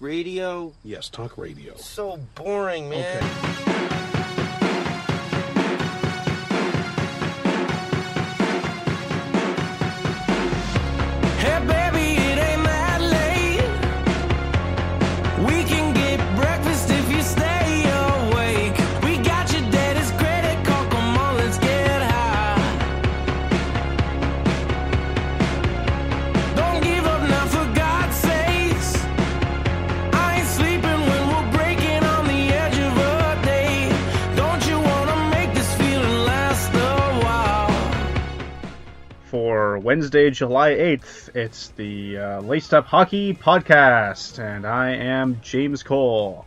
radio? Yes, talk radio. So boring, man. Okay. Wednesday, July 8th. It's the uh, Laced Up Hockey Podcast, and I am James Cole.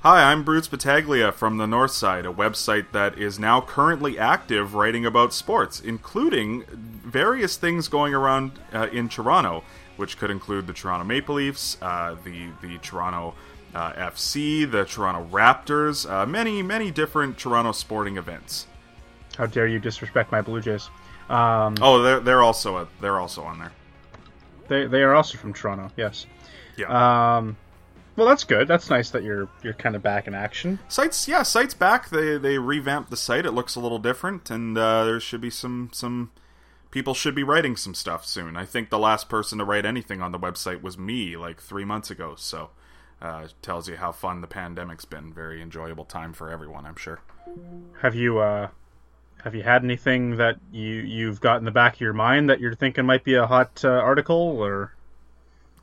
Hi, I'm Bruce Battaglia from the North Side, a website that is now currently active writing about sports, including various things going around uh, in Toronto, which could include the Toronto Maple Leafs, uh, the the Toronto uh, FC, the Toronto Raptors, uh, many many different Toronto sporting events. How dare you disrespect my Blue Jays? Um, Oh, they're they're also a, they're also on there. they, they are also from Toronto, yes. Yeah. Um, well, that's good. That's nice that you're you're kind of back in action. Sites, yeah, sites back. They they revamped the site. It looks a little different, and uh, there should be some some people should be writing some stuff soon. I think the last person to write anything on the website was me, like three months ago. So uh, tells you how fun the pandemic's been. Very enjoyable time for everyone, I'm sure. Have you uh, have you had anything that you you've got in the back of your mind that you're thinking might be a hot uh, article or?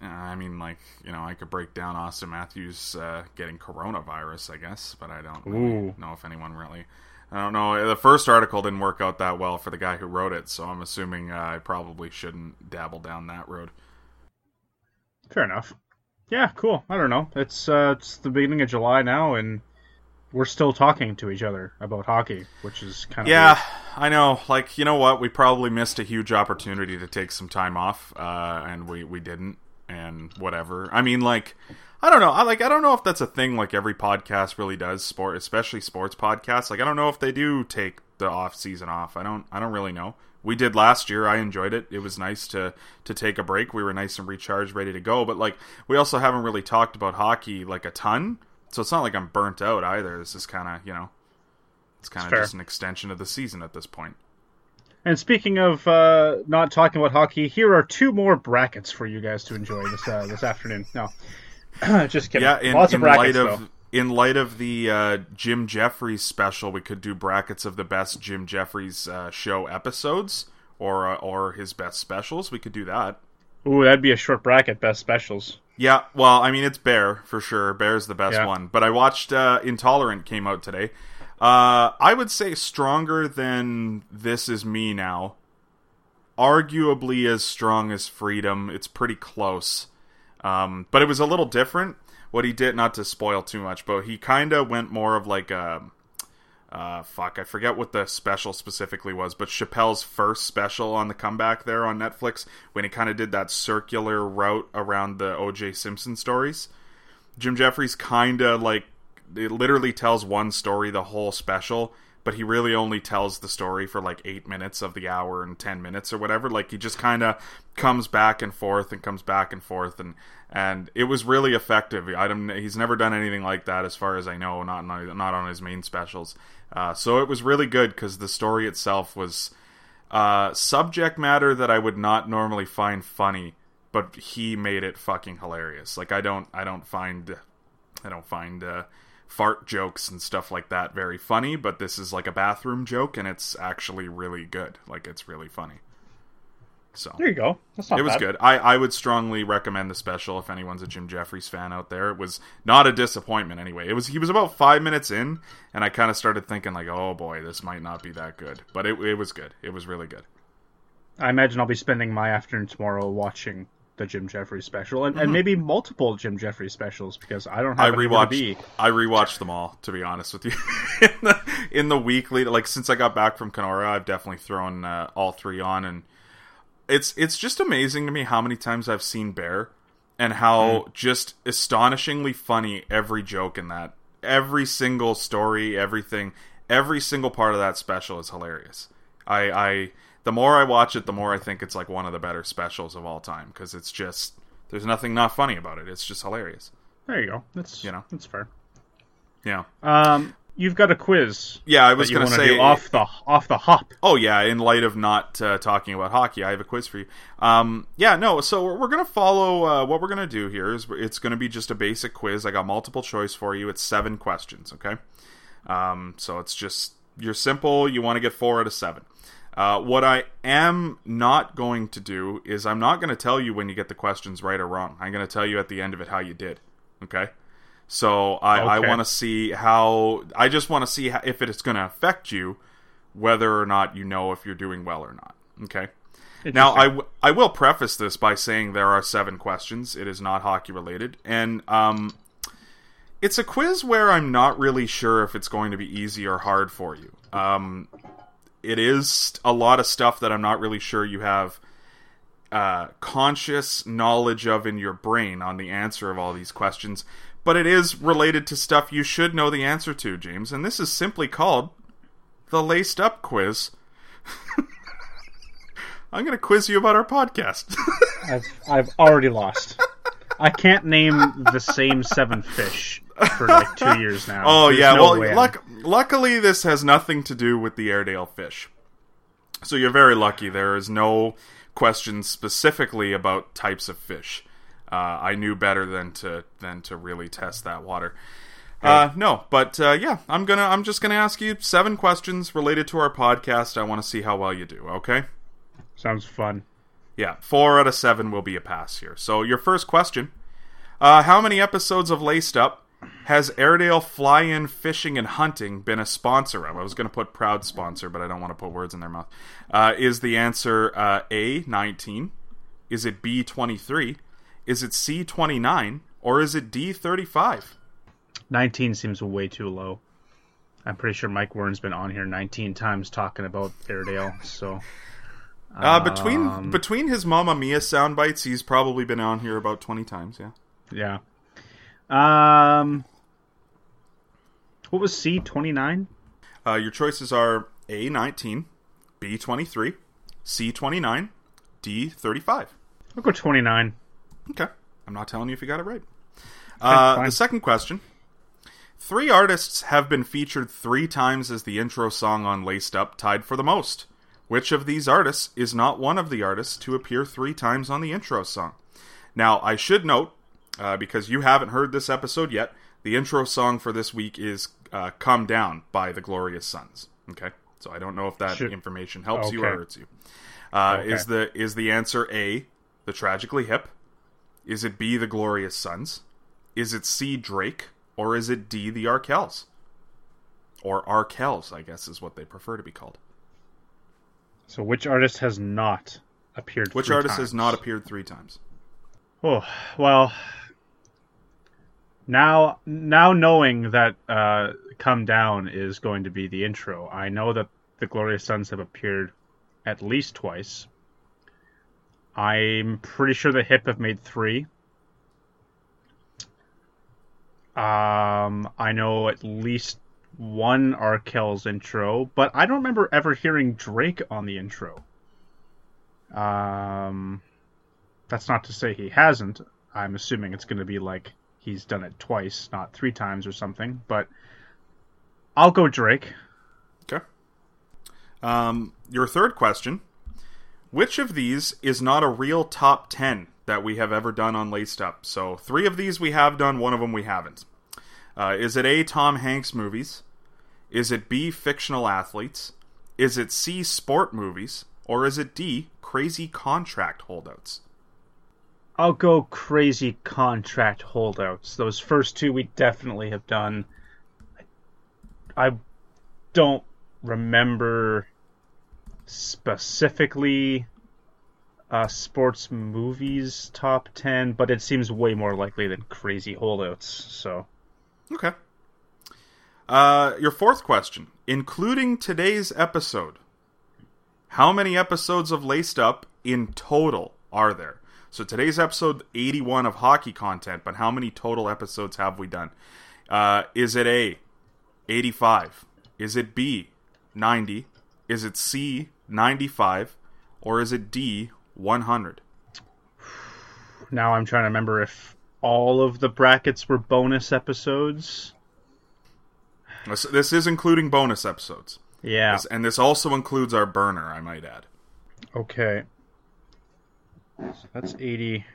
Uh, I mean, like you know, I could break down Auston Matthews uh, getting coronavirus, I guess, but I don't really know if anyone really. I don't know. The first article didn't work out that well for the guy who wrote it, so I'm assuming uh, I probably shouldn't dabble down that road. Fair enough. Yeah, cool. I don't know. It's uh, it's the beginning of July now, and we're still talking to each other about hockey, which is kind of Yeah, I know. Like, you know what? We probably missed a huge opportunity to take some time off, uh, and we we didn't, and whatever. I mean, like, I don't know. I like. I don't know if that's a thing. Like every podcast really does. Sport, especially sports podcasts. Like, I don't know if they do take the off season off. I don't. I don't really know. We did last year. I enjoyed it. It was nice to to take a break. We were nice and recharged, ready to go. But like, we also haven't really talked about hockey like a ton. So it's not like I'm burnt out either. This is kind of you know it's kind of just an extension of the season at this point. And speaking of uh, not talking about hockey, here are two more brackets for you guys to enjoy this uh, this afternoon. No, just kidding. Yeah, in, Lots in of brackets light of though. in light of the uh, Jim Jefferies special, we could do brackets of the best Jim Jefferies uh, show episodes or uh, or his best specials. We could do that. Ooh, that'd be a short bracket. Best specials. Yeah, well, I mean, it's Bare for sure. Bare's the best Yeah. one. But I watched uh, Intolerant came out today. Uh, I would say stronger than This Is Me now. Arguably as strong as Freedom. It's pretty close. Um, but it was a little different. What he did, not to spoil too much, but he kind of went more of like a. Uh, fuck, I forget what the special specifically was, but Chappelle's first special on the comeback there on Netflix when he kind of did that circular route around the O.J. Simpson stories. Jim Jefferies kind of like it literally tells one story the whole special, but he really only tells the story for like eight minutes of the hour and ten minutes or whatever. Like he just kind of comes back and forth and comes back and forth, and and it was really effective. I don't, he's never done anything like that as far as I know, not not, not on his main specials. Uh, so it was really good because the story itself was uh, subject matter that I would not normally find funny, but he made it fucking hilarious. Like I don't I don't find I don't find uh, fart jokes and stuff like that very funny, but this is like a bathroom joke and it's actually really good. Like it's really funny. So There you go. That's not it was bad. good. I, I would strongly recommend the special if anyone's a Jim Jefferies fan out there. It was not a disappointment anyway. It was he was about five minutes in, and I kind of started thinking like, oh boy, this might not be that good. But it it was good. It was really good. I imagine I'll be spending my afternoon tomorrow watching the Jim Jefferies special, and, and Mm-hmm. maybe multiple Jim Jefferies specials because I don't I have anywhere to be. rewatched. I rewatched them all. To be honest with you, in the in the weekly, like since I got back from Kenora, I've definitely thrown uh, all three on, and it's it's just amazing to me how many times I've seen Bare, and how just astonishingly funny every joke in that, every single story, everything, every single part of that special is hilarious. I I the more I watch it, the more I think it's like one of the better specials of all time because it's just There's nothing not funny about it. It's just hilarious. There you go. That's You know. that's fair. Yeah. Um, you've got a quiz. Yeah, I was going to say off the off the hop. Oh yeah, in light of not uh, talking about hockey, I have a quiz for you. Um, yeah, no, so we're, we're gonna follow. Uh, what we're gonna do here is it's gonna be just a basic quiz. I got multiple choice for you. It's seven questions. Okay, um, so it's just you're simple. You want to get four out of seven. Uh, what I am not going to do is I'm not going to tell you when you get the questions right or wrong. I'm going to tell you at the end of it how you did. Okay. So I, I want to see how. I just want to see how, if it's going to affect you, whether or not you know if you're doing well or not. Okay. Now, I, w- I will preface this by saying there are seven questions. It is not hockey related. And um, it's a quiz where I'm not really sure if it's going to be easy or hard for you. Um, it is a lot of stuff that I'm not really sure you have uh, conscious knowledge of in your brain on the answer of all these questions. But it is related to stuff you should know the answer to, James. And this is simply called the Laced Up Quiz. I'm going to quiz you about our podcast. I've I've already lost. I can't name the same seven fish for like two years now. Oh There's yeah, no well, luck- luckily this has nothing to do with the Airedale fish. So you're very lucky. There is no questions specifically about types of fish. Uh, I knew better than to than to really test that water. Uh, no, but uh, yeah, I'm gonna I'm just gonna ask you seven questions related to our podcast. I want to see how well you do. Okay. sounds fun. Yeah, four out of seven will be a pass here. So your first question: uh, How many episodes of Laced Up has Airedale Fly-In Fishing and Hunting been a sponsor of? I was going to put proud sponsor, but I don't want to put words in their mouth. Uh, is the answer uh, A nineteen? Is it B twenty three? Is it C twenty nine? Or is it D thirty five? Nineteen seems way too low. I'm pretty sure Mike Warren's been on here 19 times talking about Airedale. So Uh, between Um, between his Mamma Mia sound bites, he's probably been on here about twenty times. Yeah. yeah. Um, what was C 29? Uh, your choices are A nineteen, B twenty three, C twenty nine, D thirty five. I'll go 29. Okay, I'm not telling you if you got it right. Uh, the second question: Three artists have been featured three times as the intro song on Laced Up, tied for the most. Which of these artists is not one of the artists to appear three times on the intro song? Now, I should note, uh, because you haven't heard this episode yet, the intro song for this week is uh, "Come Down" by the Glorious Sons. Okay, so I don't know if that Sure. information helps you or hurts you. Uh, Okay. Is the is the answer A, the Tragically Hip? Is it B, the Glorious Sons? Is it C, Drake? Or is it D, the Arkells? Or Arkells, I guess is what they prefer to be called. So which artist has not appeared? Which artist has not appeared three times? Oh well. Now, now knowing that uh, "Come Down" is going to be the intro, I know that the Glorious Sons have appeared at least twice. I'm pretty sure the Hip have made three. Um, I know at least one Arkell's intro, but I don't remember ever hearing Drake on the intro. Um, that's not to say he hasn't. I'm assuming it's going to be like he's done it twice, not three times or something. But I'll go Drake. Okay. Um, your third question: Which of these is not a real top ten that we have ever done on Laced Up? So three of these we have done, one of them we haven't. Uh, is it A. Tom Hanks movies? Is it B. Fictional athletes? Is it C. Sport movies? Or is it D. Crazy contract holdouts? I'll go crazy contract holdouts. Those first two we definitely have done. I don't remember specifically uh, sports movies top 10, but it seems way more likely than crazy holdouts. So, Okay. Uh, your fourth question, including today's episode, how many episodes of Laced Up in total are there? So today's episode 81 of hockey content, but how many total episodes have we done? Uh, is it A, 85? Is it B, 90? Is it C, 95? Or is it D, 100? now I'm trying to remember if all of the brackets were bonus episodes. This, this is including bonus episodes. Yeah. This- and this also includes our burner, I might add. Okay. So that's 80.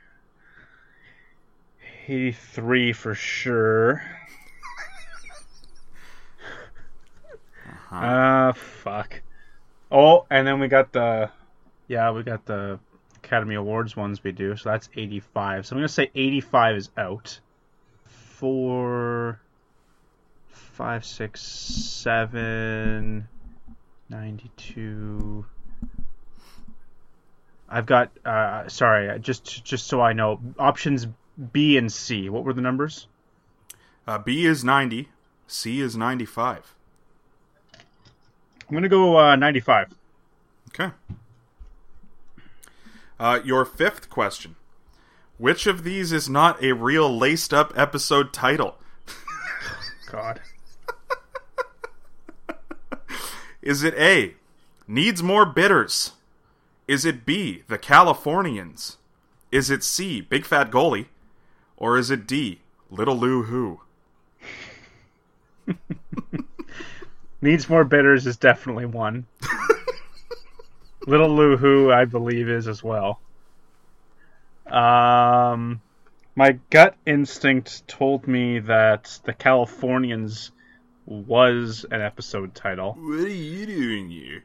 83 for sure. Uh, fuck. Oh, and then we got the. Yeah, we got the Academy Awards ones we do, so that's 85. So I'm going to say 85 is out. Four. Five, six, seven. 92. I've got uh sorry, just just so I know, options B and C. What were the numbers? Uh, B is 90, C is 95. I'm going to go uh 95. Okay. Uh, your fifth question. Which of these is not a real laced up episode title? God. Is it A, Needs More Bitters? Is it B, The Californians? Is it C, Big Fat Goalie? Or is it D, Little Lou Who? Needs more bitters is definitely one. Little Lou Who, I believe, is as well. Um, my gut instinct told me that the Californians was an episode title, What are you doing here?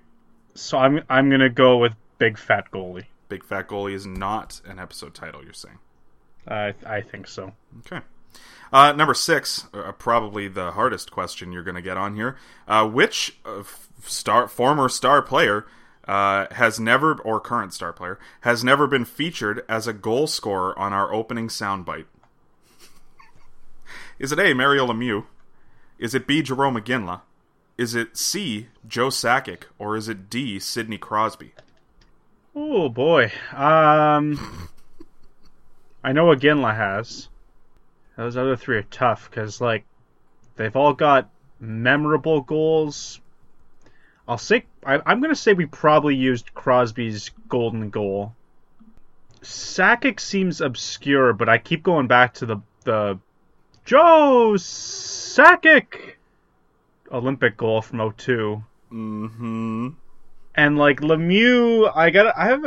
so I'm I'm gonna go with Big Fat Goalie. Big Fat Goalie is not an episode title, you're saying. I I think so. Okay. Uh, number six, uh, probably the hardest question you're going to get on here. Uh, which uh, f- star, former star player uh, has never, or current star player, has never been featured as a goal scorer on our opening soundbite? Is it A, Mario Lemieux? Is it B, Jarome Iginla? Is it C, Joe Sakic? Or is it D, Sidney Crosby? Oh boy. Um, I know Iginla has. Those other three are tough because like they've all got memorable goals. I'll say I, I'm going to say we probably used Crosby's golden goal. Sakic seems obscure, but I keep going back to the the Joe Sakic Olympic goal from 02. Mm-hmm. And like Lemieux, I got I have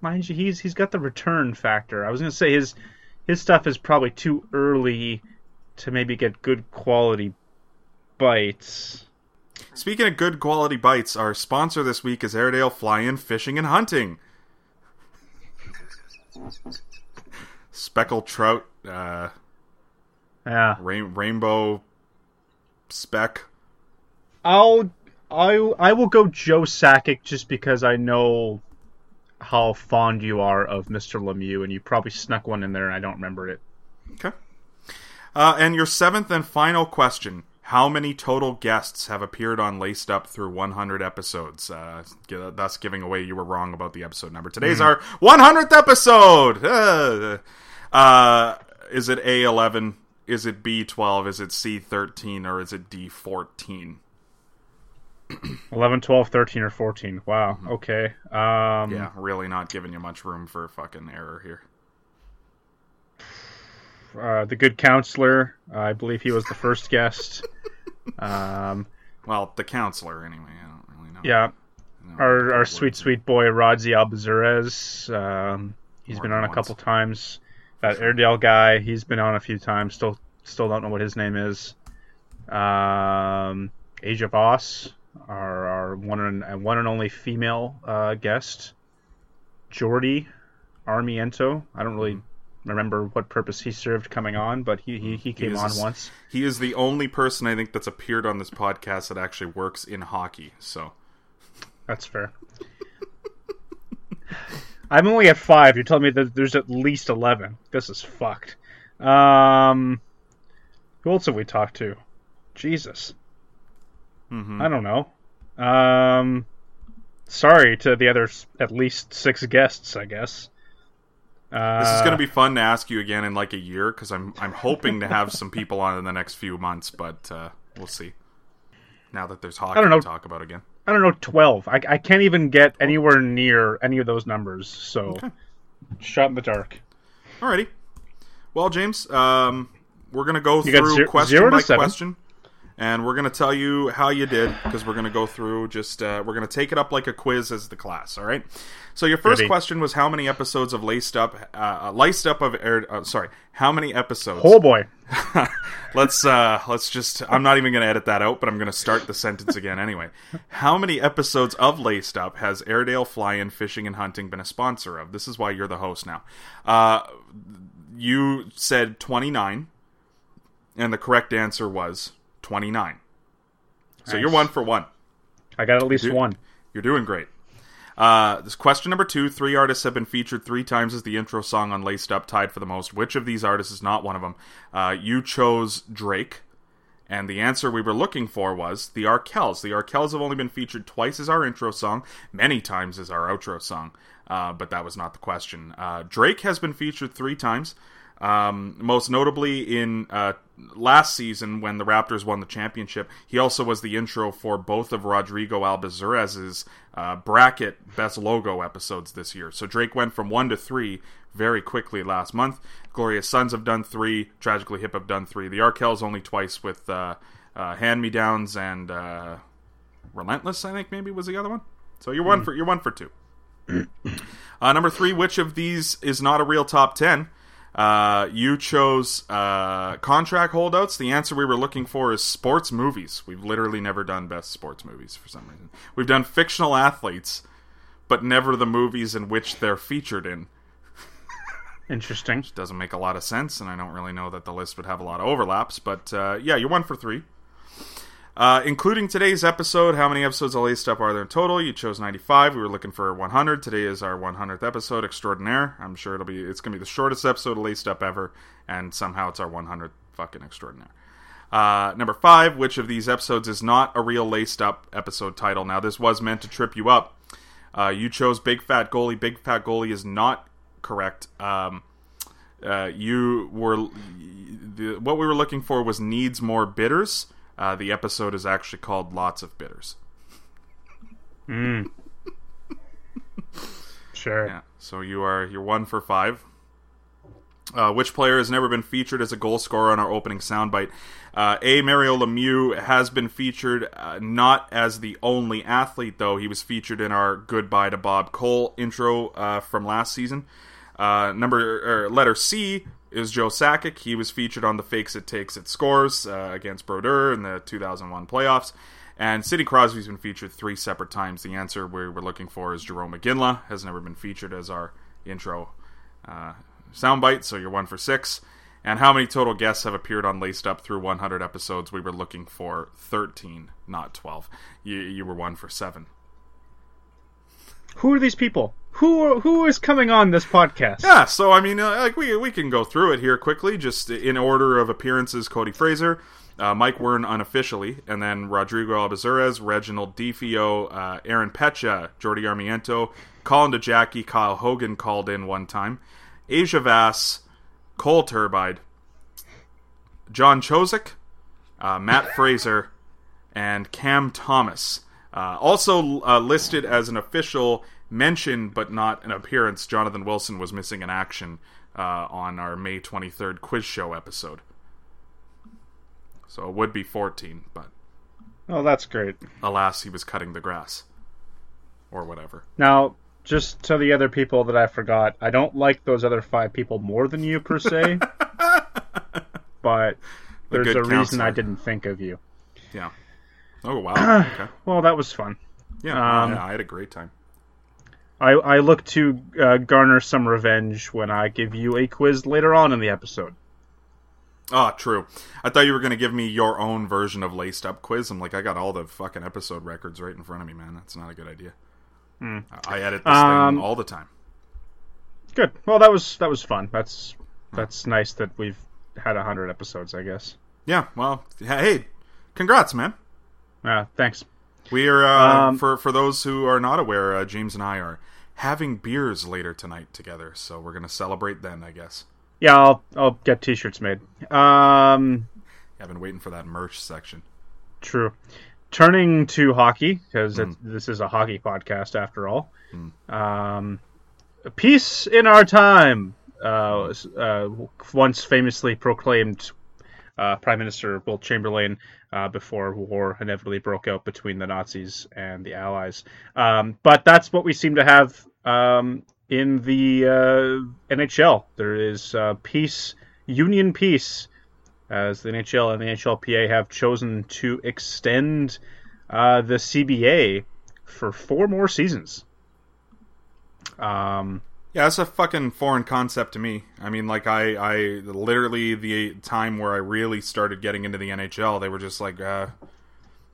mind you, he's he's got the return factor. I was gonna say his his stuff is probably too early to maybe get good quality bites. Speaking of good quality bites, our sponsor this week is Airedale Fly-In Fishing and Hunting. Speckled trout, uh, Yeah, rain- rainbow speck. I'll I I will go Joe Sakic just because I know how fond you are of Mr. Lemieux, and you probably snuck one in there and I don't remember it. Okay. Uh, and your seventh and final question: How many total guests have appeared on Laced Up through 100 episodes? Uh, thus, giving away you were wrong about the episode number. Today's our 100th episode. Uh, is it A 11? Is it B 12? Is it C 13? Or is it D 14? 11, 12, 13, or 14. Wow. Okay. Um, Yeah, really not giving you much room for fucking error here. uh, the good counselor. I believe he was the first guest. Um, Well, the counselor, anyway. I don't really know. yeah, our our sweet sweet boy Rodzi Albazurez. Um, he's been on a once. couple times. That Airedale guy, he's been on a few times. Still still don't know what his name is. Um, Asia Voss, our our one and and one and only female uh, guest. Jordy Armiento. I don't really remember what purpose he served coming on, but he he, he came is on once. He is the only person I think that's appeared on this podcast that actually works in hockey. So That's fair. I'm only at five. You're telling me that there's at least eleven. This is fucked. Um, who else have we talked to? Jesus, mhm. I don't know. Um, sorry to the other at least six guests. I guess. Uh, this is going to be fun to ask you again in like a year because I'm I'm hoping to have some people on in the next few months, but uh, we'll see. Now that there's hockey I don't know. to talk about again. I don't know. Twelve. I, I can't even get anywhere near any of those numbers. So, shot in the dark. Alrighty. Well, James, um, we're gonna go You through ze- question zero by seven. question, and we're gonna tell you how you did because we're gonna go through. Just uh, we're gonna take it up like a quiz as the class. All right. So your first Goody. question was how many episodes of Laced Up, uh, uh, Laced Up of aired. Uh, sorry, how many episodes? Oh boy. let's uh let's just i'm not even gonna edit that out but i'm gonna start the sentence again anyway how many episodes of laced up has airedale fly-in fishing and hunting been a sponsor of this is why you're the host now uh you said 29 and the correct answer was 29 so you're one for one I got at least Dude. one. you're doing great. Uh, this question number two: Three artists have been featured three times as the intro song on "Laced Up," tied for the most. Which of these artists is not one of them? Uh, you chose Drake, and the answer we were looking for was the Arkells. The Arkells have only been featured twice as our intro song, many times as our outro song, uh, but that was not the question. Uh, Drake has been featured three times. Um, most notably in uh, last season when the Raptors won the championship, he also was the intro for both of Rodrigo Albazuraz's uh, bracket best logo episodes this year. So Drake went from one to three very quickly last month. Glorious Sons have done three. Tragically Hip have done three. The Arkells only twice with uh, uh, Hand Me Downs and uh, Relentless. I think maybe was the other one. So you're one for you're one for two. Uh, number three, which of these is not a real top 10? Uh, you chose uh, contract holdouts. The answer we were looking for is sports movies. We've literally never done best sports movies for some reason. We've done fictional athletes, but never the movies in which they're featured in. Interesting. Doesn't make a lot of sense, and I don't really know that the list would have a lot of overlaps. But uh, yeah, you're one for three. Uh, including today's episode, how many episodes of Laced Up are there in total? You chose 95. We were looking for 100. Today is our 100th episode extraordinaire. I'm sure it'll be it's to be the shortest episode of Laced Up ever, and somehow it's our 100th fucking extraordinaire. Uh, number five, which of these episodes is not a real Laced Up episode title? Now, this was meant to trip you up. Uh, you chose Big Fat Goalie. Big Fat Goalie is not correct. Um, uh, you were the, what we were looking for was needs more bitters. Uh, the episode is actually called Lots of Bitters. Sure. Yeah. So you are you're one for five. Uh, which player has never been featured as a goal scorer on our opening soundbite? Uh, a. Mario Lemieux has been featured, uh, not as the only athlete though. He was featured in our "Goodbye to Bob Cole" intro uh, from last season. Uh, number or letter C is Joe Sakic. He was featured on the Fakes It Takes It Scores uh, against Brodeur in the 2001 playoffs. And Sidney Crosby's been featured three separate times. The answer we we're looking for is Jarome Iginla. Has never been featured as our intro uh, soundbite, so you're one for six. And how many total guests have appeared on Laced Up through 100 episodes? We were looking for 13, not 12. You, you were one for seven. Who are these people? Who who is coming on this podcast? Yeah, so I mean, uh, like we we can go through it here quickly, just in order of appearances: Cody Fraser, uh, Mike Wern unofficially, and then Rodrigo Albazuras, Reginald Defio, uh, Aaron Pecha, Jordi Armiento, Colin DeJackie, Kyle Hogan called in one time, Asia Vass, Cole Turbide, John Chozik, uh, Matt Fraser, and Cam Thomas. Uh, also listed as an official mention but not an appearance, Jonathan Wilson was missing in action uh, on our May 23rd quiz show episode. So it would be 14, but Oh, that's great. alas, he was cutting the grass. Or whatever. Now, just to the other people that I forgot, I don't like those other five people more than you per se, but there's good a reason. I didn't think of you. Yeah. Oh, wow. okay. Well, that was fun. Yeah, Um, yeah, I had a great time. I, I look to uh, garner some revenge when I give you a quiz later on in the episode. Ah, true. I thought you were going to give me your own version of Laced Up Quiz. I'm like, I got all the fucking episode records right in front of me, man. That's not a good idea. I I edit this Um, thing all the time. Good. Well, that was that was fun. That's that's nice that we've had a hundred episodes. I guess. Yeah, well, hey, congrats, man. Uh, thanks. We are, uh, Um, for, for those who are not aware, uh, James and I are having beers later tonight together, so we're going to celebrate then, I guess. Yeah, I'll I'll get t-shirts made. Um, I've been waiting for that merch section. True. Turning to hockey, because this is a hockey podcast after all. Um, peace in our time. uh, uh, once famously proclaimed uh, Prime Minister Wilt Chamberlain uh, before war inevitably broke out between the Nazis and the Allies. Um, but that's what we seem to have um, in the uh, NHL. There is uh, peace, union peace, as the NHL and the NHLPA have chosen to extend uh, the CBA for four more seasons. Um, Yeah, it's a fucking foreign concept to me. I mean, like I, I literally the time where I really started getting into the NHL, they were just like, uh,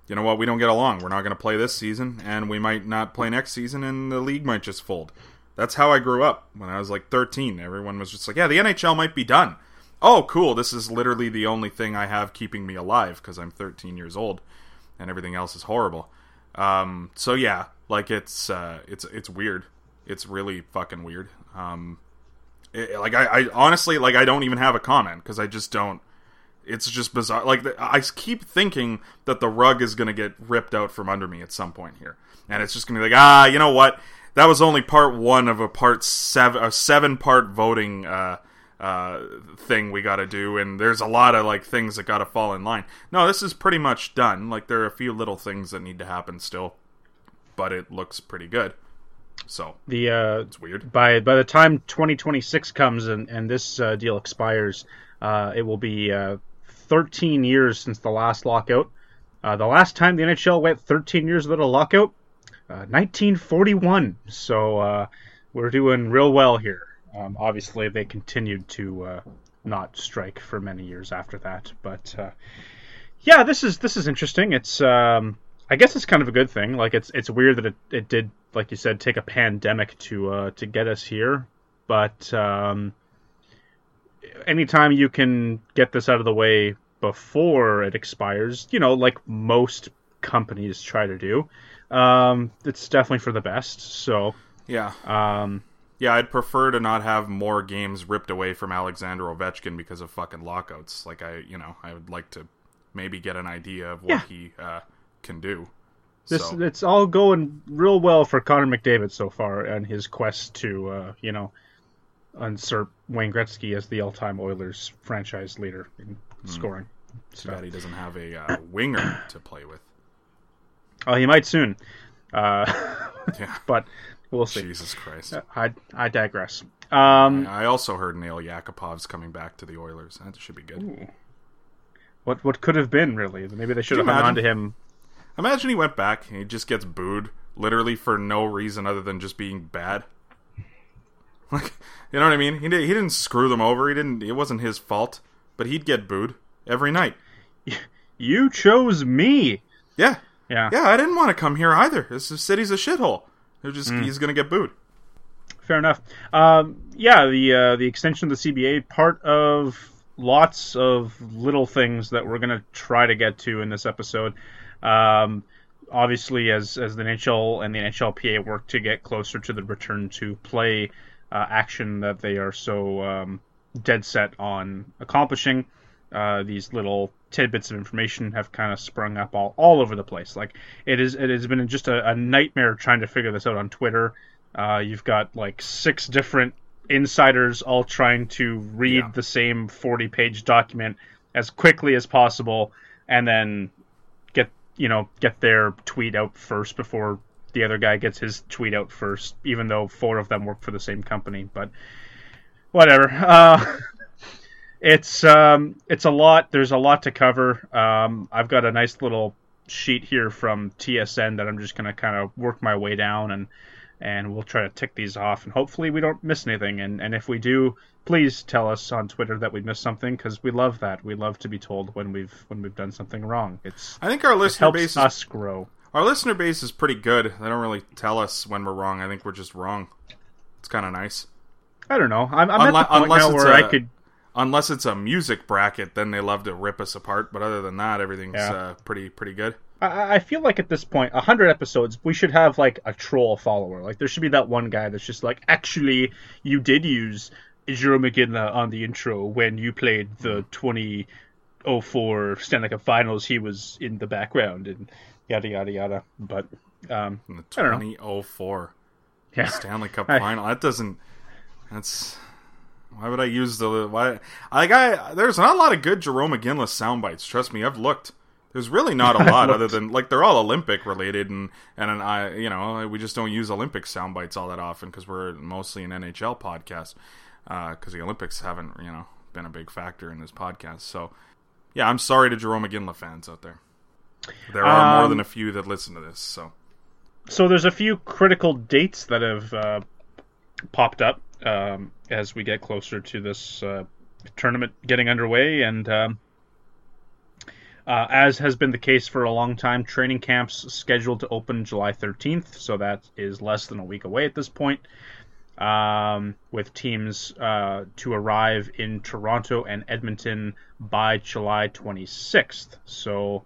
you know what, we don't get along. We're not going to play this season, and we might not play next season, and the league might just fold. That's how I grew up when I was like 13. Everyone was just like, yeah, the NHL might be done. Oh, cool. This is literally the only thing I have keeping me alive because I'm 13 years old, and everything else is horrible. Um, so yeah, like it's uh, it's it's weird. It's really fucking weird. Um, it- like I, I honestly like I don't even have a comment because I just don't. It's just bizarre. Like I keep thinking that the rug is gonna get ripped out from under me at some point here, and it's just gonna be like, ah, you know what? That was only part one of a part seven, a seven part voting uh, uh, thing we got to do, and there's a lot of like things that got to fall in line. No, this is pretty much done. Like there are a few little things that need to happen still, but it looks pretty good. So the uh, it's weird. by by the time 2026 comes and and this uh, deal expires, uh, it will be uh, 13 years since the last lockout. Uh, the last time the NHL went 13 years without a lockout, uh, 1941. So uh, we're doing real well here. Um, obviously, they continued to uh, not strike for many years after that, but uh, yeah, this is this is interesting. It's um, I guess it's kind of a good thing. Like it's it's weird that it, it did, like you said, take a pandemic to uh, to get us here. But um, anytime you can get this out of the way before it expires, you know, like most companies try to do, um, it's definitely for the best. So Yeah, um, yeah. I'd prefer to not have more games ripped away from Alexander Ovechkin because of fucking lockouts. Like I, you know, I would like to maybe get an idea of what Yeah. he uh, can do. this so, it's all going real well for Connor McDavid so far and his quest to uh, you know usurp Wayne Gretzky as the all-time Oilers franchise leader in scoring. too bad he doesn't have a uh, winger to play with. Oh, he might soon, uh, Yeah, but we'll see. Jesus Christ. I I digress. Um, I also heard Nail Yakupov's coming back to the Oilers. That should be good. what what could have been really? Maybe they should Could have hung on to him. Imagine he went back and he just gets booed, literally for no reason other than just being bad. Like, you know what I mean? He did, he didn't screw them over. He didn't. It wasn't his fault. But he'd get booed every night. You chose me. Yeah, Yeah, yeah. I didn't want to come here either. This city's a shithole. They're just Mm. he's gonna get booed. fair enough. Um, yeah, the uh, the extension of the CBA part of lots of little things that we're gonna try to get to in this episode. Um, obviously, as as the NHL and the NHLPA work to get closer to the return to play uh, action that they are so um, dead set on accomplishing. Uh, these little tidbits of information have kind of sprung up all, all over the place. Like it is, it has been just a, a nightmare trying to figure this out on Twitter. Uh, you've got like six different insiders all trying to read Yeah. the same 40 page document as quickly as possible and then you know get their tweet out first before the other guy gets his tweet out first even though four of them work for the same company but whatever. Uh, it's um, it's a lot. There's a lot to cover. Um, i've got a nice little sheet here from tsn that i'm just going to kind of work my way down and and we'll try to tick these off and hopefully we don't miss anything and and if we do please tell us on twitter that we missed something because we love that we love to be told when we've when we've done something wrong it's I think our listener base is us grow our listener base is pretty good. They don't really tell us when we're wrong. I think we're just wrong. It's kind of nice. i don't know i'm, I'm at the point unless now where a- i could Unless it's a music bracket, then they love to rip us apart. But other than that, everything's Yeah. uh, pretty pretty good. I, I feel like at this point, hundred episodes, we should have like a troll follower. Like there should be that one guy that's just like, actually, you did use Jarome Iginla on the intro when you played the twenty oh four Stanley Cup Finals. He was in the background and yada yada yada. But um, the I don't know. 2004 yeah, Stanley Cup I- final. That doesn't. That's Why would I use the why? Like I, there's not a lot of good Jarome Iginla sound bites. Trust me, I've looked. There's really not a lot other than like they're all Olympic related, and and I, you know, we just don't use Olympic sound bites all that often because we're mostly an NHL podcast. Because the Olympics haven't, you know, been a big factor in this podcast. So, yeah, I'm sorry to Jarome Iginla fans out there. There are more Um, than a few that listen to this. So, So there's a few critical dates that have uh, popped up um, as we get closer to this uh, tournament getting underway, and um, uh, as has been the case for a long time, training camps scheduled to open July 13th, so that is less than a week away at this point. Um, with teams uh, to arrive in Toronto and Edmonton by July 26th. So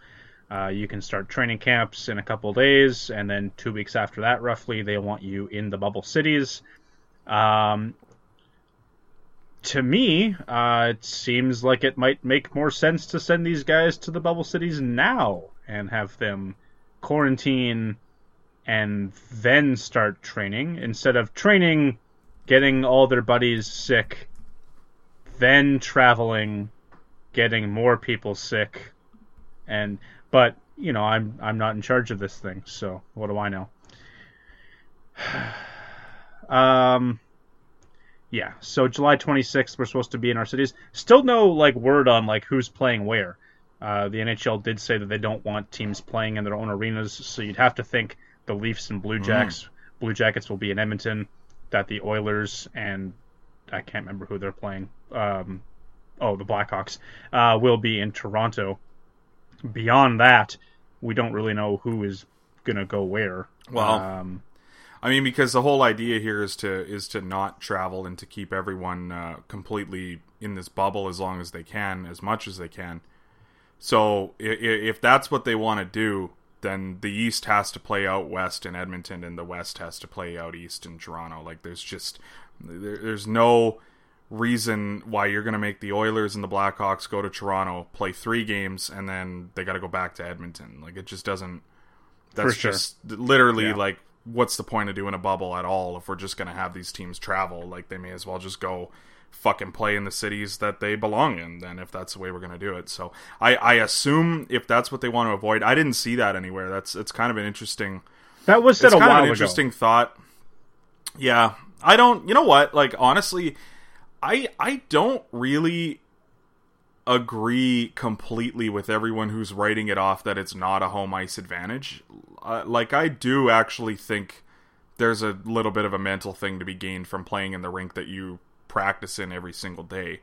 uh, you can start training camps in a couple days, and then two weeks after that, roughly, they want you in the bubble cities. Um, to me, uh, it seems like it might make more sense to send these guys to the bubble cities now and have them quarantine and then start training instead of training, getting all their buddies sick, then traveling, getting more people sick, and but you know I'm I'm not in charge of this thing, so what do I know? um, yeah. So July 26th, we're supposed to be in our cities. Still no like word on like who's playing where. Uh, the NHL did say that they don't want teams playing in their own arenas, so you'd have to think the Leafs and Blue Jacks, Blue Jackets will be in Edmonton, that the Oilers and I can't remember who they're playing. Um, oh, the Blackhawks uh, will be in Toronto. Beyond that, we don't really know who is gonna go where. Well, um, I mean, because the whole idea here is to is to not travel and to keep everyone uh, completely in this bubble as long as they can, as much as they can. So i- i- if that's what they want to do, then the East has to play out West in Edmonton, and the West has to play out East in Toronto. Like there's just there, there's no reason why you're going to make the Oilers and the Blackhawks go to Toronto, play three games, and then they got to go back to Edmonton. Like it just doesn't. That's sure. just literally Yeah. like what's the point of doing a bubble at all if we're just going to have these teams travel? Like they may as well just go fucking play in the cities that they belong in then if that's the way we're going to do it. So I I assume if that's what they want to avoid, I didn't see that anywhere. That's it's kind of an interesting that was said it's a kind while of an ago. interesting thought. Yeah, I don't. You know what? Like honestly, I I don't really agree completely with everyone who's writing it off that it's not a home ice advantage. Uh, like I do actually think there's a little bit of a mental thing to be gained from playing in the rink that you practice in every single day.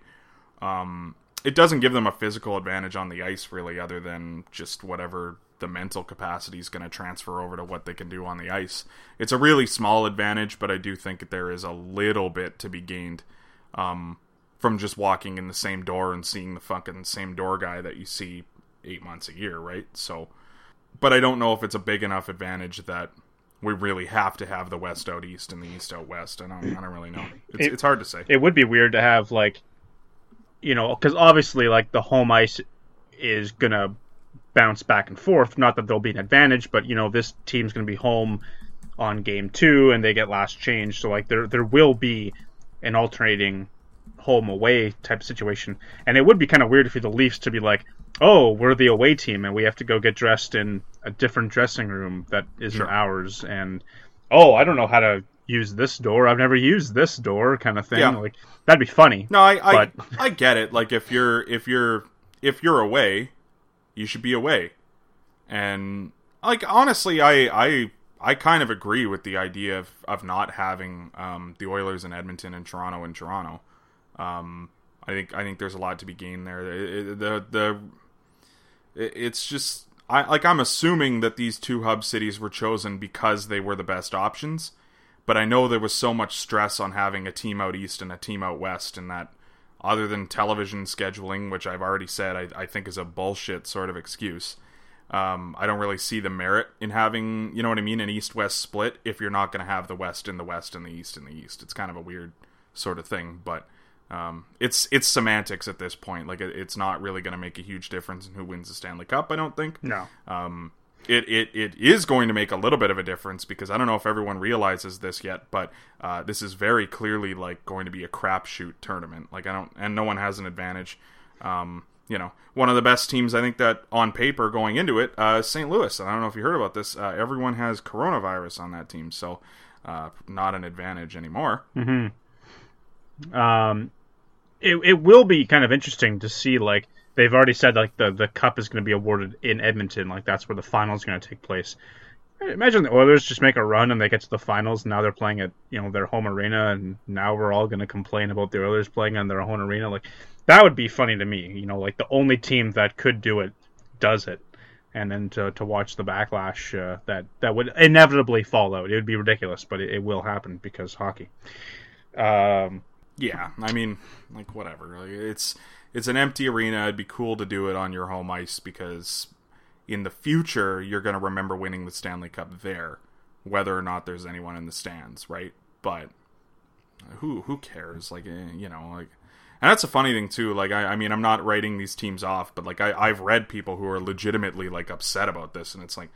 Um, it doesn't give them a physical advantage on the ice really, other than just whatever the mental capacity is going to transfer over to what they can do on the ice. It's a really small advantage, but I do think there is a little bit to be gained um, from just walking in the same door and seeing the fucking same door guy that you see eight months a year, right? So, but I don't know if it's a big enough advantage that we really have to have the West out East and the East out West. I don't, I don't really know. It's, It- it's hard to say. it would be weird to have like you know because obviously like the home ice is gonna bounce back and forth not that there'll be an advantage but you know this team's gonna be home on game two and they get last change so like there there will be an alternating home away type situation and it would be kind of weird for the leafs to be like oh we're the away team and we have to go get dressed in a different dressing room that isn't Sure. ours and oh i don't know how to use this door i've never used this door kind of thing Yeah. like that'd be funny No, I I, But- I get it. Like if you're if you're if you're away, you should be away. And like honestly, I I I kind of agree with the idea of, of not having um, the Oilers in Edmonton and Toronto in Toronto. Um, I think I think there's a lot to be gained there. The the it- it's just I like I'm assuming that these two hub cities were chosen because they were the best options but I know there was so much stress on having a team out east and a team out west, and that other than television scheduling, which I've already said I, I think is a bullshit sort of excuse, um, I don't really see the merit in having, you know what I mean, an east west split if you're not going to have the west in the west and the east in the east. It's kind of a weird sort of thing, but um, it's it's semantics at this point. Like it, it's not really going to make a huge difference in who wins the Stanley Cup. I don't think. no Um, it, it, it is going to make a little bit of a difference because I don't know if everyone realizes this yet, but uh, this is very clearly like going to be a crapshoot tournament. Like I don't, and no one has an advantage. Um, you know, one of the best teams I think that on paper going into it, uh, St. Louis. And I don't know if you heard about this. Uh, everyone has coronavirus on that team, so uh, not an advantage anymore. Um, it it will be kind of interesting to see like they've already said like the the cup is going to be awarded in Edmonton, like that's where the finals going to take place. Imagine the Oilers just make a run and they get to the finals. And now they're playing at you know their home arena, and now we're all going to complain about the Oilers playing on their home arena. Like that would be funny to me. You know, like the only team that could do it does it, and then to to watch the backlash uh, that that would inevitably fall out. It would be ridiculous, but it, it will happen because hockey. Um, Yeah, I mean, like whatever. Like, it's it's an empty arena. It'd be cool to do it on your home ice because in the future you're going to remember winning the Stanley Cup there, whether or not there's anyone in the stands, right? But who who cares? Like eh, you know, like. And that's a funny thing too. Like I, I mean, I'm not writing these teams off, but like I, I've read people who are legitimately like upset about this, and it's like,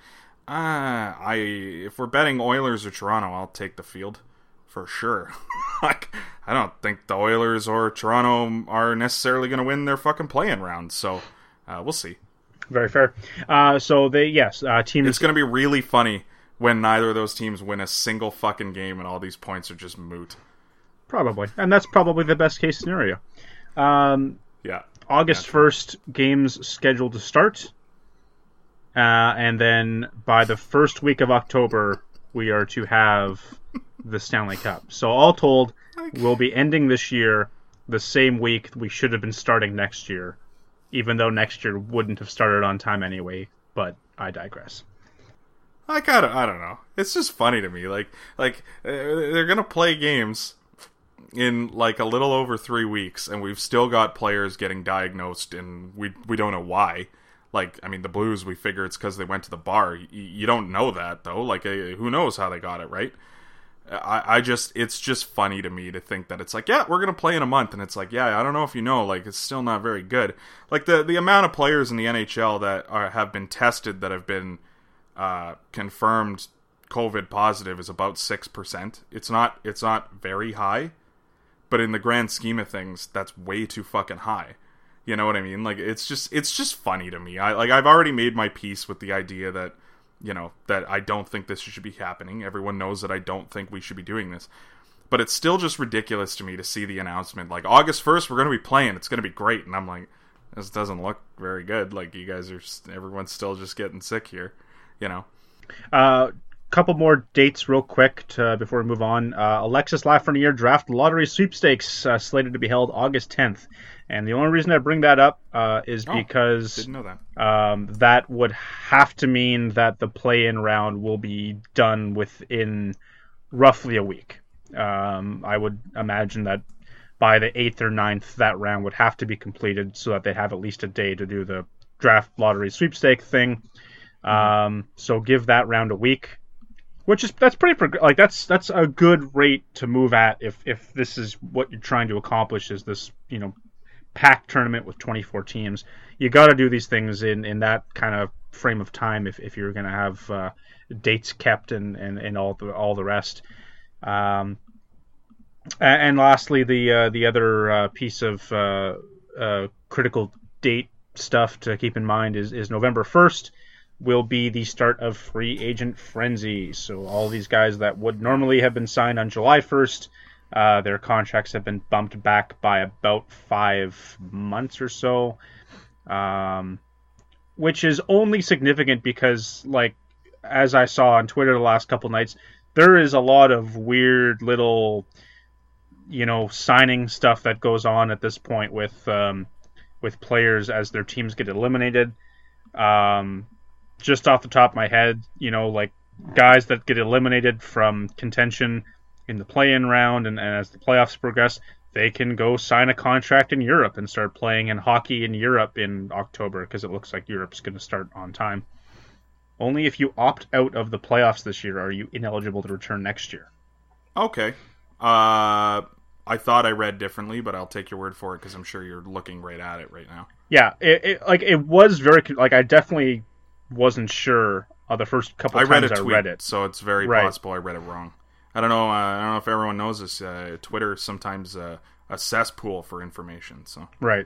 ah, I if we're betting Oilers or Toronto, I'll take the field for sure. like, I don't think the Oilers or Toronto are necessarily going to win their fucking playing round. So, uh, we'll see. very fair. Uh, so they yes, uh, teams It's going to be really funny when neither of those teams win a single fucking game and all these points are just moot. Probably, and that's probably the best case scenario. Um, Yeah. August first, games scheduled to start, uh, and then by the first week of October, we are to have the Stanley Cup. So all told, we'll be ending this year the same week we should have been starting next year, even though next year wouldn't have started on time anyway. But I digress. I kind of, I don't know. It's just funny to me. Like, like uh, they're gonna play games in like a little over three weeks, and we've still got players getting diagnosed, and we we don't know why. Like, I mean, the Blues, we figure it's because they went to the bar. Y- you don't know that though. Like, uh, who knows how they got it, right? I, I just, it's just funny to me to think that it's like, yeah, we're gonna play in a month, and it's like, yeah, I don't know if you know, like, it's still not very good. Like the the amount of players in the NHL that are, have been tested that have been uh, confirmed COVID positive is about six percent. It's not it's not very high, but in the grand scheme of things, that's way too fucking high. You know what I mean? Like it's just it's just funny to me. I like I've already made my peace with the idea that you know that I don't think this should be happening. Everyone knows that I don't think we should be doing this. But it's still just ridiculous to me to see the announcement like August 1st we're going to be playing. It's going to be great and I'm like this doesn't look very good. Like you guys are everyone's still just getting sick here, you know. Uh, couple more dates real quick to, before we move on. Uh, Alexis Lafreniere draft lottery sweepstakes uh, slated to be held August 10th. And the only reason I bring that up uh, is Oh, because that. um, that would have to mean that the play-in round will be done within roughly a week. Um, I would imagine that by the eighth or 9th, that round would have to be completed so that they have at least a day to do the draft lottery sweepstake thing. Um, so give that round a week, which is that's pretty prog- like that's that's a good rate to move at if if this is what you're trying to accomplish is this you know packed tournament with 24 teams. You got to do these things in in that kind of frame of time if, if you're going to have uh, dates kept and, and, and all the all the rest. Um, and lastly, the uh, the other uh, piece of uh, uh, critical date stuff to keep in mind is, is November 1st will be the start of free agent frenzy. So all these guys that would normally have been signed on July 1st, uh, their contracts have been bumped back by about five months or so, um, which is only significant because, like, as I saw on Twitter the last couple nights, there is a lot of weird little, you know, signing stuff that goes on at this point with um, with players as their teams get eliminated. Um, just off the top of my head, you know, like guys that get eliminated from contention in the play-in round, and, and as the playoffs progress, they can go sign a contract in Europe and start playing in hockey in Europe in October because it looks like Europe's going to start on time. Only if you opt out of the playoffs this year are you ineligible to return next year. Okay. Uh, I thought I read differently, but I'll take your word for it because I'm sure you're looking right at it right now. Yeah, it, it like it was very like I definitely wasn't sure uh, the first couple I read a times tweet, I read it. so it's very Right. possible I read it wrong. I don't know. Uh, I don't know if everyone knows this. Uh, Twitter sometimes uh, a cesspool for information. So Right.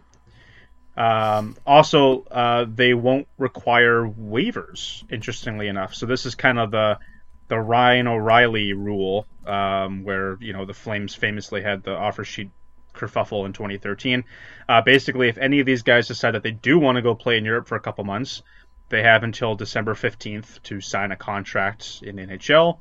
Um, also, uh, they won't require waivers. Interestingly enough, so this is kind of the the Ryan O'Reilly rule, um, where you know the Flames famously had the offer sheet kerfuffle in 2013. Uh, basically, if any of these guys decide that they do want to go play in Europe for a couple months, they have until December 15th to sign a contract in NHL,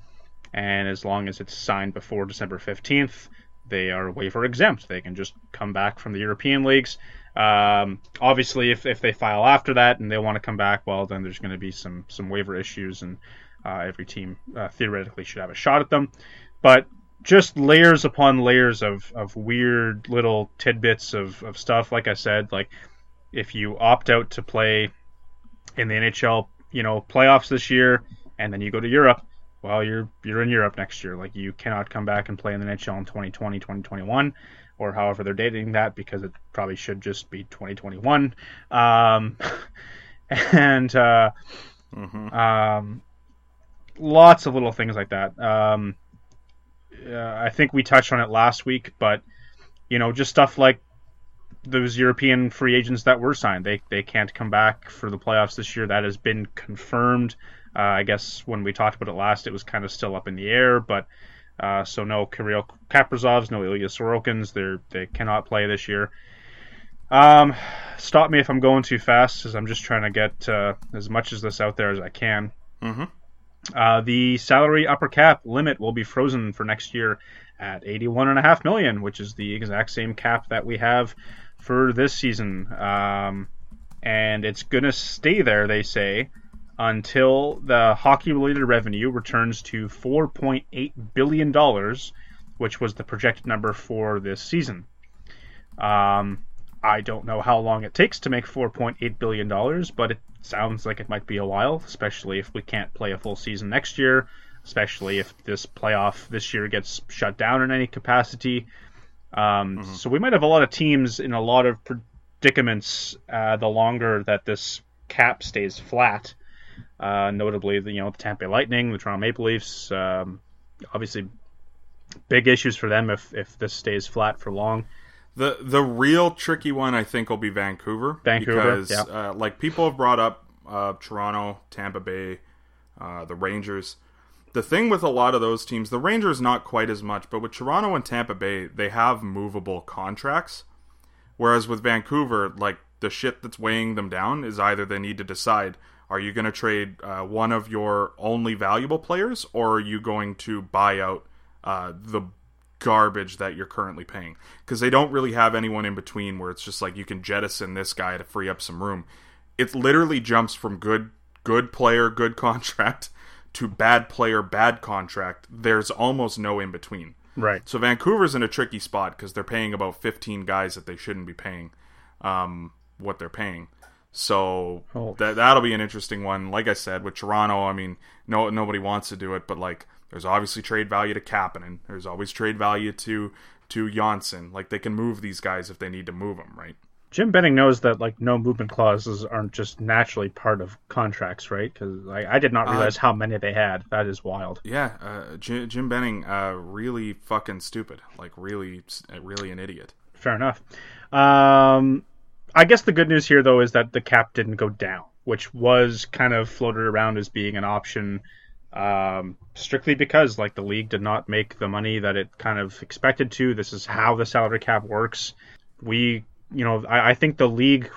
and as long as it's signed before December 15th, they are waiver exempt. They can just come back from the European leagues. Um, obviously, if, if they file after that and they want to come back, well, then there's going to be some some waiver issues, and uh, every team uh, theoretically should have a shot at them. But just layers upon layers of, of weird little tidbits of, of stuff. Like I said, like if you opt out to play in the NHL, you know, playoffs this year, and then you go to Europe, well, you're you're in Europe next year. Like you cannot come back and play in the NHL in 2020, 2021, or however they're dating that because it probably should just be 2021. Um, and uh, um, lots of little things like that. Um, uh, I think we touched on it last week, but you know, just stuff like those European free agents that were signed, they they can't come back for the playoffs this year. That has been confirmed. Uh, I guess when we talked about it last, it was kind of still up in the air, but uh, so no Kirill Kaprizovs, no Ilya Sorokins. They they cannot play this year. Um, stop me if I'm going too fast, as I'm just trying to get uh, as much of this out there as I can. Mhm. Uh, the salary upper cap limit will be frozen for next year at 81.5 million, which is the exact same cap that we have for this season. Um, and it's gonna stay there, they say, until the hockey-related revenue returns to 4.8 billion dollars, which was the projected number for this season. Um, I don't know how long it takes to make 4.8 billion dollars, but it sounds like it might be a while, especially if we can't play a full season next year, especially if this playoff this year gets shut down in any capacity. Um, So we might have a lot of teams in a lot of predicaments uh, the longer that this cap stays flat. Uh, notably, the you know the Tampa Bay Lightning, the Toronto Maple Leafs. Um, obviously, big issues for them if if this stays flat for long. The the real tricky one I think will be Vancouver. Vancouver, because yeah. uh, like people have brought up uh, Toronto, Tampa Bay, uh, the Rangers. The thing with a lot of those teams, the Rangers not quite as much, but with Toronto and Tampa Bay, they have movable contracts. Whereas with Vancouver, like the shit that's weighing them down is either they need to decide are you going to trade uh, one of your only valuable players or are you going to buy out uh, the garbage that you're currently paying? Because they don't really have anyone in between where it's just like you can jettison this guy to free up some room. It literally jumps from good good player, good contract to bad player, bad contract. There's almost no in between. Right. So Vancouver's in a tricky spot because they're paying about 15 guys that they shouldn't be paying um, what they're paying. So Oh. that that'll be an interesting one. Like I said, with Toronto, I mean, no nobody wants to do it, but like there's obviously trade value to Kapanen. There's always trade value to to Johnsson. Like they can move these guys if they need to move them, right? Jim Benning knows that like no movement clauses aren't just naturally part of contracts, right? Because I, I did not realize how many they had. That is wild. Yeah, uh, Jim, Jim Benning, uh, really fucking stupid. Like really, really an idiot. Fair enough. Um, I guess the good news here though is that the cap didn't go down, which was kind of floated around as being an option. Um, strictly because like the league did not make the money that it kind of expected to. This is how the salary cap works. We, you know, I, I think the league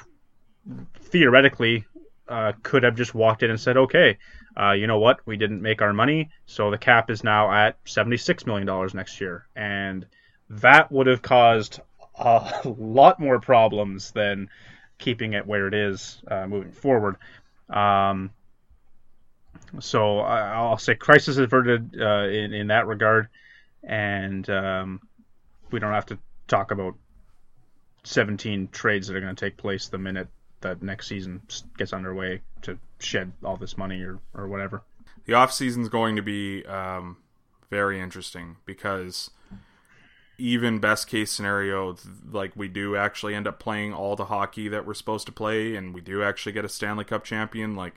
theoretically uh, could have just walked in and said, okay, uh, you know what, we didn't make our money, so the cap is now at $76 million next year. And that would have caused a lot more problems than keeping it where it is uh, moving forward. Um, so I, I'll say crisis averted uh, in, in that regard, and um, we don't have to talk about 17 trades that are going to take place the minute that next season gets underway to shed all this money or, or whatever. the off season is going to be um, very interesting because even best case scenario like we do actually end up playing all the hockey that we're supposed to play and we do actually get a stanley cup champion like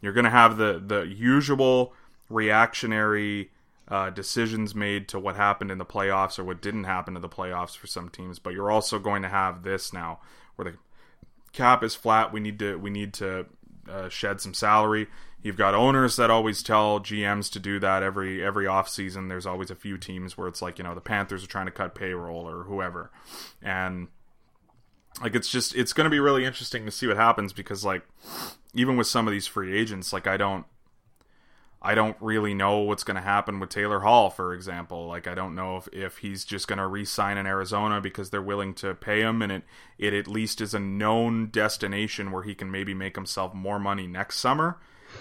You're going to have the the usual reactionary uh, decisions made to what happened in the playoffs or what didn't happen in the playoffs for some teams, but you're also going to have this now where the cap is flat. We need to we need to uh, shed some salary. You've got owners that always tell GMs to do that every every offseason. There's always a few teams where it's like, you know, the Panthers are trying to cut payroll or whoever. And like it's just it's going to be really interesting to see what happens because like even with some of these free agents, like I don't I don't really know what's going to happen with Taylor Hall, for example. Like, I don't know if, if he's just going to re-sign in Arizona because they're willing to pay him, and it it at least is a known destination where he can maybe make himself more money next summer,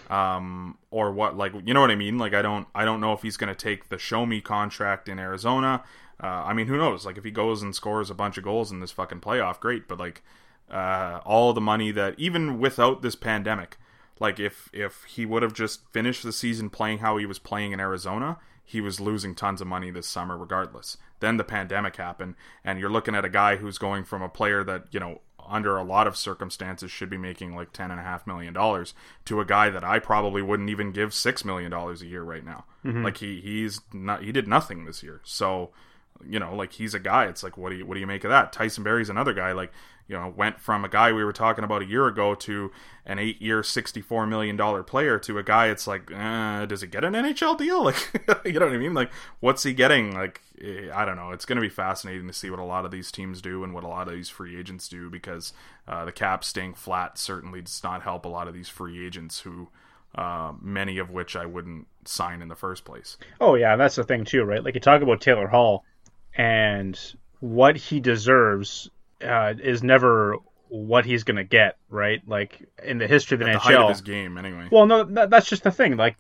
um, or what? Like, you know what I mean? Like, I don't I don't know if he's going to take the show me contract in Arizona. Uh, I mean, who knows? Like, if he goes and scores a bunch of goals in this fucking playoff, great. But like, uh, all the money that even without this pandemic like if if he would have just finished the season playing how he was playing in Arizona, he was losing tons of money this summer regardless. Then the pandemic happened and you're looking at a guy who's going from a player that, you know, under a lot of circumstances should be making like ten and a half million dollars to a guy that I probably wouldn't even give six million dollars a year right now. Mm-hmm. Like he he's not he did nothing this year. So you know, like he's a guy. It's like, what do you what do you make of that? Tyson Barrie's another guy. Like, you know, went from a guy we were talking about a year ago to an eight year, sixty four million dollar player to a guy. It's like, uh, does he get an NHL deal? Like, you know what I mean? Like, what's he getting? Like, eh, I don't know. It's going to be fascinating to see what a lot of these teams do and what a lot of these free agents do because uh, the cap staying flat certainly does not help a lot of these free agents who. Uh, many of which I wouldn't sign in the first place. Oh yeah, that's the thing too, right? Like you talk about Taylor Hall, and what he deserves uh, is never what he's gonna get, right? Like in the history of the The height of NHL. his game, anyway. Well, no, that, that's just the thing. Like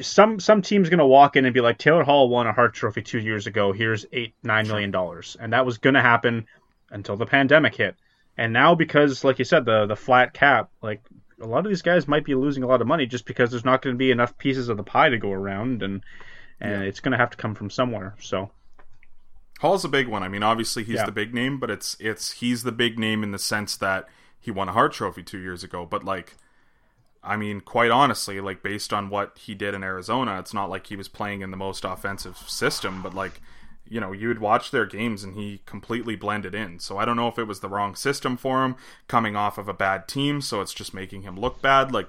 some some team's gonna walk in and be like, Taylor Hall won a Hart Trophy two years ago. Here's eight nine million dollars, and that was gonna happen until the pandemic hit. And now because, like you said, the the flat cap, like a lot of these guys might be losing a lot of money just because there's not going to be enough pieces of the pie to go around, and and it's going to have to come from somewhere. So Hall's a big one. I mean, obviously he's Yeah. the big name, but it's it's he's the big name in the sense that he won a Hart Trophy two years ago. But like, I mean, quite honestly, like based on what he did in Arizona, it's not like he was playing in the most offensive system. But like, you know, you would watch their games and he completely blended in. So I don't know if it was the wrong system for him coming off of a bad team, so it's just making him look bad. Like.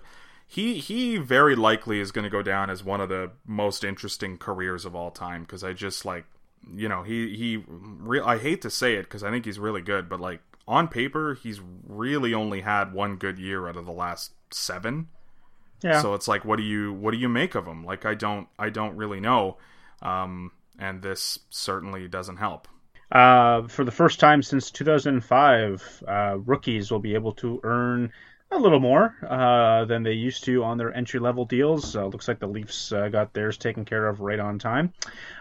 He, he very likely is going to go down as one of the most interesting careers of all time because I just like you know he he re- I hate to say it because I think he's really good, but like on paper he's really only had one good year out of the last seven. yeah, So it's like, what do you what do you make of him? Like I don't I don't really know, um, and this certainly doesn't help. Uh, for the first time since 2005, uh, rookies will be able to earn a little more uh, than they used to on their entry level deals. Uh, looks like the Leafs uh, got theirs taken care of right on time,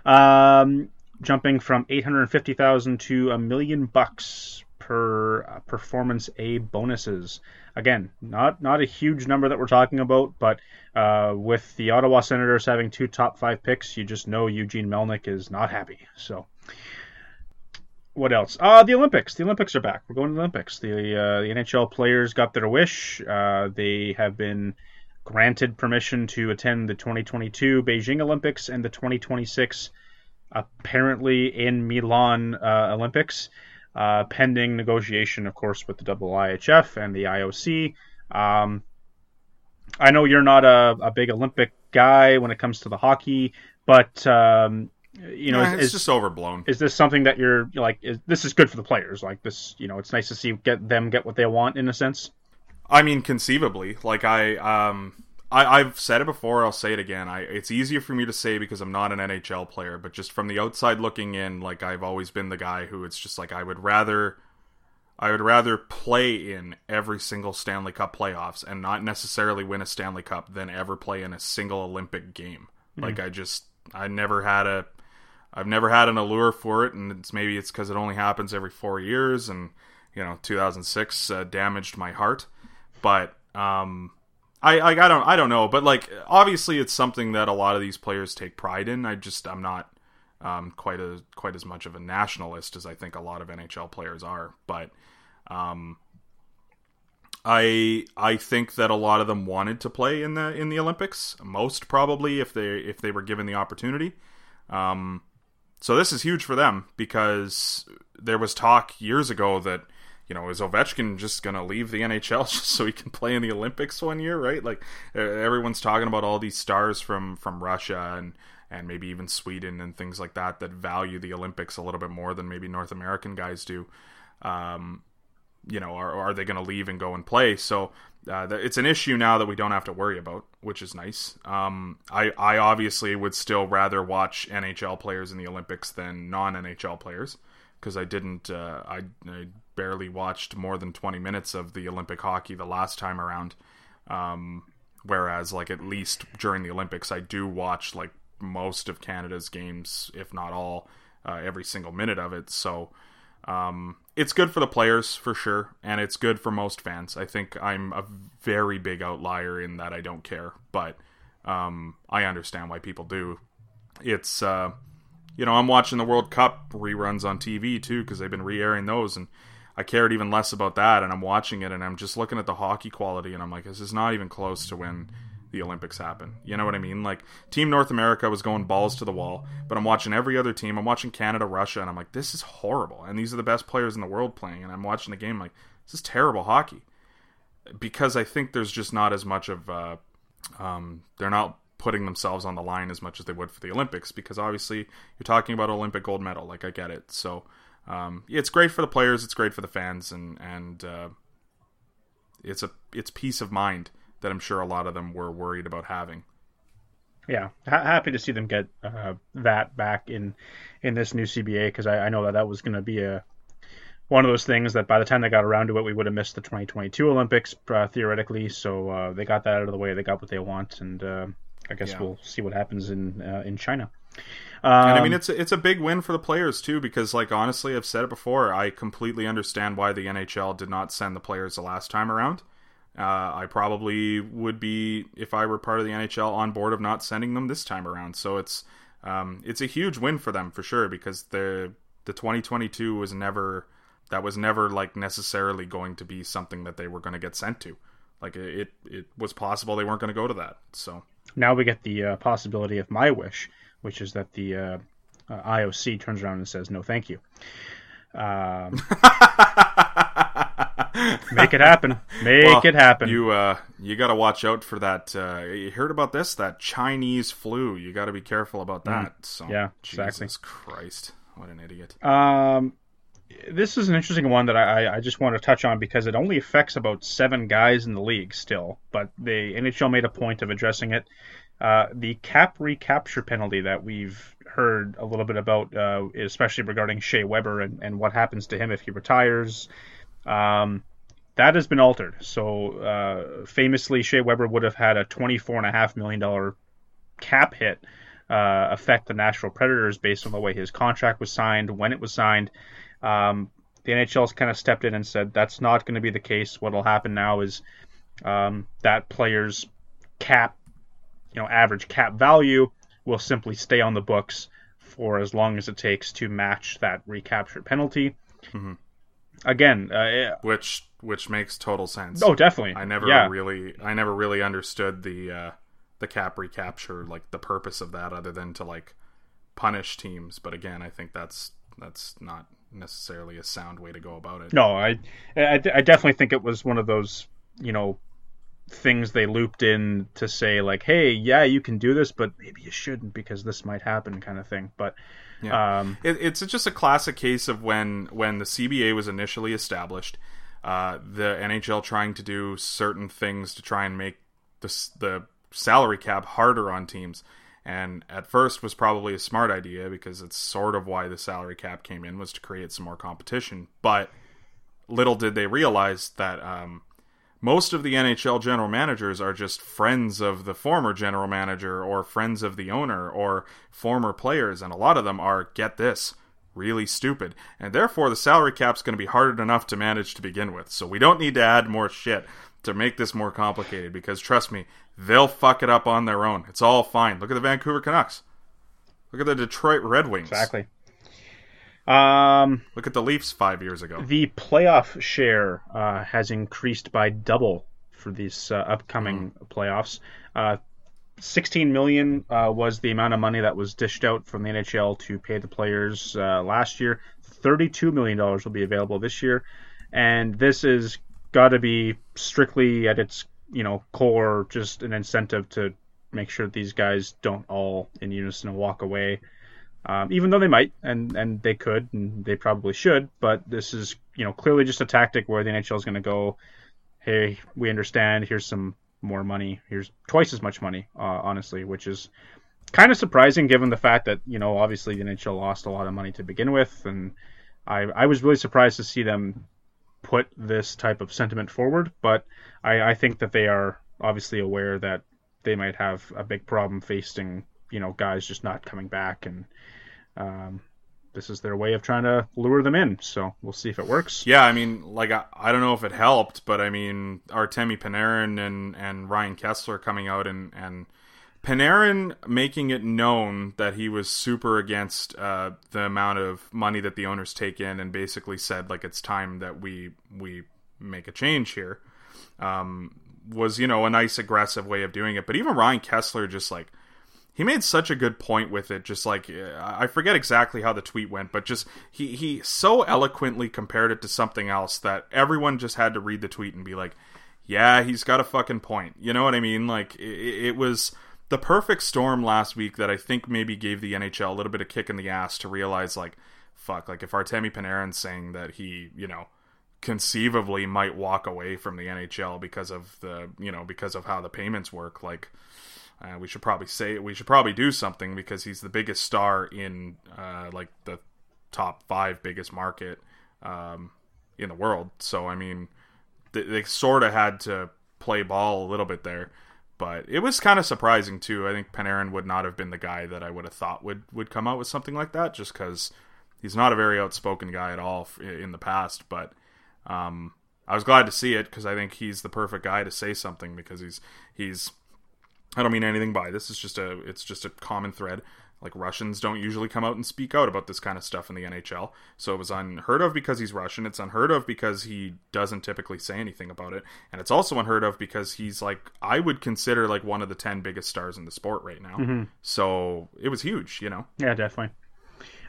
um, jumping from 850,000 to a million bucks per uh, performance A bonuses. Again, not not a huge number that we're talking about, but uh, with the Ottawa Senators having two top five picks, you just know Eugene Melnyk is not happy. So what else? Uh, the Olympics. The Olympics are back. We're going to the Olympics. The uh, the NHL players got their wish. Uh, they have been granted permission to attend the 2022 Beijing Olympics and the 2026 apparently in Milan uh, Olympics, uh, pending negotiation, of course, with the IIHF and the IOC. Um, I know you're not a, a big Olympic guy when it comes to the hockey, but um, you know, Nah, is, it's is- just overblown. is this something that you're like is, this is good for the players like this you know it's nice to see get them get what they want in a sense I mean, conceivably, like I, um, I, I've said it before. I'll say it again. I, it's easier for me to say because I'm not an NHL player, but just from the outside looking in, like I've always been the guy who it's just like I would rather, I would rather play in every single Stanley Cup playoffs and not necessarily win a Stanley Cup than ever play in a single Olympic game. Like I just, I never had a, I've never had an allure for it, and it's maybe it's because it only happens every four years, and you know, 2006 uh, damaged my heart. But um, I, I I don't I don't know, but like obviously it's something that a lot of these players take pride in. I just I'm not um, quite a quite as much of a nationalist as I think a lot of NHL players are, but um, I I think that a lot of them wanted to play in the in the Olympics. Most probably, if they if they were given the opportunity. Um, so this is huge for them because there was talk years ago that you know is Ovechkin just going to leave the NHL just so he can play in the Olympics one year, right? Like everyone's talking about all these stars from from Russia and and maybe even Sweden and things like that that value the Olympics a little bit more than maybe North American guys do. Um, you know, are, are they going to leave and go and play? So uh, it's an issue now that we don't have to worry about, which is nice. Um, I, I obviously would still rather watch NHL players in the Olympics than non NHL players because I didn't, uh, I, I barely watched more than 20 minutes of the Olympic hockey the last time around. Um, whereas, like, at least during the Olympics, I do watch, like, most of Canada's games, if not all, uh, every single minute of it. So, um, it's good for the players for sure, and it's good for most fans. I think I'm a very big outlier in that I don't care, but um, I understand why people do. It's uh, you know I'm watching the World Cup reruns on TV too because they've been re-airing those, and I cared even less about that. And I'm watching it, and I'm just looking at the hockey quality, and I'm like, this is not even close to when the Olympics happen. You know what I mean? Like Team North America was going balls to the wall, but I'm watching every other team. I'm watching Canada, Russia, and I'm like, this is horrible. And these are the best players in the world playing, and I'm watching the game like this is terrible hockey. Because I think there's just not as much of uh, um, they're not putting themselves on the line as much as they would for the Olympics. Because obviously you're talking about Olympic gold medal. Like I get it. So um, it's great for the players. It's great for the fans, and and uh, it's a it's peace of mind that I'm sure a lot of them were worried about having. Yeah, ha- happy to see them get uh, that back in in this new CBA because I, I know that that was going to be a one of those things that by the time they got around to it, we would have missed the 2022 Olympics uh, theoretically. So uh, they got that out of the way. They got what they want, and uh, I guess Yeah. we'll see what happens in uh, in China. Um, And I mean, it's a, it's a big win for the players too, because like honestly, I've said it before. I completely understand why the NHL did not send the players the last time around. Uh, I probably would be if I were part of the NHL on board of not sending them this time around. So it's um, it's a huge win for them for sure because the the 2022 was never that was never like necessarily going to be something that they were going to get sent to. Like it, it, it was possible they weren't going to go to that. So now we get the uh, possibility of my wish, which is that the uh, uh, IOC turns around and says no, thank you. Um, make it happen. Make Well, it happen. You uh, you got to watch out for that. Uh, you heard about this? That Chinese flu. You got to be careful about that. So Mm. Yeah, Jesus exactly. Christ, what an idiot. Um, this is an interesting one that I, I just want to touch on because it only affects about seven guys in the league still, but the NHL made a point of addressing it. Uh, the cap recapture penalty that we've heard a little bit about, uh, especially regarding Shea Weber and, and what happens to him if he retires, um, that has been altered. So uh, famously, Shea Weber would have had a $24.5 million cap hit uh, affect the Nashville Predators based on the way his contract was signed, when it was signed. Um, the NHL's kind of stepped in and said that's not going to be the case. What'll happen now is um, that player's cap, you know, average cap value will simply stay on the books for as long as it takes to match that recapture penalty. Again, uh, Which which makes total sense. oh, definitely. I never yeah. really I never really understood the uh, the cap recapture like the purpose of that other than to like punish teams. But again, I think that's that's not necessarily a sound way to go about it. No, I, I, I definitely think it was one of those, you know, things they looped in to say like, hey, yeah, you can do this, but maybe you shouldn't because this might happen, kind of thing. But, Yeah. um, It, it's just a classic case of when when the CBA was initially established, uh, the NHL trying to do certain things to try and make the the salary cap harder on teams. And at first was probably a smart idea because it's sort of why the salary cap came in was to create some more competition. But little did they realize that um, most of the NHL general managers are just friends of the former general manager or friends of the owner or former players, and a lot of them are, get this, really stupid. And therefore, the salary cap's going to be hard enough to manage to begin with. So we don't need to add more shit to make this more complicated because trust me, they'll fuck it up on their own. It's all fine. Look at the Vancouver Canucks. Look at the Detroit Red Wings. exactly. Um, Look at the Leafs five years ago. the playoff share uh, has increased by double for these uh, upcoming playoffs. Uh, 16 million uh, was the amount of money that was dished out from the NHL to pay the players uh, last year. 32 million dollars will be available this year, and this is got to be strictly at its you know core just an incentive to make sure these guys don't all in unison walk away um, even though they might and and they could and they probably should. But this is you know clearly just a tactic where the NHL is going to go, hey, we understand. Here's some more money. Here's twice as much money, uh, honestly, which is kind of surprising given the fact that you know obviously the NHL lost a lot of money to begin with, and I I was really surprised to see them put this type of sentiment forward. But I, I think that they are obviously aware that they might have a big problem facing you know guys just not coming back and um, this is their way of trying to lure them in. So we'll see if it works. Yeah, I mean, like I, I don't know if it helped, but I mean, Artemi Panarin and and Ryan Kessler coming out and and Panarin making it known that he was super against uh, the amount of money that the owners take in, and basically said like it's time that we we make a change here. Um, was you know a nice aggressive way of doing it, but even Ryan Kessler just like he made such a good point with it. Just like i forget exactly how the tweet went but just he he so eloquently compared it to something else that everyone just had to read the tweet and be like yeah he's got a fucking point. You know what i mean? Like it, it was the perfect storm last week that i think maybe gave the nhl a little bit of kick in the ass to realize like fuck like if artemi panarin's saying that he you know conceivably might walk away from the nhl because of the you know because of how the payments work like uh, we should probably say we should probably do something because he's the biggest star in uh, like the top five biggest market um, in the world. So I mean, they, they sort of had to play ball a little bit there, but it was kind of surprising too. I think Panarin would not have been the guy that I would have thought would would come out with something like that, just because he's not a very outspoken guy at all in the past. But um, I was glad to see it because I think he's the perfect guy to say something because he's he's I don't mean anything by this. It's just a it's just a common thread. Like Russians don't usually come out and speak out about this kind of stuff in the NHL. So it was unheard of because he's Russian. It's unheard of because he doesn't typically say anything about it. And it's also unheard of because he's like I would consider like one of the 10 biggest stars in the sport right now. So it was huge, you know. Yeah, definitely.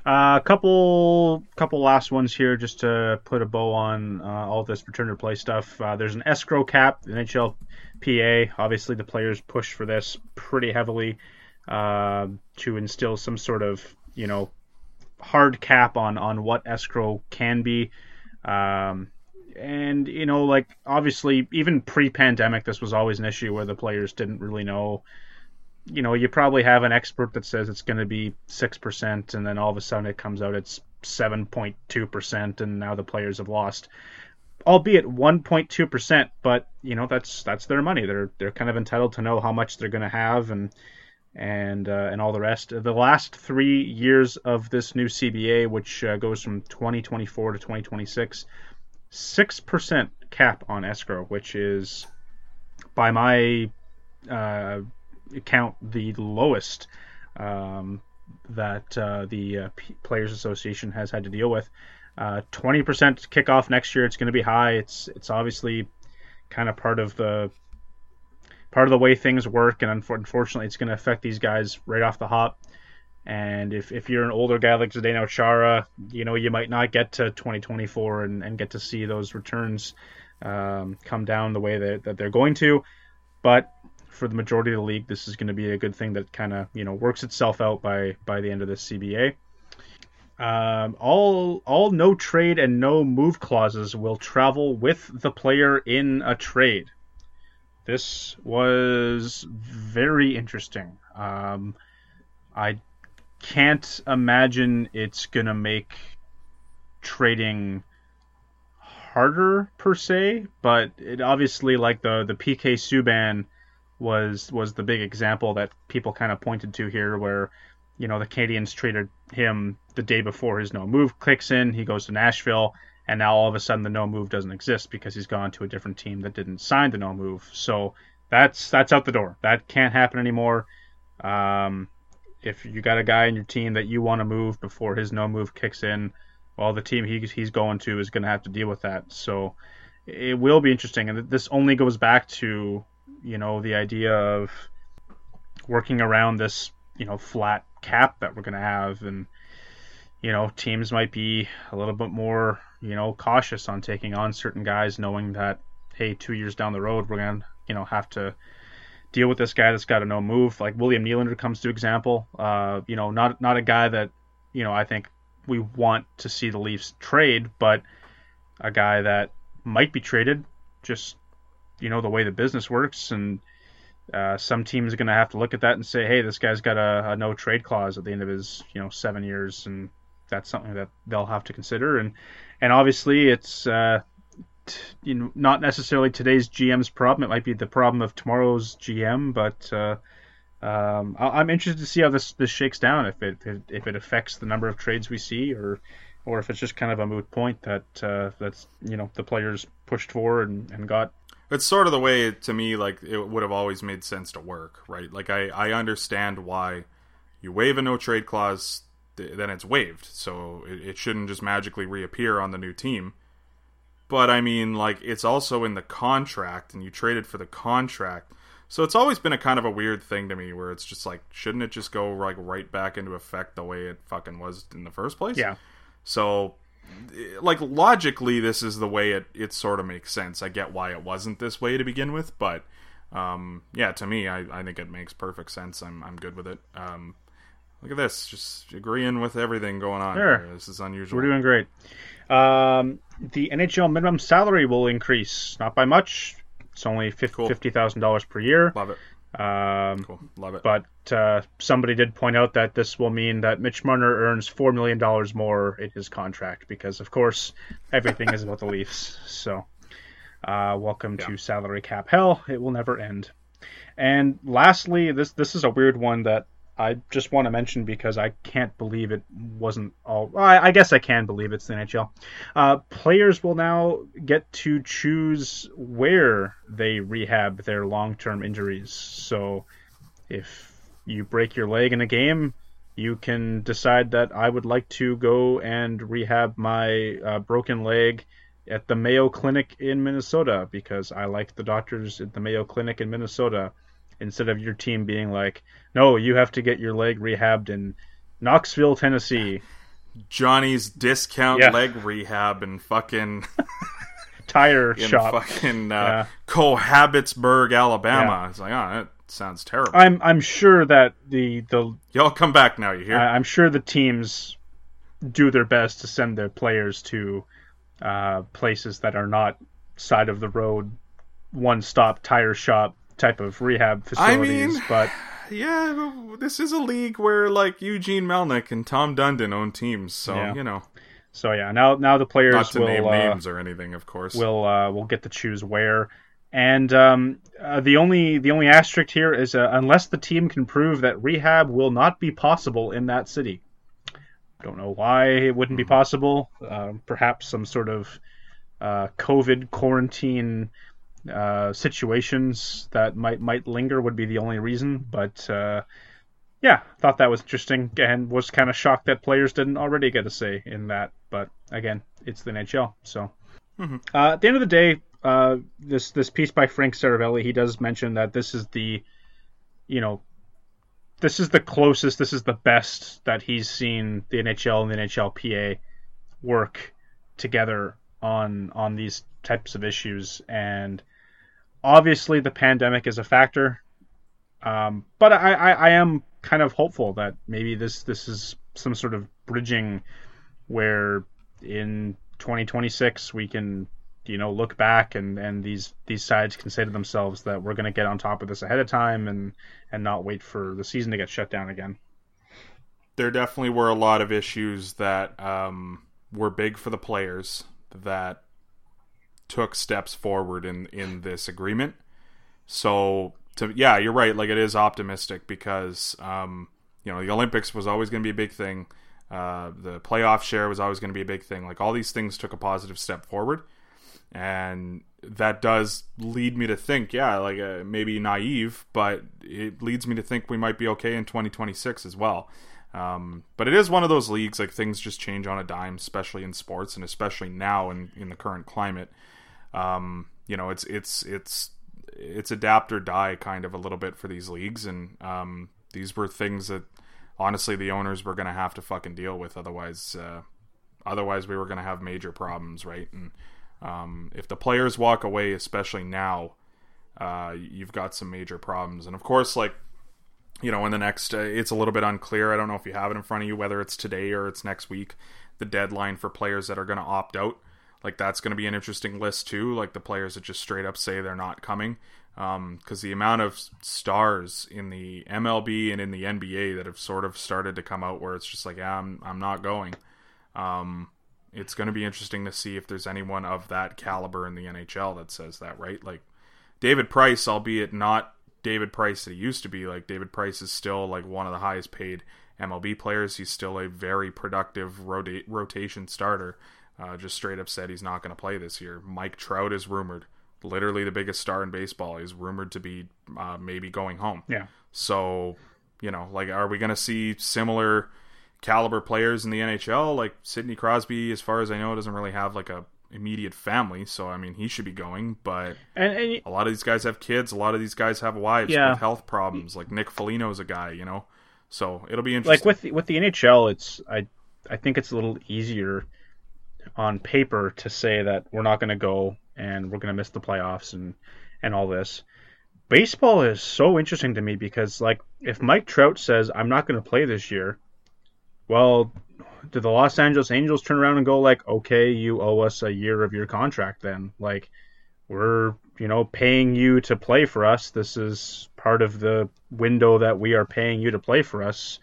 A uh, couple, couple last ones here, just to put a bow on uh, all this return to play stuff. Uh, there's an escrow cap, the NHLPA. Obviously, the players push for this pretty heavily uh, to instill some sort of, you know, hard cap on on what escrow can be. Um, and you know, like obviously, even pre-pandemic, this was always an issue where the players didn't really know you know, you probably have an expert that says it's going to be 6%, and then all of a sudden it comes out it's 7.2%, and now the players have lost. Albeit 1.2%, but you know that's that's their money. They're they're kind of entitled to know how much they're going to have and and uh, and all the rest. The last three years of this new CBA, which uh, goes from 2024 to 2026, six percent cap on escrow, which is by my uh, count the lowest um, that uh, the uh, P- Players Association has had to deal with. Uh, Twenty percent kickoff next year. It's going to be high. It's it's obviously kind of part of the part of the way things work, and unfortunately, it's going to affect these guys right off the hop. And if, if you're an older guy like Zdeno Chara, you know you might not get to 2024 and, and get to see those returns um, come down the way that, that they're going to. But for the majority of the league, this is going to be a good thing that kind of you know works itself out by by the end of this CBA. Um, all all no trade and no move clauses will travel with the player in a trade. This was very interesting. Um, I can't imagine it's gonna make trading harder per se, but it obviously like the the PK Subban was was the big example that people kind of pointed to here, where you know the Canadiens traded him the day before his no move clicks in. He goes to Nashville, and now all of a sudden the no move doesn't exist because he's gone to a different team that didn't sign the no move. So that's that's out the door. That can't happen anymore. Um, if you got a guy in your team that you want to move before his no move kicks in, well, the team he, he's going to is going to have to deal with that. So it will be interesting. And this only goes back to, you know, the idea of working around this, you know, flat cap that we're going to have. And, you know, teams might be a little bit more, you know, cautious on taking on certain guys, knowing that, hey, two years down the road, we're to, you know, have to deal with this guy that's got a no move. Like William Nylander comes to example. Uh, you know, not not a guy that you know I think we want to see the Leafs trade, but a guy that might be traded. Just you know the way the business works, and uh, some teams are going to have to look at that and say, hey, this guy's got a, a no trade clause at the end of his you know seven years, and that's something that they'll have to consider. And and obviously it's. Uh, you know, not necessarily today's GM's problem. It might be the problem of tomorrow's GM, but uh, um, I- am interested to see how this this shakes down. If it, if it affects the number of trades we see, or or if it's just kind of a moot point that uh, that's you know the players pushed for and, and got. It's sort of the way to me like it would have always made sense to work, right? Like I I understand why you waive a no trade clause, then it's waived, so it, it shouldn't just magically reappear on the new team but I mean, like, it's also in the contract, and you traded for the contract. So it's always been a kind of a weird thing to me where it's just like, shouldn't it just go like right back into effect the way it fucking was in the first place? Yeah. So, like, logically, this is the way it, it sort of makes sense. I get why it wasn't this way to begin with, but um, yeah, to me, I, I think it makes perfect sense. I'm, I'm good with it. Um, look at this, just agreeing with everything going on. Sure. Here. This is unusual. We're doing great. Um, the NHL minimum salary will increase, not by much. It's only fifty thousand dollars per year. Love it. Um, Cool. Love it. but uh, somebody did point out that this will mean that Mitch Marner earns four million dollars more in his contract because, of course, everything is about the Leafs. So, uh, welcome to salary cap hell. It will never end. And lastly, this this is a weird one that I just want to mention because I can't believe it wasn't all. I, I guess I can believe it's the NHL. Uh, players will now get to choose where they rehab their long-term injuries. So, if you break your leg in a game, you can decide that I would like to go and rehab my uh, broken leg at the Mayo Clinic in Minnesota because I like the doctors at the Mayo Clinic in Minnesota instead of your team being like, no, you have to get your leg rehabbed in Knoxville, Tennessee. Johnny's discount Yeah. leg rehab and fucking Tire in shop. fucking uh, Yeah. Cohabitsburg, Alabama. Yeah. It's like, oh, that sounds terrible. I'm I'm sure that the the Y'all come back now. You hear? I- I'm sure the teams do their best to send their players to uh, places that are not side of the road, one stop tire shop type of rehab I facilities. mean- but yeah, this is a league where like Eugene Melnyk and Tom Dundon own teams, so Yeah. you know, so yeah, now now the players not to will name uh, names or anything, of course. will uh, will get to choose where. And um, uh, the only the only asterisk here is uh, unless the team can prove that rehab will not be possible in that city. Don't know why it wouldn't be possible. Um perhaps some sort of uh, COVID quarantine uh, situations that might might linger would be the only reason. But uh, yeah, thought that was interesting and was kind of shocked that players didn't already get a say in that. But again, it's the NHL, so. Uh, at the end of the day, uh, this this piece by Frank Seravalli, he does mention that this is the, you know, this is the closest, this is the best that he's seen the NHL and the NHLPA work together on on these types of issues, and obviously the pandemic is a factor. Um, but I, I, I am kind of hopeful that maybe this this is some sort of bridging where in 2026 we can you know look back and and these these sides can say to themselves that we're going to get on top of this ahead of time and and not wait for the season to get shut down again there definitely were a lot of issues that um, were big for the players that took steps forward in in this agreement. So, to, yeah, you're right. Like it is optimistic because um, you know the Olympics was always going to be a big thing. Uh, the playoff share was always going to be a big thing. Like all these things took a positive step forward, and that does lead me to think, yeah, like uh, maybe naive, but it leads me to think we might be okay in 2026 as well. Um, but it is one of those leagues like things just change on a dime, especially in sports, and especially now in in the current climate. Um, you know, it's it's it's it's adapt or die kind of a little bit for these leagues, and um, these were things that honestly the owners were going to have to fucking deal with. Otherwise, uh, otherwise we were going to have major problems, right? And um, if the players walk away, especially now, uh, you've got some major problems. And of course, like you know, in the next, uh, it's a little bit unclear. I don't know if you have it in front of you, whether it's today or it's next week. The deadline for players that are going to opt out, like that's going to be an interesting list too. Like the players that just straight up say they're not coming, because um, the amount of stars in the MLB and in the NBA that have sort of started to come out where it's just like, yeah, I'm I'm not going. Um, it's going to be interesting to see if there's anyone of that caliber in the NHL that says that, right? Like David Price, albeit not David Price that he used to be. Like David Price is still like one of the highest paid MLB players. He's still a very productive rota- rotation starter. Uh, just straight up said he's not going to play this year. Mike Trout is rumored, literally the biggest star in baseball, is rumored to be uh, maybe going home. Yeah. So, you know, like, are we going to see similar caliber players in the NHL? Like Sidney Crosby, as far as I know, doesn't really have like a immediate family, so I mean, he should be going. But And, and a lot of these guys have kids. A lot of these guys have wives Yeah. with health problems. Like Nick Foligno's a guy, you know. So it'll be like interesting. with the, with the NHL, it's I I think it's a little easier on paper to say that we're not going to go and we're going to miss the playoffs and and all this. Baseball is so interesting to me because like if Mike Trout says I'm not going to play this year, well, do the Los Angeles Angels turn around and go like, "Okay, you owe us a year of your contract then." Like we're, you know, paying you to play for us. This is part of the window that we are paying you to play for us.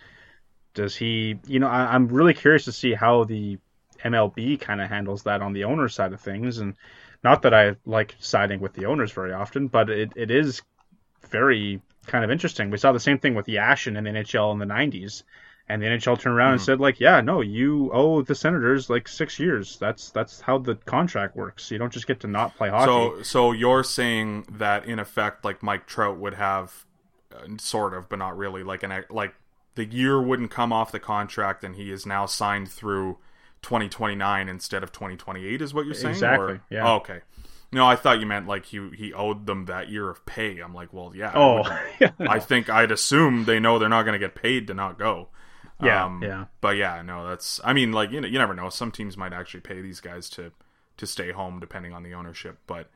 Does he, you know, I, I'm really curious to see how the MLB kind of handles that on the owner side of things. And not that I like siding with the owners very often, but it, it is very kind of interesting. We saw the same thing with Yashin in the NHL in the 90s. And the NHL turned around and said, like, yeah, no, you owe the Senators like six years. That's that's how the contract works. You don't just get to not play hockey. so, so you're saying that in effect, like Mike Trout would have, uh, sort of, but not really, like an like the year wouldn't come off the contract, and he is now signed through 2029 instead of 2028. Is what you're saying? Exactly, Or- yeah. Oh, okay. No, I thought you meant like he he owed them that year of pay. I'm like, well, yeah. Oh, would- I think I'd assume they know they're not going to get paid to not go. yeah, Um, yeah. But yeah, no, that's. I mean, like you know, you never know. Some teams might actually pay these guys to to stay home, depending on the ownership. But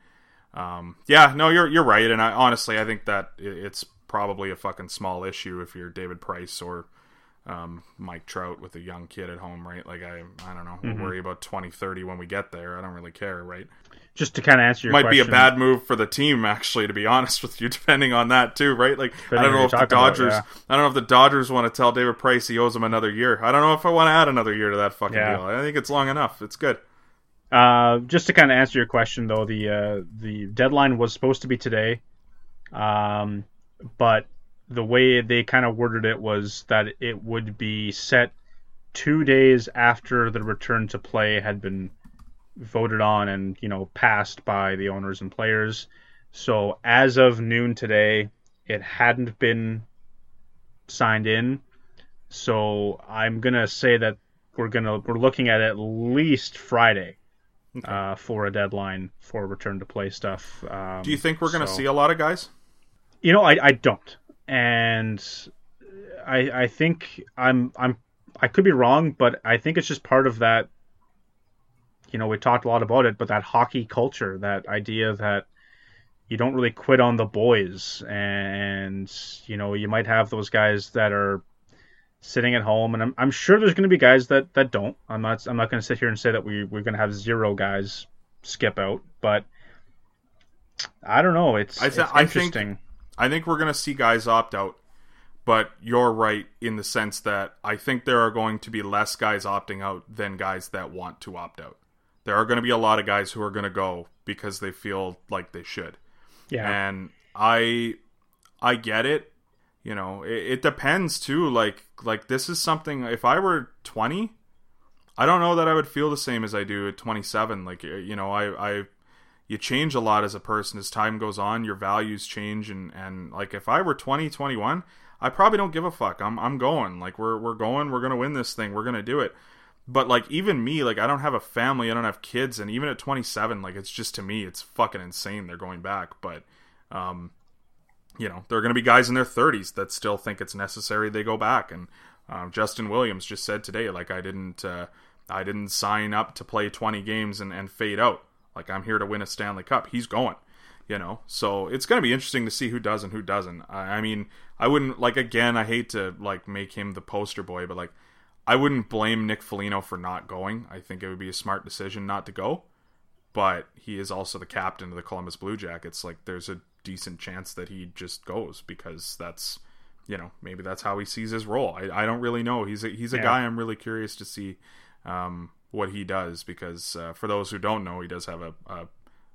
um, yeah, no, you're you're right. And I honestly, I think that it's probably a fucking small issue if you're David Price or um, Mike Trout with a young kid at home, right? Like I, I don't know. We'll Mm-hmm. worry about 2030 when we get there. I don't really care, right? Just to kind of answer your question. Might question, be a bad move for the team, actually, to be honest with you, depending on that too, right? Like, I don't know if the talking about, Dodgers, yeah. I don't know if the Dodgers want to tell David Price he owes him another year. I don't know if I want to add another year to that fucking Yeah. deal. I think it's long enough. It's good. Uh, just to kind of answer your question, though, the uh, the deadline was supposed to be today, um, but the way they kind of worded it was that it would be set two days after the return to play had been voted on and you know passed by the owners and players. So as of noon today, it hadn't been signed in. So I'm gonna say that we're gonna we're looking at at least Friday uh, for a deadline for return to play stuff. Um, Do you think we're going to so- see a lot of guys? You know, I, I don't, and I I think I'm I'm I could be wrong, but I think it's just part of that. You know, we talked a lot about it, but that hockey culture, that idea that you don't really quit on the boys, and you know, you might have those guys that are sitting at home, and I'm, I'm sure there's going to be guys that, that don't. I'm not I'm not going to sit here and say that we we're going to have zero guys skip out, but I don't know. It's, I th- it's I think- interesting. I think we're going to see guys opt out, but you're right in the sense that I think there are going to be less guys opting out than guys that want to opt out. There are going to be a lot of guys who are going to go because they feel like they should. yeah. and i i get it you know it, it depends too like like this is something if i were 20 i don't know that i would feel the same as i do at 27 like you know i i you change a lot as a person as time goes on. Your values change, and and like if I were 20, 21, I probably don't give a fuck. I'm I'm going. Like we're we're going. We're gonna win this thing. We're gonna do it. But like even me, like I don't have a family. I don't have kids, and even at 27, like it's just to me, it's fucking insane. They're going back, but um, you know, there are going to be guys in their 30s that still think it's necessary they go back. And um, Justin Williams just said today, like, I didn't, uh, I didn't sign up to play 20 games and, and fade out. Like, I'm here to win a Stanley Cup. He's going, you know. So it's going to be interesting to see who does and who doesn't. I, I mean, I wouldn't like again. I hate to like make him the poster boy, but like, I wouldn't blame Nick Foligno for not going. I think it would be a smart decision not to go. But he is also the captain of the Columbus Blue Jackets. Like, there's a decent chance that he just goes because that's you know maybe that's how he sees his role. I, I don't really know. He's a, he's a Yeah. guy I'm really curious to see um, what he does because uh, for those who don't know, he does have a a,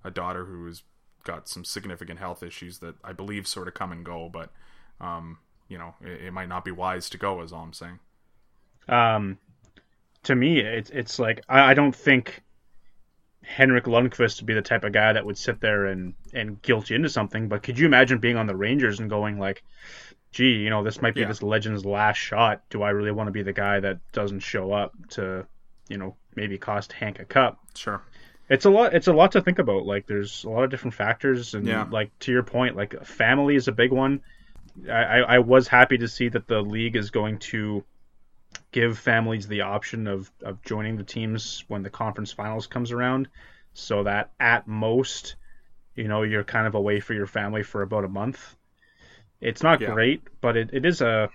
a daughter who's got some significant health issues that I believe sort of come and go, but um, you know it, it might not be wise to go. Is all I'm saying. Um, to me, it's it's like I, I don't think Henrik Lundqvist would be the type of guy that would sit there and and guilt you into something. But could you imagine being on the Rangers and going like, "Gee, you know, this might be Yeah. this legend's last shot. Do I really want to be the guy that doesn't show up to, you know, maybe cost Hank a cup?" Sure. It's a lot. It's a lot to think about. Like, there's a lot of different factors, and Yeah. like to your point, like family is a big one. I, I, I was happy to see that the league is going to give families the option of of joining the teams when the conference finals comes around, so that at most, you know, you're kind of away for your family for about a month. It's not Yeah. great, but it, it is a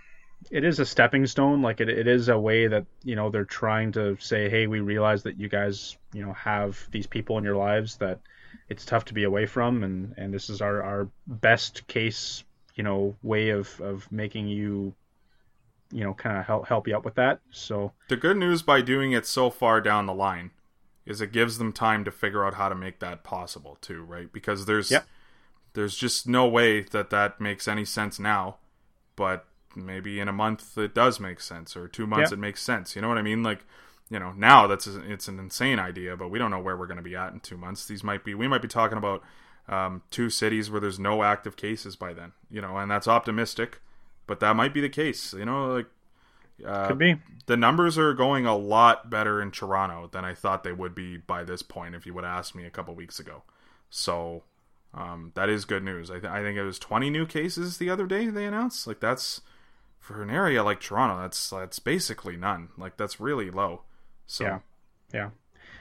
it is a stepping stone. Like it, it is a way that you know they're trying to say, hey, we realize that you guys you know have these people in your lives that it's tough to be away from, and and this is our our best case you know way of of making you you know kind of help help you out with that. So The good news by doing it so far down the line is it gives them time to figure out how to make that possible too, right? Because there's Yep. there's just no way that that makes any sense now, but maybe in a month it does make sense or 2 months Yeah. it makes sense. You know what I mean? Like, you know, now that's a, it's an insane idea, but we don't know where we're going to be at in 2 months. These might be we might be talking about um, two cities where there's no active cases by then, you know, and that's optimistic, but that might be the case, you know, like uh, could be the numbers are going a lot better in Toronto than I thought they would be by this point if you would asked me a couple weeks ago. So um, that is good news. I, th- I think it was 20 new cases the other day they announced. Like that's for an area like Toronto, that's that's basically none. Like that's really low. So Yeah. yeah.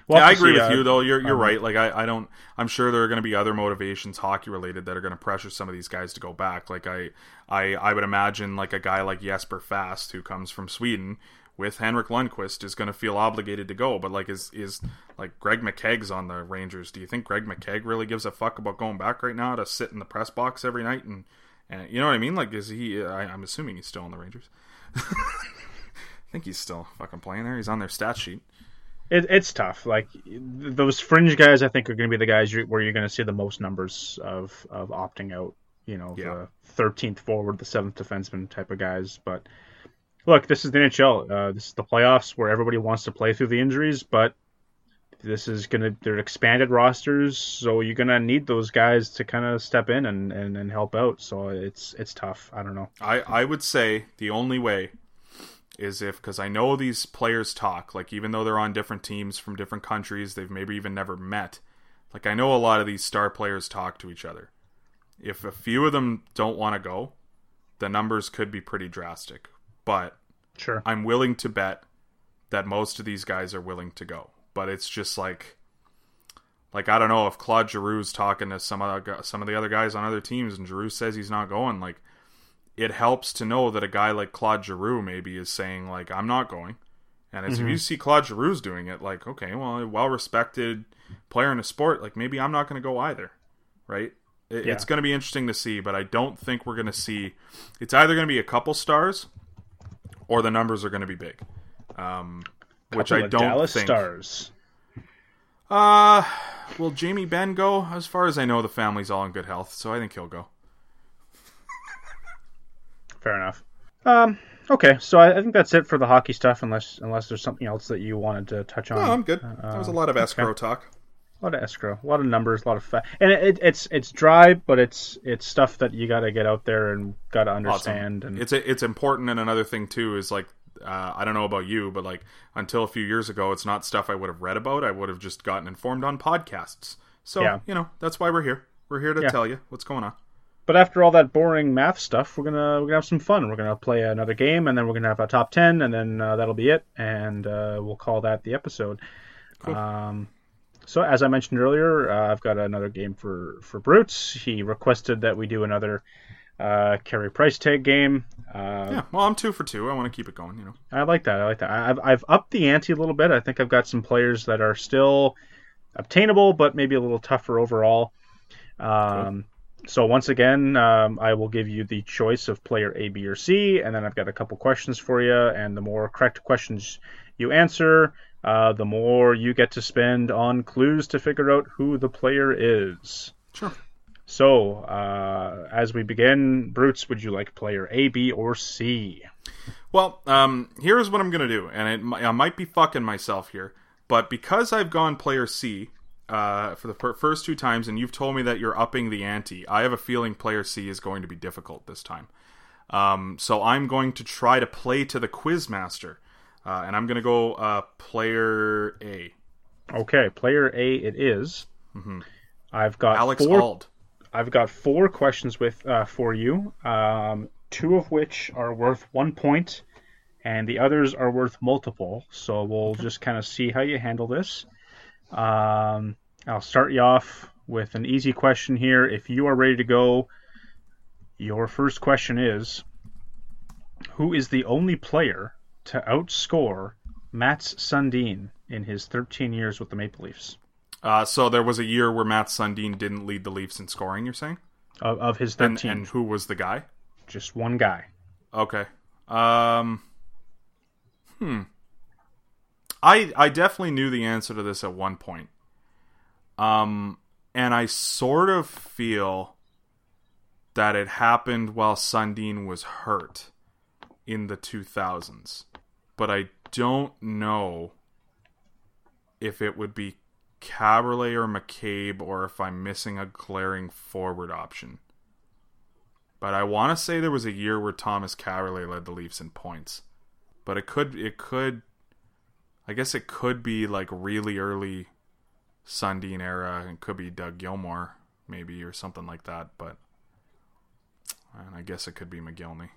yeah, I agree see, with uh, you though. You're you're um, right. Like I, I don't. I'm sure there are going to be other motivations, hockey related, that are going to pressure some of these guys to go back. Like I, I, I would imagine like a guy like Jesper Fast, who comes from Sweden, with Henrik Lundqvist, is going to feel obligated to go. But like is is like Greg McKegg's on the Rangers? Do you think Greg McKegg really gives a fuck about going back right now to sit in the press box every night and and you know what I mean? Like is he? I, I'm assuming he's still on the Rangers. I think he's still fucking playing there. He's on their stat sheet. It, it's tough. Like those fringe guys, I think are going to be the guys you, where you're going to see the most numbers of of opting out. You know, Yeah. the thirteenth forward, the seventh defenseman type of guys. But look, this is the NHL. Uh, this is the playoffs where everybody wants to play through the injuries, but this is going to they're expanded rosters, so you're going to need those guys to kind of step in and, and, and help out. So it's it's tough. I don't know. I, I would say the only way is if because I know these players talk like even though they're on different teams from different countries they've maybe even never met like I know a lot of these star players talk to each other if a few of them don't want to go the numbers could be pretty drastic but Sure. I'm willing to bet that most of these guys are willing to go but it's just like like I don't know if Claude Giroux's talking to some other some of the other guys on other teams and Giroux says he's not going like it helps to know that a guy like Claude Giroux maybe is saying like I'm not going. And as if you see Claude Giroux's doing it, like okay, well, a well respected player in a sport, like maybe I'm not going to go either, right? It, Yeah. It's going to be interesting to see, but I don't think we're going to see. It's either going to be a couple stars, or the numbers are going to be big, um, which I don't Dallas think. Stars. Uh, will Jamie Benn go? As far as I know, the family's all in good health, so I think he'll go. Fair enough. Um, okay, so I, I think that's it for the hockey stuff, unless unless there's something else that you wanted to touch on. No, I'm good. that was a lot of escrow talk. A lot of escrow, a lot of numbers, a lot of fat, and it, it's it's dry, but it's it's stuff that you got to get out there and got to understand. And It's it's important, and another thing too is like uh, I don't know about you, but like until a few years ago, it's not stuff I would have read about. I would have just gotten informed on podcasts. So Yeah. you know that's why we're here. We're here to Yeah. tell you what's going on. But after all that boring math stuff, we're gonna we're gonna have some fun. We're gonna play another game, and then we're gonna have a top ten, and then uh, that'll be it, and uh, we'll call that the episode. Um, so as I mentioned earlier, uh, I've got another game for for Brutes. He requested that we do another uh, carry price tag game. Uh, Yeah, well, I'm two for two. I want to keep it going. You know. I like that. I like that. I- I've I've upped the ante a little bit. I think I've got some players that are still obtainable, but maybe a little tougher overall. Um, So once again, um, I will give you the choice of player A, B, or C, and then I've got a couple questions for you. And the more correct questions you answer, uh, the more you get to spend on clues to figure out who the player is. Sure. So, uh, as we begin, Brutes, would you like player A, B, or C? Well, um, here's what I'm gonna do, and it, I might be fucking myself here, but because I've gone player C uh, for the fir- first two times, and you've told me that you're upping the ante, I have a feeling player C is going to be difficult this time. Um, so I'm going to try to play to the quizmaster, uh, and I'm gonna go uh, player A, Okay, player A it is. I've got Alex four. Ald. I've got four questions with uh, for you. Um, two of which are worth one point, and the others are worth multiple. So we'll just kind of see how you handle this. Um, I'll start you off with an easy question here. If you are ready to go, your first question is: Who is the only player to outscore Mats Sundin in his 13 years with the Maple Leafs? Uh, so there was a year where Matt Sundin didn't lead the Leafs in scoring. You're saying, Of, of his and, 13, and who was the guy? just one guy. Okay. Um. Hmm. I I definitely knew the answer to this at one point. Um, and I sort of feel that it happened while Sundin was hurt in the 2000s, but I don't know if it would be Kaberle or McCabe or if I'm missing a glaring forward option. But I want to say there was a year where Thomas Kaberle led the Leafs in points. But it could it could I guess it could be like really early Sundin era and could be Doug Gilmour maybe or something like that, but and I guess it could be Mogilny.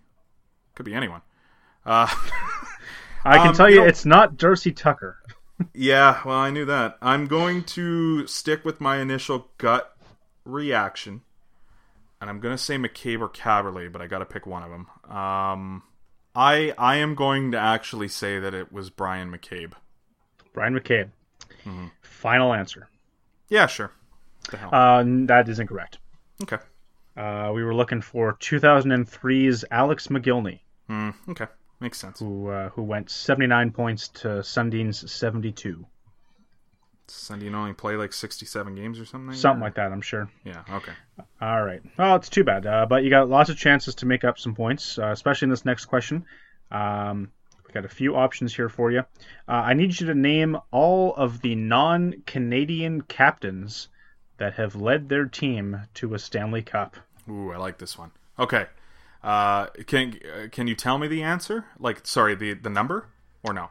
Could be anyone. Uh I can Um, tell you you, know- it's not Darcy Tucker. Yeah, well, I knew that. I'm going to stick with my initial gut reaction, and I'm going to say McCabe or Kaberle, but I got to pick one of them. Um, I I am going to actually say that it was Bryan McCabe. Bryan McCabe. Mm-hmm. Final answer. Yeah, sure. The hell. Uh, that is incorrect. okay. Uh, we were looking for 2003's Alex Mogilny, Hmm, okay, makes sense. who uh, who went 79 points to Sundin's 72. Sundin only play like 67 games or something. Something like that, I'm sure. Yeah. Okay. All right. Well, it's too bad, uh, but you got lots of chances to make up some points, uh, especially in this next question. Um, we got a few options here for you. Uh, I need you to name all of the non-Canadian captains that have led their team to a Stanley Cup. Ooh, I like this one. Okay. Uh, can uh, can you tell me the answer? Like, sorry, the the number or no?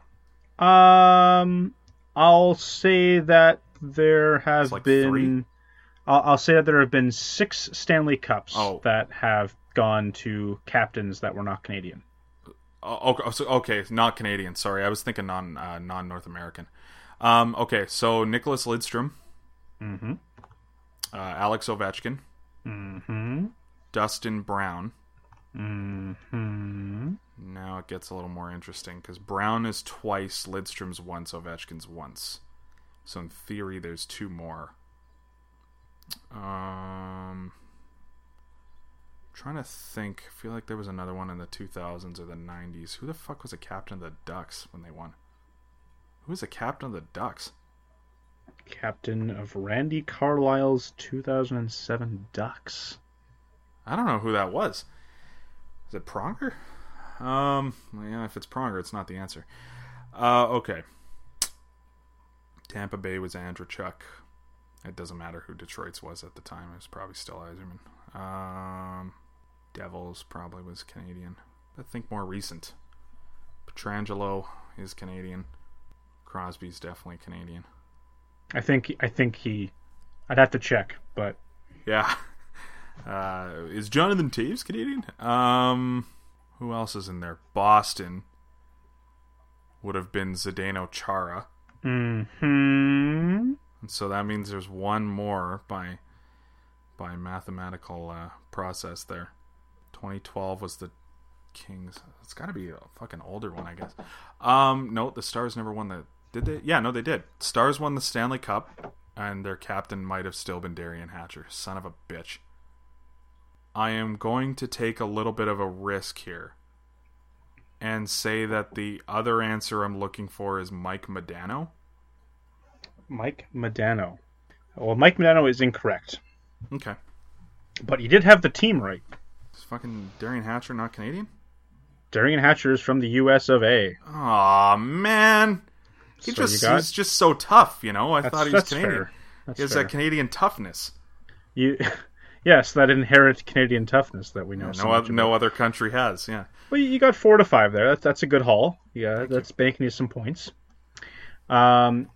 Um, I'll say that there have like been. I'll, I'll say that there have been six Stanley Cups Oh. that have gone to captains that were not Canadian. Oh, okay, so, okay, not Canadian. Sorry, I was thinking non uh, non North American. Um, okay, so Nicklas Lidstrom, Mm-hmm. uh, Alex Ovechkin, Mm-hmm. Dustin Brown. Mm-hmm. Now it gets a little more interesting because Brown is twice, Lidstrom's once, Ovechkin's once. So in theory, there's two more. Um, trying to think. I feel like there was another one in the 2000s or the 90s. Who the fuck was a captain of the Ducks when they won? Who was the captain of the Ducks? Captain of Randy Carlyle's 2007 Ducks. I don't know who that was. Is it Pronger? Um, yeah, if it's Pronger, it's not the answer. Uh, okay. Tampa Bay was Andreychuk. It doesn't matter who Detroit's was at the time. It was probably still Yzerman. Um, Devils probably was Canadian. I think more recent. Pietrangelo is Canadian. Crosby's definitely Canadian. I think I think he. I'd have to check, but Yeah. Uh, is Jonathan Toews Canadian? Um, who else is in there? Boston would have been Zdeno Chara. hmm And so that means there's one more by by mathematical uh, process there. 2012 was the Kings. It's got to be a fucking older one, I guess. Um, no, the Stars never won the. Did they? Yeah, no, they did. Stars won the Stanley Cup, and their captain might have still been Derian Hatcher. Son of a bitch. I am going to take a little bit of a risk here and say that the other answer I'm looking for is Mike Modano. Mike Modano. Well, Mike Modano is incorrect, Okay. but he did have the team right. Is fucking Derian Hatcher not Canadian? Derian Hatcher is from the U.S. of A. Aw, man. He So just got- he's just so tough, you know. I That's, thought he was that's Canadian. fair. That's He has fair. that Canadian toughness. You, yes, that inherent Canadian toughness that we know. No, so oth- much no other country has. Yeah. Well, you got four to five there. That's that's a good haul. Yeah, that's banking you some points. Um,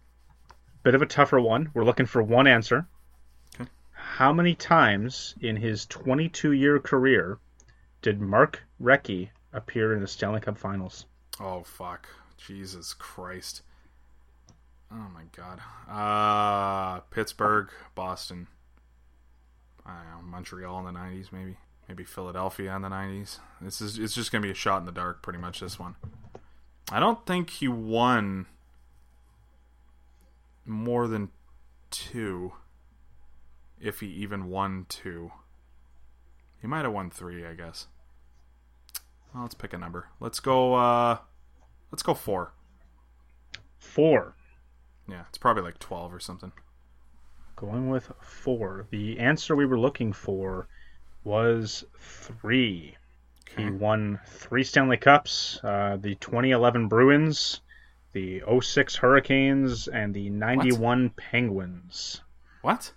bit of a tougher one. We're looking for one answer. Okay. How many times in his 22-year career did Mark Recchi appear in the Stanley Cup Finals? Oh fuck. Jesus Christ. Oh my god. Uh Pittsburgh, Boston. I don't know, Montreal in the nineties maybe. Maybe Philadelphia in the nineties. This is it's just gonna be a shot in the dark pretty much this one. I don't think he won more than two. If he even won two. He might have won three, I guess. Well, let's pick a number. Let's go uh let's go 4. Four. Yeah, it's probably like 12 or something. Going with four. The answer we were looking for was three. He won three Stanley Cups uh, the 2011 Bruins, the 06 Hurricanes, and the 91 Penguins. What?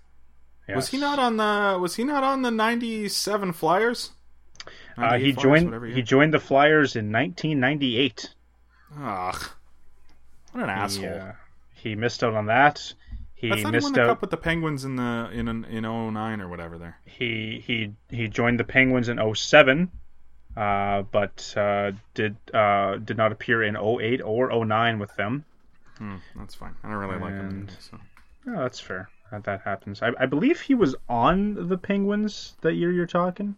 Was he not on the was he not on the 97 Flyers? Uh, he Flyers, joined. He joined the Flyers in 1998. Ugh. What an asshole. Uh, he missed out on that. He he won missed the out. cup with the Penguins in the in an, in 09 or whatever there. he he he joined the Penguins in 07, uh, but uh, did uh, did not appear in 08 or 09 with them. Hmm, that's fine. I don't really like him. And- anyway, So. Oh, that's fair. That, that happens. I, I believe he was on the Penguins that year you're talking.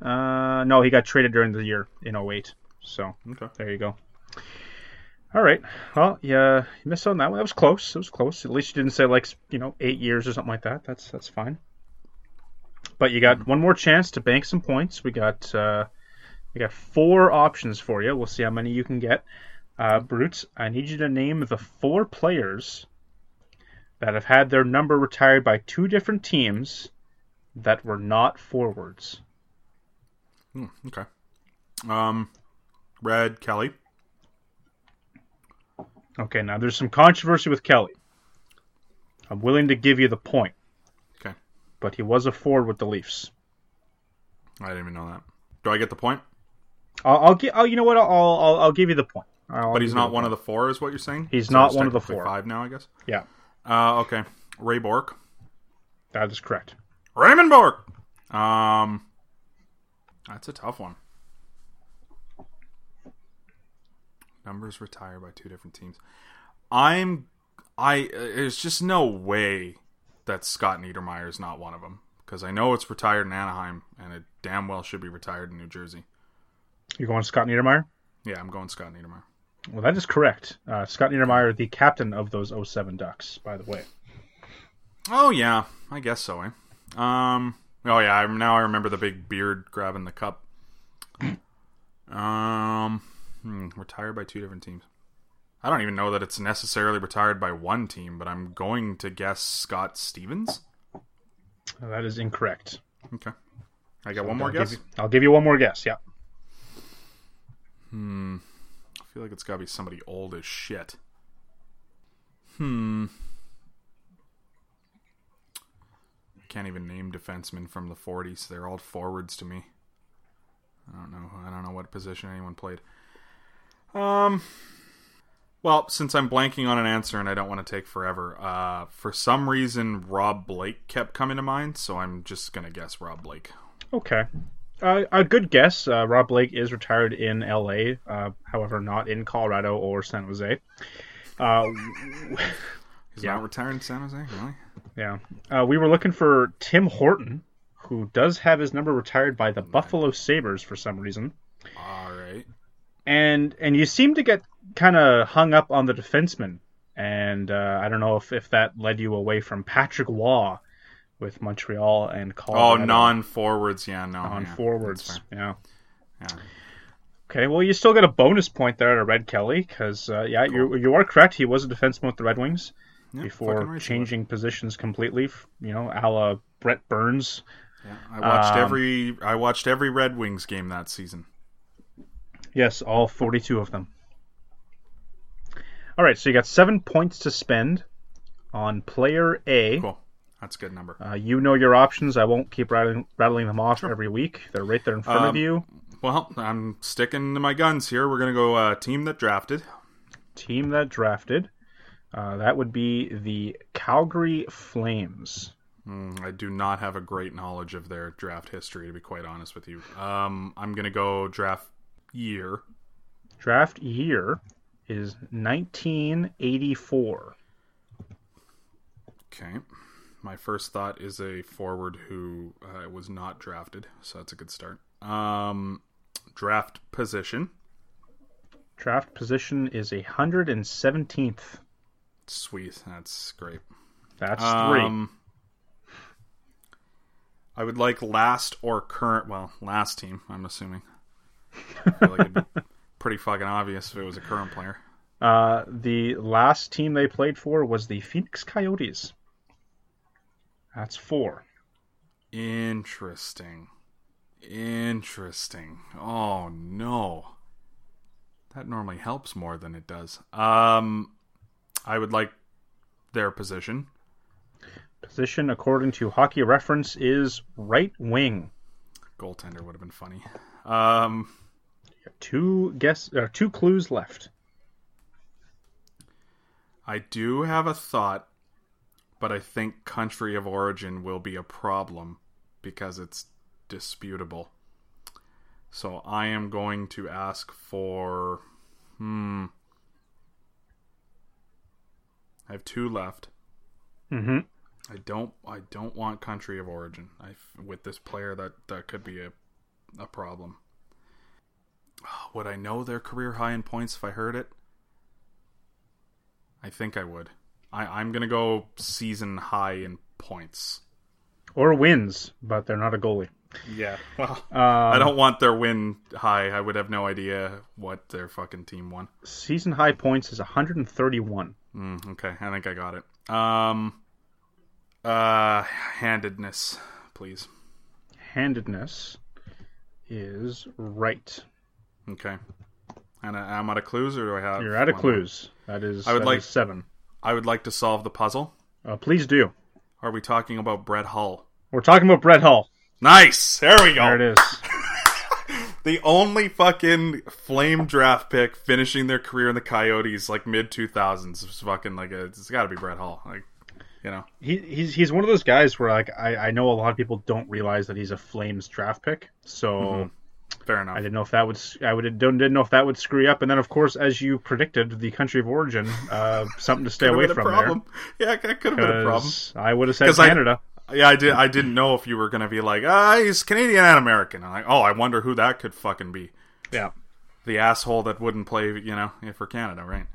Uh, no, he got traded during the year in 08. So Okay. there you go. All right. Well, yeah, you missed on that one. That was close. It was close. At least you didn't say like you know eight years or something like that. That's that's fine. But you got one more chance to bank some points. We got uh, we got four options for you. We'll see how many you can get. Uh, Brute, I need you to name the four players that have had their number retired by two different teams that were not forwards. Hmm, okay. Um Red Kelly. Okay, now there's some controversy with Kelly. I'm willing to give you the point, Okay. but he was a forward with the Leafs. I didn't even know that. Do I get the point? I'll, I'll give. Oh, you know what? I'll, I'll I'll give you the point. I'll But he's not one point. of the four, is what you're saying? He's So not one of the four. Five now, I guess. Yeah, Uh, okay. Ray Bourque. that is correct. Raymond Bourque. Um, that's a tough one. Numbers retired by two different teams. I'm, I. There's just no way that Scott Niedermayer is not one of them because I know it's retired in Anaheim and it damn well should be retired in New Jersey. You're going Scott Niedermayer. Yeah, I'm going Scott Niedermayer. Well, that is correct. Uh, Scott Niedermayer, the captain of those 07 Ducks, by the way. Oh yeah, I guess so. Eh? Um. Oh yeah. I, now I remember the big beard grabbing the cup. Um. Hmm, retired by two different teams. I don't even know that it's necessarily retired by one team, but I'm going to guess Scott Stevens. That is incorrect. Okay. I got one more I'll guess. Give you, I'll give you one more guess. Yeah. Hmm. I feel like it's got to be somebody old as shit. Hmm. can't even name defensemen from the 40s. They're all forwards to me. I don't know. I don't know what position anyone played. Um. Well, since I'm blanking on an answer and I don't want to take forever, uh, for some reason Rob Blake kept coming to mind, so I'm just gonna guess Rob Blake. Okay. Uh, a good guess. Uh, Rob Blake is retired in L.A., uh, however, not in Colorado or San Jose. Uh, He's Yeah. not retired in San Jose, really? yeah. Uh, we were looking for Tim Horton, who does have his number retired by the Buffalo Sabres for some reason. All right. And and you seem to get kind of hung up on the defenseman, and uh, I don't know if, if that led you away from Patrick Roy with Montreal and Colorado. Oh, non-forwards. Yeah, no. on yeah, that's forwards. Yeah. Yeah. Okay, well, you still get a bonus point there to Red Kelly because uh, yeah, you you are correct. He was a defenseman with the Red Wings Yeah, before right he was. changing positions completely. You know, a la Brent Burns. Yeah, I watched Um, every. I watched every Red Wings game that season. Yes, all 42 of them. All right, so you got seven points to spend on player A. Cool. That's a good number. Uh, you know your options. I won't keep rattling, rattling them off every week. They're right there in front of Um, you. Well, I'm sticking to my guns here. We're gonna go uh, team that drafted. Team that drafted. Uh, that would be the Calgary Flames. Mm, I do not have a great knowledge of their draft history, to be quite honest with you. Um, I'm gonna go draft year. Draft year is 1984. Okay. My first thought is a forward who uh, was not drafted, so that's a good start. Um, draft position. Draft position is a 117th. Sweet, that's great. That's three. Um, I would like last or current. Well, last team. I'm assuming. I feel like it'd be pretty fucking obvious if it was a current player. Uh, the last team they played for was the Phoenix Coyotes. That's four. Interesting. Interesting. Oh no. That normally helps more than it does. Um I would like their position. Position, according to Hockey Reference, is right wing. Goaltender would have been funny. Um Two guess, uh, two clues left. I do have a thought, but I think country of origin will be a problem because it's disputable. So I am going to ask for hmm I have two left. Mm-hmm. I don't I don't want country of origin. I with this player that that could be a a problem. Would I know their career high in points if I heard it? I think I would. I, I'm gonna go season high in points. Or wins, but they're not a goalie. Yeah. Well, Um, I don't want their win high. I would have no idea what their fucking team won. Season high points is 131. Mm, okay, I think I got it. Um, uh, handedness, please. Handedness is right. Okay. And I, I'm out of clues, or do I have? You're out of one more? clues. That is, I would like- seven. I would like to solve the puzzle. Uh, please do. Are we talking about Brett Hull? We're talking about Brett Hull. Nice. There we go. There it is. The only fucking flame draft pick finishing their career in the Coyotes like mid 2000s was fucking like a, it's got to be Brett Hull. Like, you know. He, he's he's one of those guys where like I, I know a lot of people don't realize that he's a Flames draft pick. So Mm-hmm. Fair enough. I didn't know if that would I would didn't know if that would screw you up. And then of course, as you predicted, the country of origin, uh, something to stay away from problem. Yeah, that could have been a problem. I would have said 'Cause I- Canada. Yeah, I did. I didn't know if you were gonna be like, ah, he's Canadian and American. I'm like, oh, I wonder who that could fucking be. yeah. The asshole that wouldn't play, you know, for Canada, right?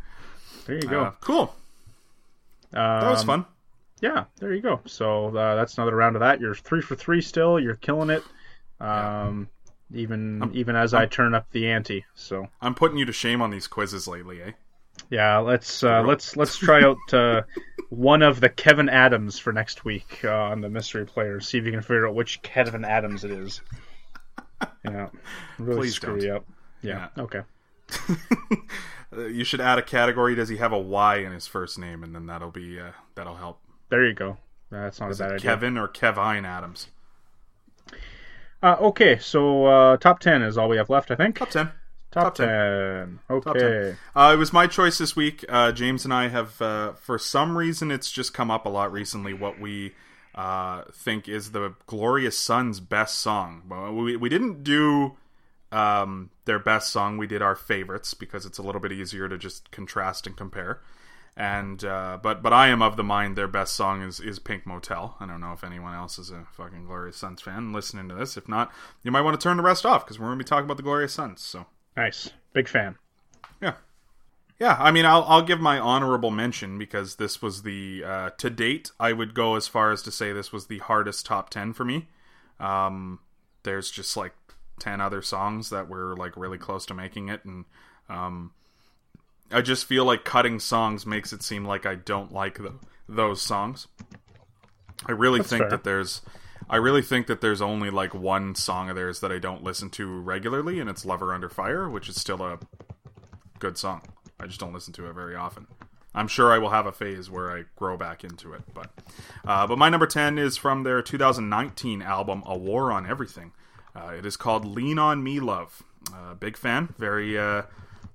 There you go. Uh, cool. That was Um, fun. Yeah, there you go. So uh, that's another round of that. You're three for three still. You're killing it. Um, even even as i turn up the ante. So I'm putting you to shame on these quizzes lately, eh? yeah, let's uh, let's let's try out uh, one of the Kevin Adams for next week uh, on the mystery players. See if you can figure out which Kevin Adams it is. Yeah, really Please screw don't. you up. Yeah. Okay. Uh, you should add a category. Does he have a Y in his first name? And then that'll be uh, that'll help. There you go. That's not Is a bad it idea. Kevin or Kevine Adams? Uh, okay, so uh, top ten is all we have left, I think. Top ten. Top, top 10. ten. Okay. Top 10. Uh, it was my choice this week. Uh, James and I have, uh, for some reason, it's just come up a lot recently. What we uh, think is the Glorious Sons' best song. Well, we we didn't do um, their best song. We did our favorites because it's a little bit easier to just contrast and compare. And uh, but but I am of the mind their best song is is Pink Motel. I don't know if anyone else is a fucking Glorious Sons fan listening to this. If not, you might want to turn the rest off because we're going to be talking about the Glorious Sons. So. Nice. Big fan. Yeah. Yeah, I mean, I'll I'll give my honorable mention because this was the uh, to date. I would go as far as to say this was the hardest top ten for me. Um, there's just like ten other songs that were like really close to making it, and um, I just feel like cutting songs makes it seem like I don't like the, those songs. I really That's think fair. that there's I really think that there's only like one song of theirs that I don't listen to regularly, and it's "Lover Under Fire," which is still a good song. I just don't listen to it very often. I'm sure I will have a phase where I grow back into it, but uh, but my number ten is from their 2019 album "A War on Everything." Uh, it is called "Lean on Me, Love." Uh, big fan, very uh,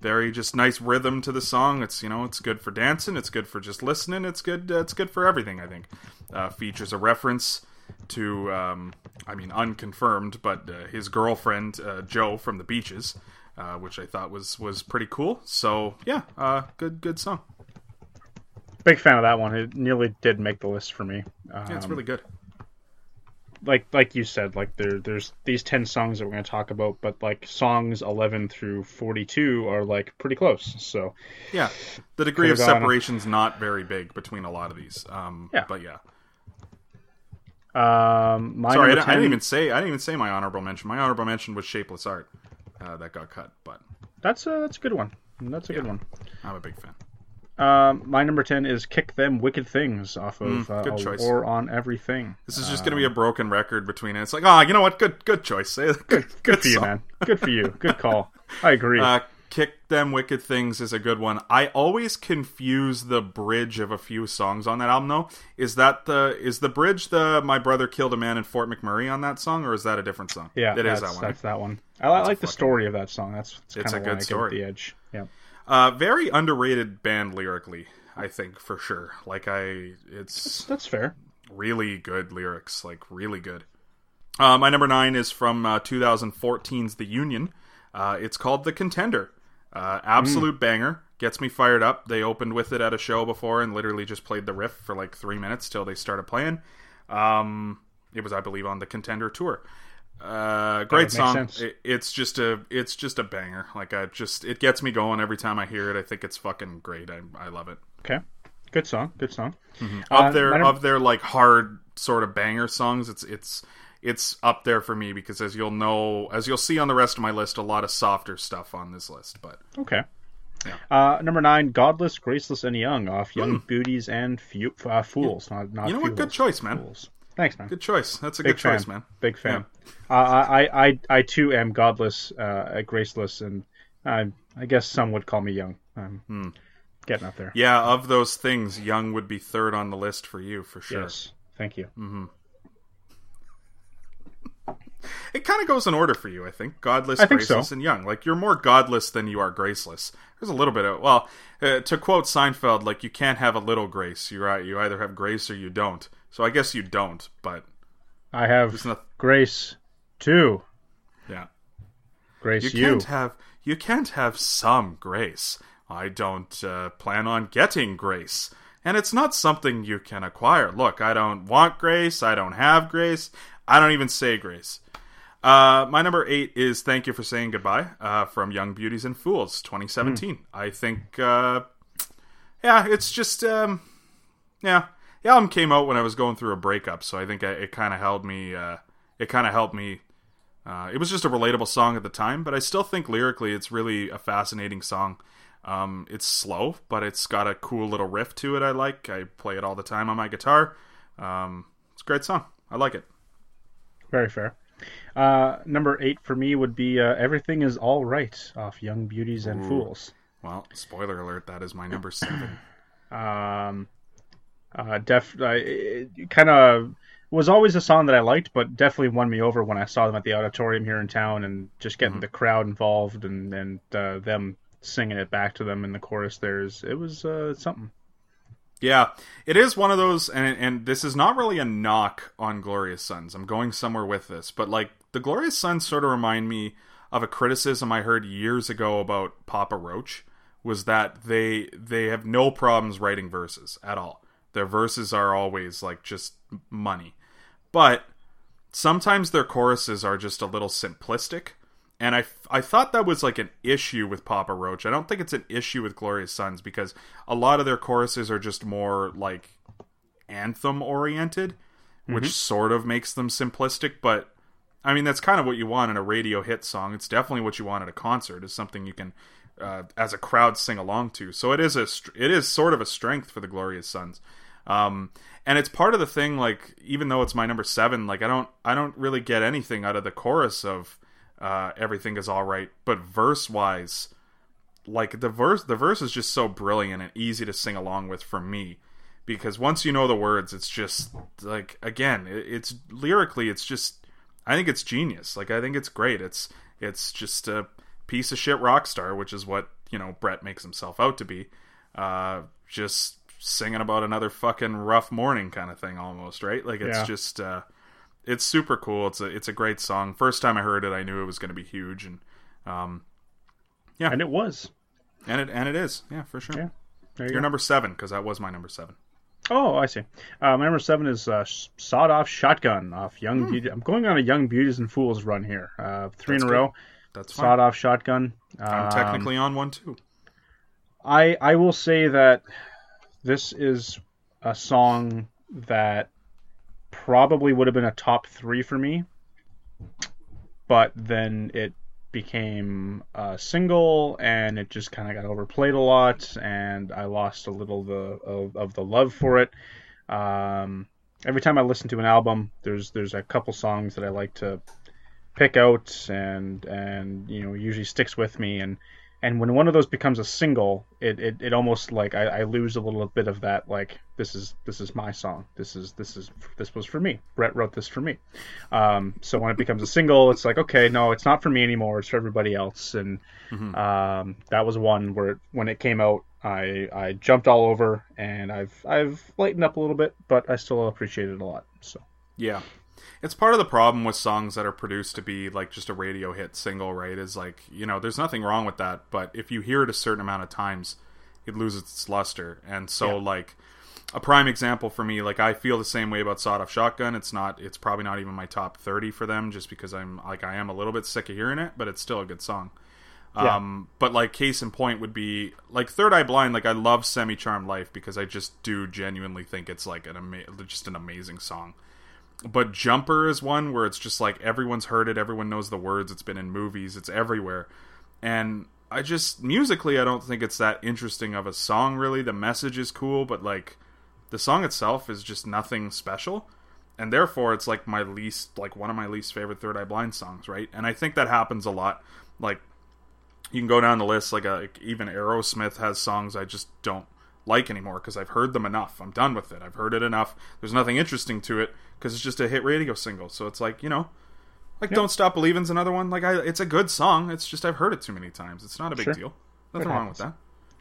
very just nice rhythm to the song. It's you know it's good for dancing, it's good for just listening, it's good uh, it's good for everything. I think uh, features a reference to um, I mean unconfirmed, but uh, his girlfriend uh, Joe from the Beaches, uh, which I thought was was pretty cool. So yeah, uh, good good song. Big fan of that one. It nearly did make the list for me. Um, Yeah, it's really good. Like like you said, like there there's these ten songs that we're going to talk about, but like songs eleven through forty two are like pretty close. So Yeah, the degree of separation's not very big between a lot of these. Um, Yeah. but yeah. um, my Sorry, I number didn't, I didn't even say I didn't even say my honorable mention. My honorable mention was Shapeless Art uh, that got cut, but That's a that's a good one. That's a good one. I'm a big fan. Um, my number ten is "Kick Them Wicked Things" off of Mm, uh, good A choice. War on Everything. This is just going to be a broken record between it. It's like, ah, you know what? Good, good choice. Say good, Good for you, man. Good for you. Good call. I agree. Uh, Kick Them Wicked Things is a good one. I always confuse the bridge of a few songs on that album though. Is that the is the bridge the My Brother Killed a Man in Fort McMurray on that song or is that a different song? yeah, it is that one. That's that one. I, I like the story of that song. That's, that's It's kind a of good why I give story. the edge. Yeah. Uh, very underrated band lyrically, I think for sure. Like I it's That's fair. really good lyrics, like really good. Uh, my number nine is from uh, 2014's The Union. Uh, it's called The Contender. Uh, absolute banger. Gets me fired up. They opened with it at a show before and literally just played the riff for like three minutes till they started playing. Um, it was, I believe, on the Contender tour. Uh, great song. It, it's just a, it's just a banger. Like I just, it gets me going every time I hear it. I think it's fucking great. I, I love it Okay. Good song. Good song. of Uh, their my num- of their like hard sort of banger songs it's it's it's up there for me because as you'll know as you'll see on the rest of my list a lot of softer stuff on this list but Okay. Yeah. Uh, number nine, "Godless, Graceless, and Young" off Young Beauties and Fu- uh, Fools. Not, not Hmm. you know what good choice man Fools. Thanks, man. good choice that's a Big good fan. choice man Big fan. Uh, I, I, I, I too am godless, uh, graceless, and uh, I guess some would call me young. I'm getting up there. yeah of those things young would be third on the list for you for sure Yes. Thank you. it kind of goes in order for you i think godless I think so. graceless and young like you're more godless than you are graceless there's a little bit of well uh, to quote seinfeld like you can't have a little grace you're right you either have grace or you don't so i guess you don't but I have noth- grace too. yeah Grace You you. can't have you can't have some grace. I don't uh, plan on getting grace, and it's not something you can acquire. Look, I don't want grace. I don't have grace. I don't even say grace. Uh, my number eight is "Thank You for Saying Goodbye" uh, from Young Beauties and Fools, 2017. I think, uh, yeah, it's just, um, yeah, the album came out when I was going through a breakup, so I think I, it kind of held me. Uh, it kind of helped me uh, it was just a relatable song at the time, but I still think lyrically it's really a fascinating song. Um, it's slow, but it's got a cool little riff to it. I like. I play it all the time on my guitar. Um, it's a great song. I like it. Very fair. Uh, number eight for me would be uh, "Everything Is All Right" off Young Beauties and Fools. Well, spoiler alert: that is my number seven. Um, Uh, def, uh, it kind of was always a song that I liked, but definitely won me over when I saw them at the auditorium here in town, and just getting the crowd involved and and uh, them singing it back to them in the chorus. There's it was uh, something. Yeah, it is one of those, and and this is not really a knock on Glorious Sons. I'm going somewhere with this, but like the Glorious Sons sort of remind me of a criticism I heard years ago about Papa Roach was that they they have no problems writing verses at all. Their verses are always like just money, but sometimes their choruses are just a little simplistic. And I, I thought that was like an issue with Papa Roach. I don't think it's an issue with Glorious Sons because a lot of their choruses are just more like anthem oriented, which sort of makes them simplistic. But I mean, that's kind of what you want in a radio hit song. It's definitely what you want at a concert. Is something you can, uh, as a crowd, sing along to. So it is a it is sort of a strength for the Glorious Sons. Um, and it's part of the thing. Like even though it's my number seven, like I don't I don't really get anything out of the chorus of uh, everything is all right, but verse wise, like the verse the verse is just so brilliant and easy to sing along with for me. Because once you know the words it's just like again it, it's lyrically it's just i think it's genius. Like i think it's great. It's it's just a piece of shit rock star which is what you know brett makes himself out to be. Uh just singing about another fucking rough morning kind of thing almost right like it's Yeah. just uh it's super cool it's a it's a great song first time i heard it i knew it was going to be huge and um yeah. And it was. and it and it is yeah for sure Yeah. There you You're go. number seven because that was my number seven. Oh, I see. Uh, my number seven is uh, Sawed Off Shotgun off Young Beauty. I'm going on a Young Beauties and Fools run here. Uh, three Hmm. That's in a good. row. That's Sawed Off Shotgun. I'm Um, technically on one too. I I will say that this is a song that probably would have been a top three for me, but then it became a single and it just kind of got overplayed a lot and I lost a little the of, of the love for it. Um, every time I listen to an album, there's there's a couple songs that I like to pick out and and you know usually sticks with me and and when one of those becomes a single it, it, it almost like I, I lose a little bit of that like this is this is my song. This is this is this was for me. Brett wrote this for me. Um, so when it becomes a single it's like okay no it's not for me anymore. It's for everybody else. And um, that was one where it, when it came out I, I jumped all over and I've I've lightened up a little bit but I still appreciate it a lot. So Yeah. It's part of the problem with songs that are produced to be like just a radio hit single, right? Is like, you know, there's nothing wrong with that, but if you hear it a certain amount of times, it loses its luster. And so like a prime example for me, like I feel the same way about Sawed Off Shotgun. It's not it's probably not even my top 30 for them just because I'm like I am a little bit sick of hearing it, but it's still a good song. Yeah. Um, but like case in point would be like Third Eye Blind. Like I love Semi Charmed Life because I just do genuinely think it's like an ama- just an amazing song. But Jumper is one where it's just like everyone's heard it, everyone knows the words, it's been in movies, it's everywhere. And I just musically I don't think it's that interesting of a song really. The message is cool, but like the song itself is just nothing special. And therefore it's like my least like one of my least favorite Third Eye Blind songs, right? And I think that happens a lot. Like you can go down the list like, uh like even Aerosmith has songs I just don't like anymore because I've heard them enough. I'm done with it. I've heard it enough. There's nothing interesting to it because it's just a hit radio single. So it's like you know, like "Don't Stop Believing's another one. Like I, it's a good song. It's just I've heard it too many times. It's not a big Sure. deal. Nothing wrong with that.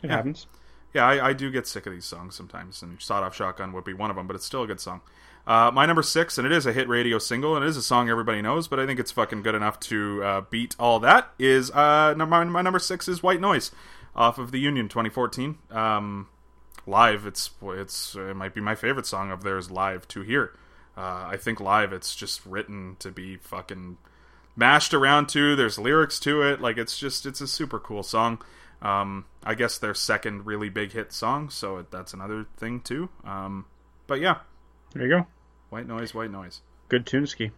it Yeah. happens Yeah, I, I do get sick of these songs sometimes, and Sawed Off Shotgun would be one of them, but it's still a good song. Uh, my number six, and it is a hit radio single, and it is a song everybody knows, but I think it's fucking good enough to uh, beat all that. Is uh, number my number six is White Noise, off of the Union 2014. Um, live, it's it's it might be my favorite song of theirs live to hear. Uh, I think live, it's just written to be fucking mashed around to. There's lyrics to it. Like it's just it's a super cool song. Um, I guess their second really big hit song, so it, that's another thing too. Um, but yeah, there you go white noise, white noise. good tune ski.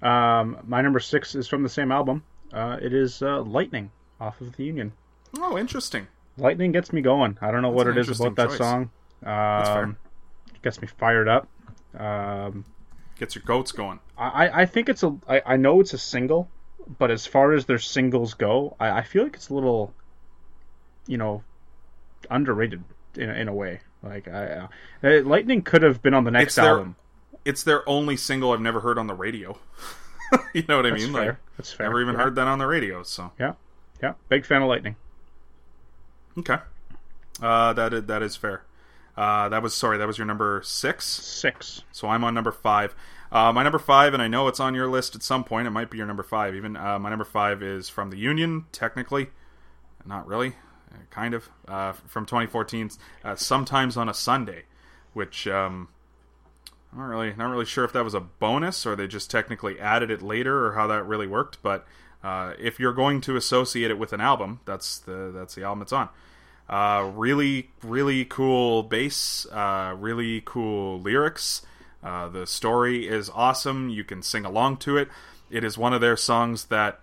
Um, my number six is from the same album. Uh, it is uh, Lightning off of the Union. Oh, interesting. Lightning gets me going. I don't know what it is about interesting that choice. song. Um, gets me fired up. Um, Gets your goats going. I, I think it's a. I, I know it's a single, but as far as their singles go, I, I feel like it's a little, you know, underrated in, a- in a way. Like I, uh, Lightning could have been on the next It's their- album. It's their only single I've never heard on the radio. you know what I That's mean? fair. Like That's fair. never even yeah. heard that on the radio. So Yeah, yeah. Big fan of Lightning. Okay, uh, that is, that is fair. Uh, that was sorry. That was your number six. Six. So I'm on number five. Uh, my number five, and I know it's on your list at some point. It might be your number five, even. Uh, my number five is from the Union, technically, not really, uh, kind of, uh, from 2014. Uh, Sometimes on a Sunday, which um, I'm not really, not really sure if that was a bonus or they just technically added it later or how that really worked. But uh, if you're going to associate it with an album, that's the that's the album it's on. Uh, really, really cool bass. Uh, really cool lyrics. Uh, the story is awesome. You can sing along to it. It is one of their songs that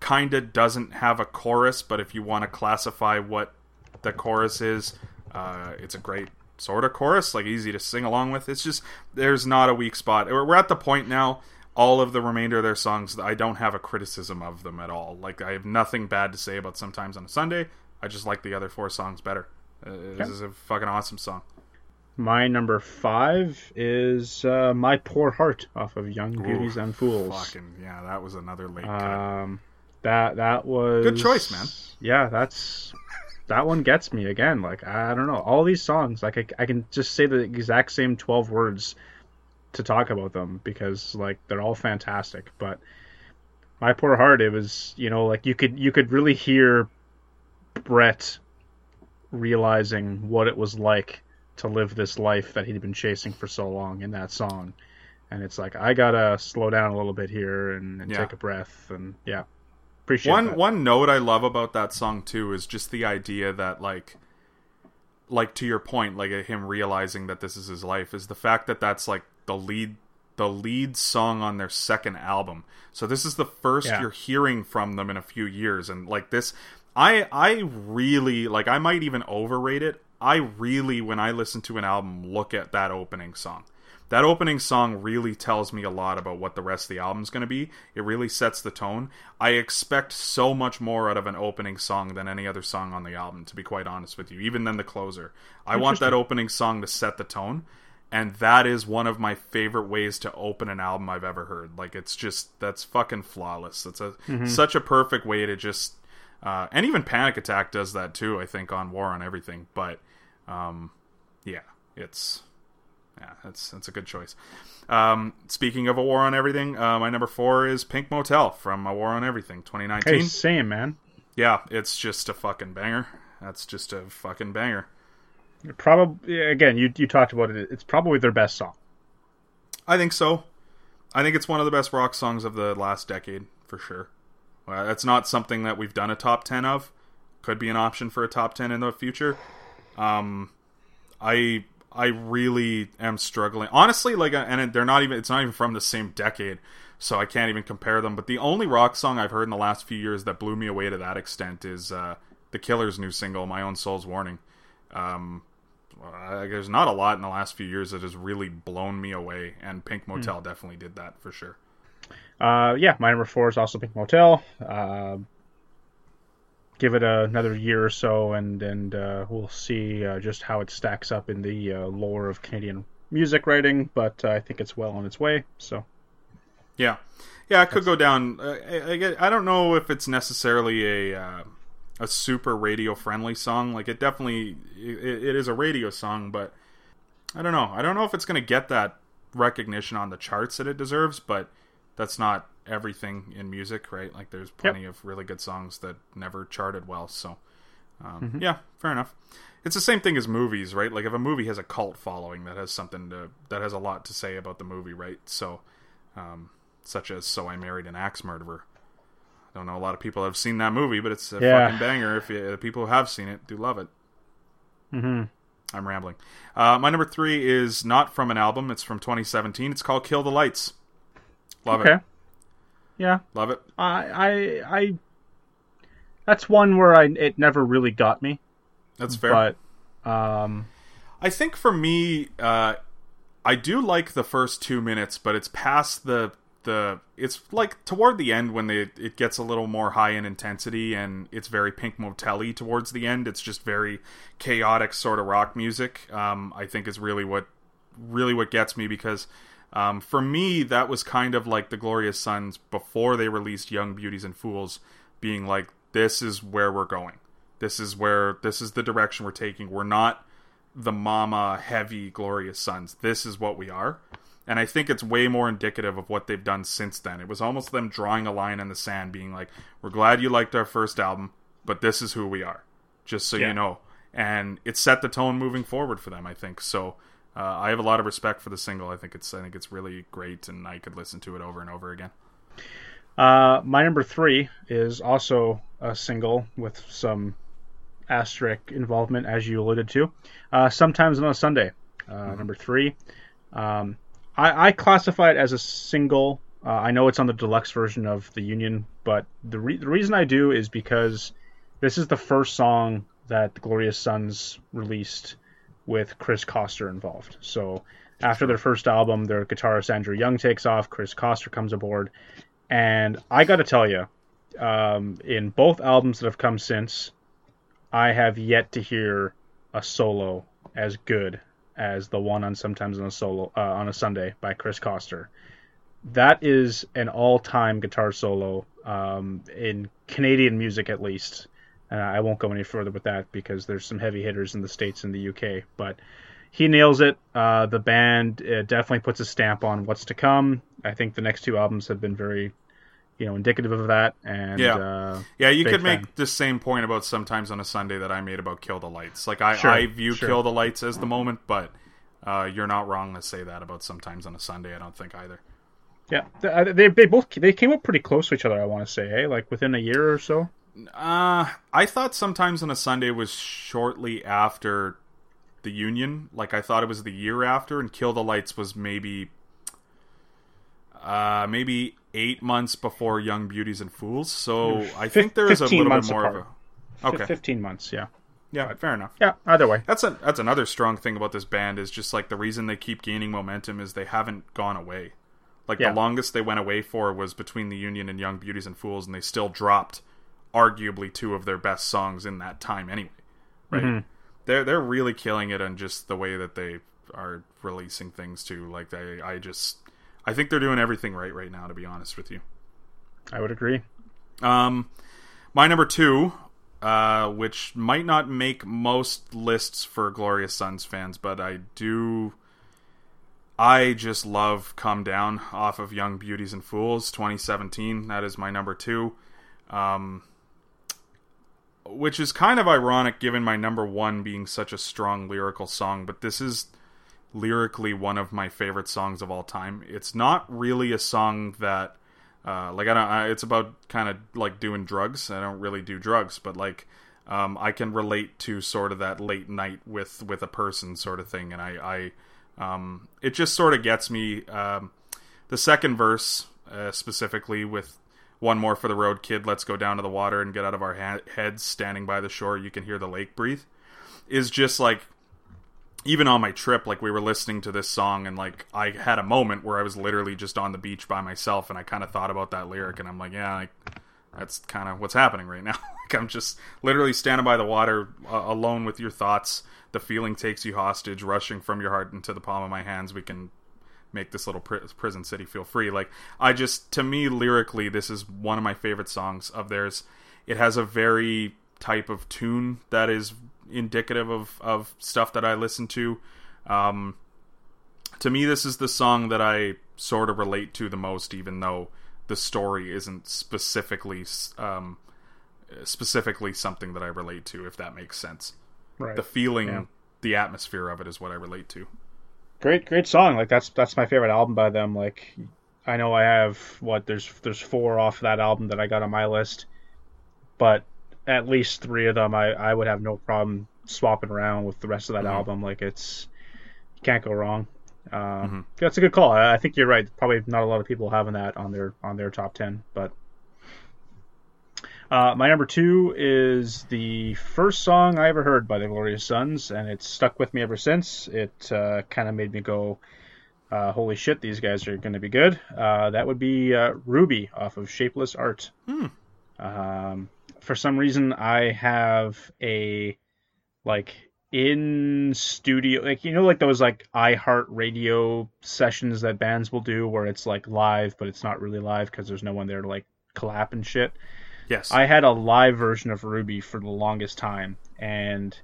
kind of doesn't have a chorus, but if you want to classify what the chorus is, uh, it's a great sort of chorus, like easy to sing along with. It's just there's not a weak spot. We're at the point now. All of the remainder of their songs, I don't have a criticism of them at all. Like I have nothing bad to say about sometimes on a Sunday. I just like the other four songs better. Uh, This is a fucking awesome song. My number five is uh, "My Poor Heart" off of Young Beauties and Fools. Fucking yeah, that was another late cut. Um, that that was Good choice, man. Yeah, that's that one gets me again. Like I don't know, all these songs, like I, I can just say the exact same twelve words to talk about them because like they're all fantastic. But my poor heart, it was you know like you could you could really hear Brett realizing what it was like to live this life that he'd been chasing for so long in that song. And it's like I gotta slow down a little bit here and, and Yeah. take a breath and yeah, appreciate one that. one note I love about that song too is just the idea that like like to your point like him realizing that this is his life is the fact that that's like the lead the lead song on their second album. So this is the first Yeah. you're hearing from them in a few years and like this I I really like I might even overrate it. I really when I listen to an album look at that opening song. That opening song really tells me a lot about what the rest of the album's going to be. It really sets the tone. I expect so much more out of an opening song than any other song on the album, to be quite honest with you, even than the closer. I want that opening song to set the tone, and that is one of my favorite ways to open an album I've ever heard. Like, it's just, that's fucking flawless. It's a such a perfect way to just. Uh, and even Panic Attack does that too, I think, on War on Everything. But, um, yeah, it's yeah, that's that's a good choice. Um, speaking of a war on everything, uh, my number four is Pink Motel from A War on Everything, 2019. Hey, same man. Yeah, it's just a fucking banger. That's just a fucking banger. Probably again, you you talked about it. It's probably their best song. I think so. I think it's one of the best rock songs of the last decade for sure. Uh, that's not something that we've done a top ten of. Could be an option for a top ten in the future. Um, I I really am struggling. Honestly, like, uh, and they're not even. It's not even from the same decade, so I can't even compare them. But the only rock song I've heard in the last few years that blew me away to that extent is uh, the Killer's new single, "My Own Soul's Warning." Um, uh, there's not a lot in the last few years that has really blown me away, and Pink Motel definitely did that for sure. Uh, yeah, my number four is also Pink Motel. Uh, give it a, another year or so, and and uh, we'll see uh, just how it stacks up in the uh, lore of Canadian music writing. But uh, I think it's well on its way. So Yeah, yeah, it could go down. Uh, I, I, I don't know if it's necessarily a uh, a super radio friendly song. Like it definitely it, it is a radio song, but I don't know. I don't know if it's going to get that recognition on the charts that it deserves. But that's not everything in music, right? Like there's plenty of really good songs that never charted well. So um, yeah, fair enough. It's the same thing as movies, right? Like if a movie has a cult following, that has something to that has a lot to say about the movie, right? So um, such as "So I Married an Axe Murderer." I don't know a lot of people have seen that movie, but it's a Yeah. fucking banger. If you, the people who have seen it do love it. hmm I'm rambling. Uh, my number three is not from an album; it's from 2017. It's called "Kill the Lights." Love okay, it, yeah, love it. I I I. That's one where I it never really got me, That's fair. but um, I think for me, uh, I do like the first two minutes, but it's past the the it's like toward the end when they it gets a little more high in intensity and it's very Pink Motelly towards the end. It's just very chaotic sort of rock music. Um, I think is really what really what gets me because um, for me that was kind of like the Glorious Sons before they released Young Beauties and Fools, being like this is where we're going. This is where this is the direction we're taking. We're not the mama heavy Glorious Sons. This is what we are. And I think it's way more indicative of what they've done since then. It was almost them drawing a line in the sand, being like, We're glad you liked our first album, but this is who we are. Just so Yeah. you know. And it set the tone moving forward for them, I think. So uh, I have a lot of respect for the single. I think it's I think it's really great and I could listen to it over and over again. Uh, my number three is also a single with some asterisk involvement, as you alluded to. Uh, Sometimes on a Sunday, uh, number three. Um, I, I classify it as a single. Uh, I know it's on the deluxe version of the Union, but the re- the reason I do is because this is the first song that the Glorious Sons released with Chris Koster involved. So after their first album, their guitarist Andrew Young takes off, Chris Koster comes aboard, and I got to tell you, um, in both albums that have come since, I have yet to hear a solo as good as the one on Sometimes on a Solo uh, on a Sunday by Chris Koster. That is an all-time guitar solo um, in Canadian music, at least. Uh, I won't go any further with that because there's some heavy hitters in the states and the UK, but he nails it. Uh, the band uh, definitely puts a stamp on what's to come. I think the next two albums have been very, you know, indicative of that. And Yeah. uh, Yeah, you could make the same point about sometimes on a Sunday that I made about Kill the Lights. Like I, Sure, I view sure. Kill the Lights as the moment, but uh, you're not wrong to say that about sometimes on a Sunday. I don't think either. yeah, they, they they both they came up pretty close to each other. I want to say, hey, like within a year or so. Uh, I thought sometimes on a Sunday was shortly after the Union. Like I thought it was the year after, and Kill the Lights was maybe, uh, maybe eight months before Young Beauties and Fools. So I think there is a little bit more apart. of a. Okay, fifteen months. Yeah, yeah, fair enough. yeah. Either way, That's a, that's another strong thing about this band is just like the reason they keep gaining momentum is they haven't gone away. Like Yeah. the longest they went away for was between the Union and Young Beauties and Fools, and they still dropped arguably two of their best songs in that time anyway. Right? Mm-hmm. They're they're really killing it on just the way that they are releasing things too. Like they, I just I think they're doing everything right right now. To be honest with you. I would agree. Um, my number two, uh, which might not make most lists for Glorious Sons fans, but I do. I just love "Come Down" off of Young Beauties and Fools, 2017. That is my number two. Um, which is kind of ironic given my number one being such a strong lyrical song, but this is lyrically one of my favorite songs of all time. It's not really a song that uh, like I don't. I, it's about kind of like doing drugs. I don't really do drugs, but like um, I can relate to sort of that late night with with a person sort of thing, and I, I um, it just sort of gets me. Um, the second verse uh, specifically with one more for the road, kid. Let's go down to the water and get out of our ha- heads. Standing by the shore, you can hear the lake breathe. Is just like even on my trip, like we were listening to this song, and like I had a moment where I was literally just on the beach by myself, and I kind of thought about that lyric, and I'm like, yeah, like that's kind of what's happening right now. like I'm just literally standing by the water, uh, alone with your thoughts. The feeling takes you hostage, rushing from your heart into the palm of my hands. We can make this little pri- prison city feel free. Like I just, to me, lyrically, this is one of my favorite songs of theirs. It has a very type of tune that is indicative of of stuff that I listen to. Um, to me, this is the song that I sort of relate to the most, even though the story isn't specifically um, specifically something that I relate to. If that makes sense, Right. the feeling, Yeah. the atmosphere of it is what I relate to. great great song like that's that's my favorite album by them like i know i have what there's there's four off that album that i got on my list but at least three of them i i would have no problem swapping around with the rest of that Mhm. album like it's you can't go wrong um Mhm. that's a good call I, I think you're right probably not a lot of people having that on their on their top 10 but uh, my number two is the first song I ever heard by the Glorious Sons, and it's stuck with me ever since. It uh, kind of made me go, uh, holy shit, these guys are going to be good. Uh, that would be uh, Ruby off of Shapeless Art. Um, for some reason, I have a like in studio, like you know, like those like iHeart Radio sessions that bands will do, where it's like live, but it's not really live because there's no one there to like clap and shit. Yes. I had a live version of Ruby for the longest time, and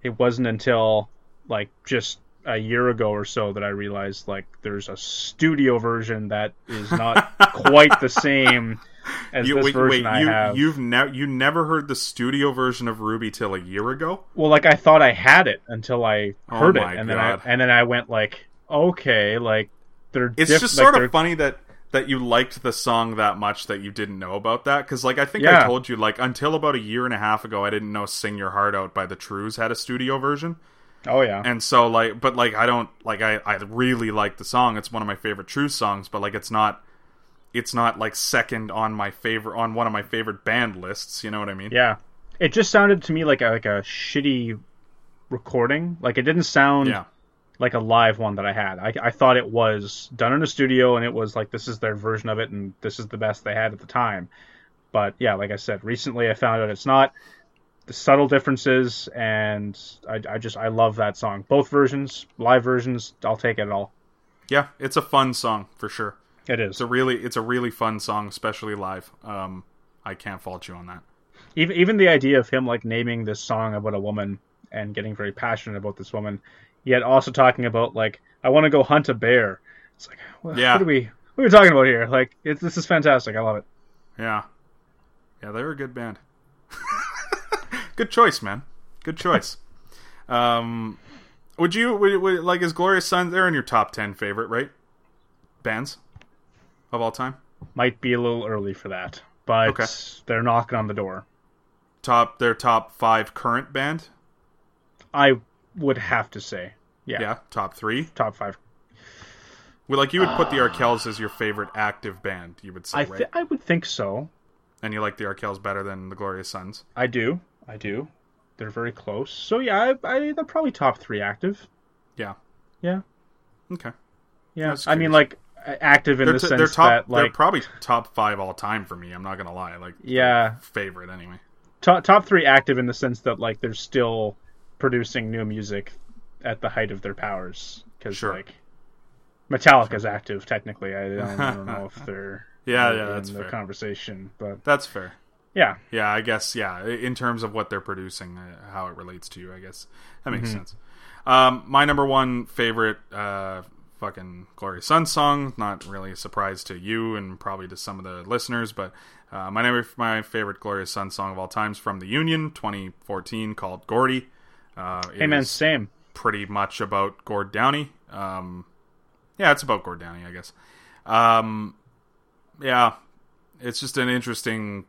it wasn't until like just a year ago or so that I realized like there's a studio version that is not quite the same as you, this wait, version wait, I you, have. you've never you never heard the studio version of Ruby till a year ago? Well, like I thought I had it until I Oh heard it, my and then I and then I went like, okay, like they're. It's diff- just like, sort they're- of funny that that you liked the song that much that you didn't know about that because like I think I told you like until about a year and a half ago I didn't know "Sing Your Heart Out" by the Trews had a studio version. Oh yeah, And so like but like I don't like I I really like the song. It's one of my favorite True songs, but like it's not it's not like second on my favorite on one of my favorite band lists, you know what I mean? yeah. It just sounded to me like a like a shitty recording. Like it didn't sound Yeah. like a live one that I had. I, I thought it was done in a studio, and it was like this is their version of it, and this is the best they had at the time. But yeah, like I said, recently I found out it's not. The subtle differences, and I, I just I love that song. Both versions, live versions, I'll take it all. Yeah, it's a fun song for sure. It It's is. a really it's a really fun song, especially live. Um I can't fault you on that. Even even the idea of him like naming this song about a woman and getting very passionate about this woman, yet also talking about like I want to go hunt a bear. It's like what, Yeah. what are we what are we talking about here? Like it's, this is fantastic. I love it. Yeah. Yeah, they were a good band. good choice, man. Good choice. um, would you would, would, like is Glorious Sons? They're in your top ten favorite, right? Bands of all time. Might be a little early for that, but Okay. they're knocking on the door. Top their top five current band. I would have to say, yeah, Yeah, top three. top five. Well, like you would put the uh, Arkells as your favorite active band. You would say, I right? I would think so. and you like the Arkells better than the Glorious Sons. I do. I do. They're very close. So yeah, I, I they're probably top three active. Yeah. Yeah, Okay. yeah. was I mean, like active in They're, the t- sense they're top. that they're like probably top five all time for me. I'm not gonna lie. Like yeah, favorite anyway. top top three active in the sense that like they're still producing new music at the height of their powers because Sure. like Metallica's active technically. I don't, I don't know if they're Yeah, yeah, that's the fair. conversation, but That's fair. yeah, Yeah, I guess. Yeah, in terms of what they're producing, uh, how it relates to you, I guess that makes Mm-hmm. sense. Um, my number one favorite, uh, fucking Glorious Sons song. Not really a surprise to you and probably to some of the listeners, but uh, my number, my favorite Glorious Sons song of all times from the Union, 2014, called Gordy. Uh, hey man, same. pretty much about Gord Downie. Um, yeah, it's about Gord Downie, I guess. Um, yeah, it's just an interesting.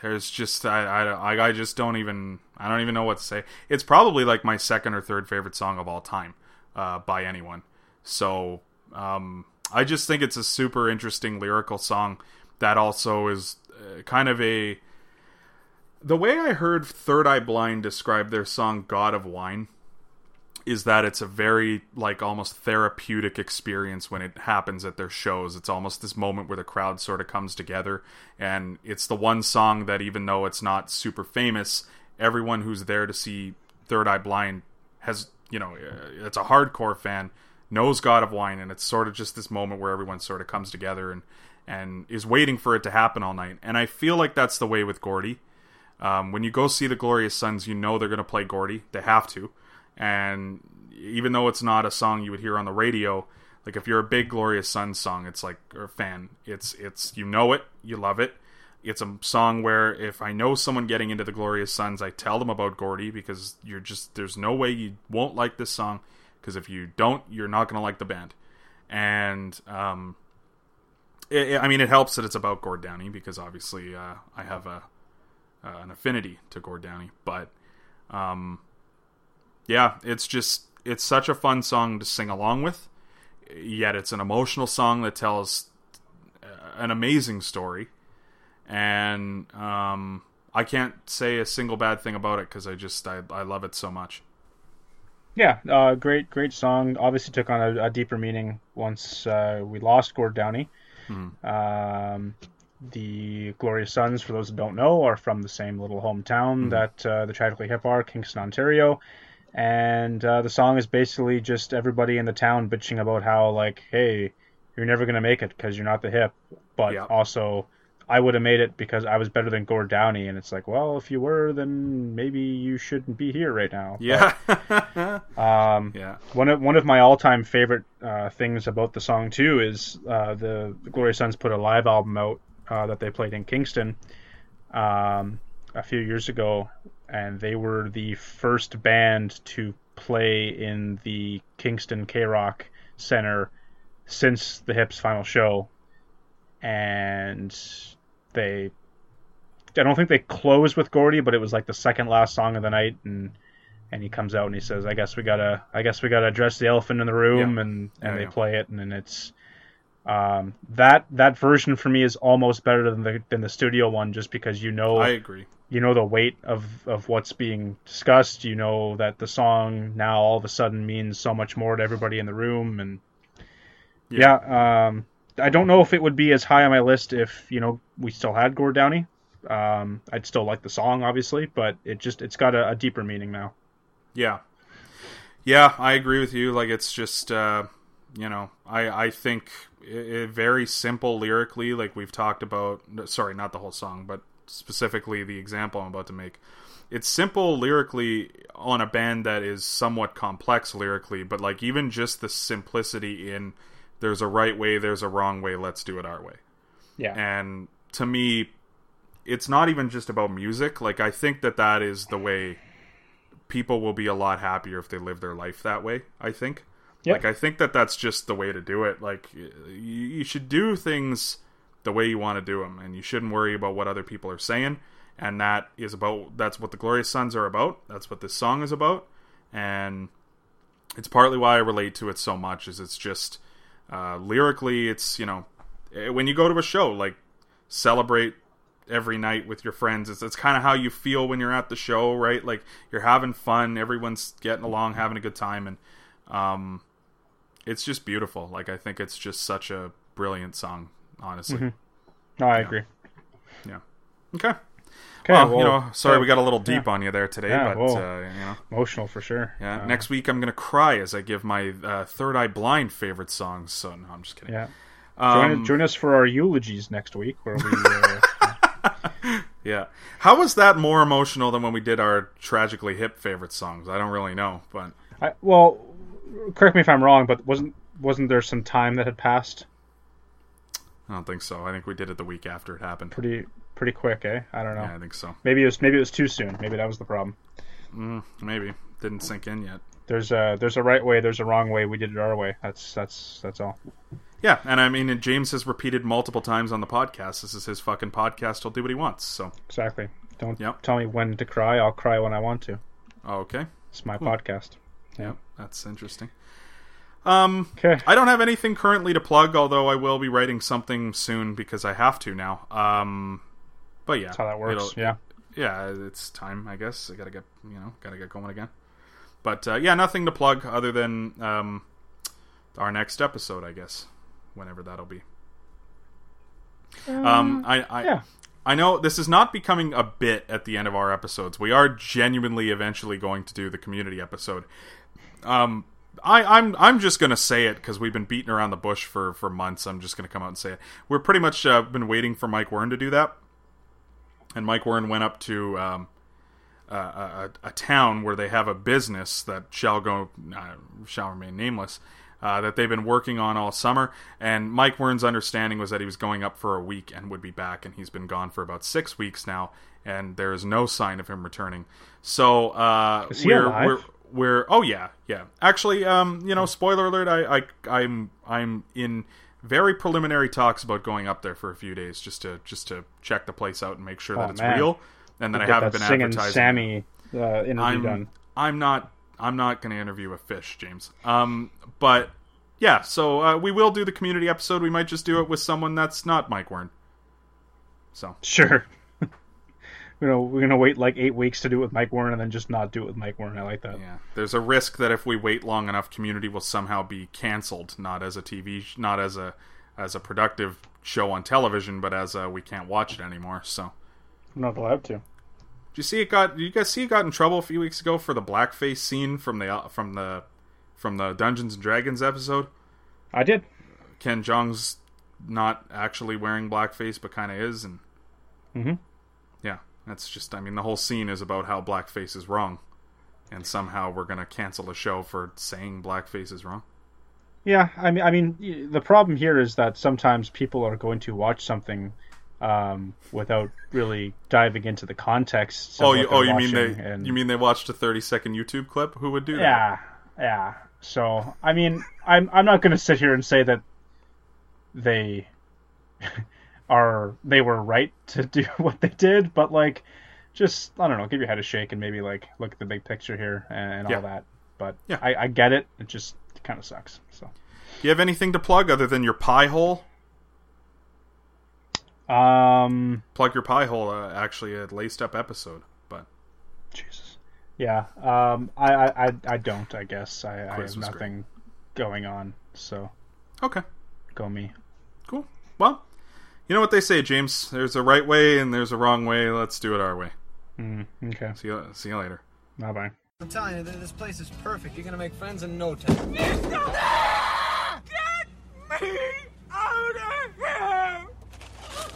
There's just I, I I just don't even I don't even know what to say. It's probably like my second or third favorite song of all time uh, by anyone. So um, I just think it's a super interesting lyrical song that also is uh, kind of a. The way I heard Third Eye Blind describe their song "God of Wine" is that it's a very like almost therapeutic experience when it happens at their shows. It's almost this moment where the crowd sort of comes together and it's the one song that even though it's not super famous, everyone who's there to see Third Eye Blind has, you know, uh, it's a hardcore fan knows God of Wine and it's sort of just this moment where everyone sort of comes together and and is waiting for it to happen all night. And I feel like that's the way with Gordy. Um, when you go see the Glorious Sons, you know they're going to play Gordy. They have to. And even though it's not a song you would hear on the radio, like if you're a big Glorious Sons song, it's like or fan, it's it's you know it, you love it. It's a song where if I know someone getting into the Glorious Sons, I tell them about Gordy because you're just there's no way you won't like this song because if you don't, you're not going to like the band. And um, it, I mean, it helps that it's about Gord Downie because obviously uh, I have a uh, an affinity to Gord Downie, but um, yeah, it's just it's such a fun song to sing along with. Yet it's an emotional song that tells uh, an amazing story, and um, I can't say a single bad thing about it because I just I, I love it so much. Yeah, uh, great, great song. Obviously took on a, a deeper meaning once uh, we lost Gord Downie. Um, the Glorious Sons, for those who don't know, are from the same little hometown that uh, the Tragically Hip are, Kingston, Ontario. And uh, the song is basically just everybody in the town bitching about how, like, hey, you're never going to make it because you're not the hip. But also, I would have made it because I was better than Gord Downie. And it's like, well, if you were, then maybe you shouldn't be here right now. Yeah. Um, yeah. one of one of my all time favorite uh, things about the song too is uh, the, Glorious Sons put a live album out uh, that they played in Kingston um, a few years ago, and they were the first band to play in the Kingston K Rock Center since the Hips final show, and they. I don't think they closed with Gordy, but it was like the second last song of the night, and and he comes out and he says, "I guess we gotta, I guess we gotta address the elephant in the room," Yeah. and and Yeah, they yeah. play it, and then it's um, that that version for me is almost better than the than the studio one, just because you know I agree. you know the weight of of what's being discussed. You know that the song now all of a sudden means so much more to everybody in the room, and yeah, um, I don't know if it would be as high on my list if you know we still had Gord Downie. Um, I'd still like the song, obviously, but it just it's got a, a deeper meaning now. Yeah. Yeah, I agree with you. Like it's just uh you know, I I think it, it very simple lyrically like we've talked about sorry, not the whole song, but specifically the example I'm about to make. It's simple lyrically on a band that is somewhat complex lyrically, but like even just the simplicity in there's a right way, there's a wrong way, let's do it our way. Yeah, And to me, it's not even just about music. Like I think that that is the way people will be a lot happier if they live their life that way. I think. Yep. Like I think that that's just the way to do it. Like you, you should do things the way you want to do them, and you shouldn't worry about what other people are saying. And that is about that's what the Glorious Sons are about. That's what this song is about, and it's partly why I relate to it so much. Is it's just uh, lyrically, it's you know eh, when you go to a show, like celebrate every night with your friends. It's, it's kind of how you feel when you're at the show, right? Like you're having fun, everyone's getting along, having a good time, and um, it's just beautiful. Like I think it's just such a brilliant song, honestly. no, I agree. Yeah. Okay. Okay, well, well, you know, sorry so- we got a little deep on you there today, Yeah, but uh, you know, emotional for sure. yeah. Uh, next week I'm gonna cry as I give my uh, Third Eye Blind favorite songs. So no, I'm just kidding. yeah. Join, Um, join us for our eulogies next week, where we. Uh, yeah. How was that more emotional than when we did our tragically hip favorite songs? I don't really know, but I, well, correct me if I'm wrong, but wasn't wasn't there some time that had passed I don't think so. I think we did it the week after it happened. pretty pretty quick, eh? I don't know. Yeah, I think so. Maybe it was maybe it was too soon. Maybe that was the problem. Mm, maybe didn't sink in yet. There's a there's a right way, there's a wrong way. We did it our way. That's that's that's all. Yeah, and I mean, and James has repeated multiple times on the podcast. This is his fucking podcast. He'll do what he wants. So, Exactly. Don't Yep. tell me when to cry. I'll cry when I want to. oh, okay. It's my podcast. Yep, that's interesting. Um, Okay. I don't have anything currently to plug, although I will be writing something soon because I have to now. Um, but yeah, That's how that works. it'll- Yeah. yeah, it's time. I guess I gotta get you know gotta get going again. But uh, yeah, nothing to plug other than um, our next episode. I guess whenever that'll be. Um, I, I yeah. I know this is not becoming a bit at the end of our episodes. We are genuinely eventually going to do the community episode. Um, I, I'm I'm just gonna say it because we've been beating around the bush for for months. I'm just gonna come out and say it. We're pretty much uh, been waiting for Mike Wern to do that, and Mike Wern went up to um, a, a, a town where they have a business that shall go uh, shall remain nameless. Uh, that they've been working on all summer, and Mike Wern's understanding was that he was going up for a week and would be back, and he's been gone for about six weeks now, and there is no sign of him returning. So uh, Is he we're, alive? we're we're oh yeah yeah actually um you know spoiler alert I, I I'm I'm in very preliminary talks about going up there for a few days just to just to check the place out and make sure that Oh, it's man. real and that I haven't that been advertising. Sammy uh, interview I'm done. I'm not I'm not going to interview a fish, James. Um, but yeah, so uh, we will do the community episode. We might just do it with someone that's not Mike Wern. So Sure. You know, we're gonna wait like eight weeks to do it with Mike Warren and then just not do it with Mike Warren. I like that. Yeah, there's a risk that if we wait long enough, Community will somehow be canceled, not as a TV, not as a as a productive show on television, but as a we can't watch it anymore. So, I'm not allowed to. did you see it got? Did you guys see it got in trouble a few weeks ago for the blackface scene from the uh, from the from the Dungeons and Dragons episode? I did. Ken Jeong's not actually wearing blackface, but kind of is, and Mhm. That's just. I mean, the whole scene is about how blackface is wrong, and somehow we're gonna cancel a show for saying blackface is wrong. Yeah, I mean, I mean, the problem here is that sometimes people are going to watch something um, without really diving into the context. Oh, you, oh, you mean they? and- You mean they watched a thirty-second YouTube clip? Who would do that? Yeah, yeah. So, I mean, I'm I'm not going to sit here and say that they are they were right to do what they did, but like, just I don't know, give your head a shake and maybe like look at the big picture here and, Yeah. all that. But Yeah. I, I get it. It just kind of sucks. So, Do you have anything to plug other than your pie hole? um, Plug your pie hole. Uh, actually, a laced up episode, but Jesus. Yeah. Um, I I I, don't. I guess I, I have nothing going on. So okay, go me. cool. Well, you know what they say, James. There's a right way and there's a wrong way. Let's do it our way. Mm, okay. See you. See you later. Bye bye. I'm telling you, this place is perfect. You're gonna make friends in no time. Get me out of here!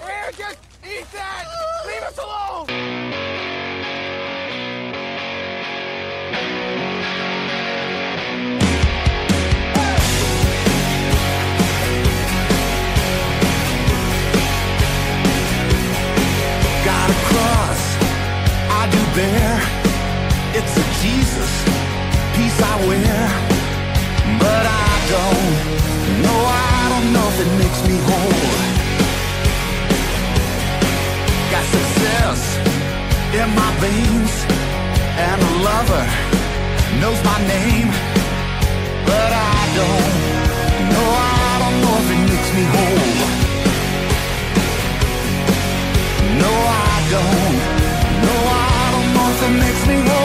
Here, just eat that! Leave us alone! Bear. It's a Jesus piece I wear, but I don't know. I don't know if it makes me whole. Got success in my veins, and a lover knows my name, but I don't know. I don't know if it makes me whole. No, I don't. Makes me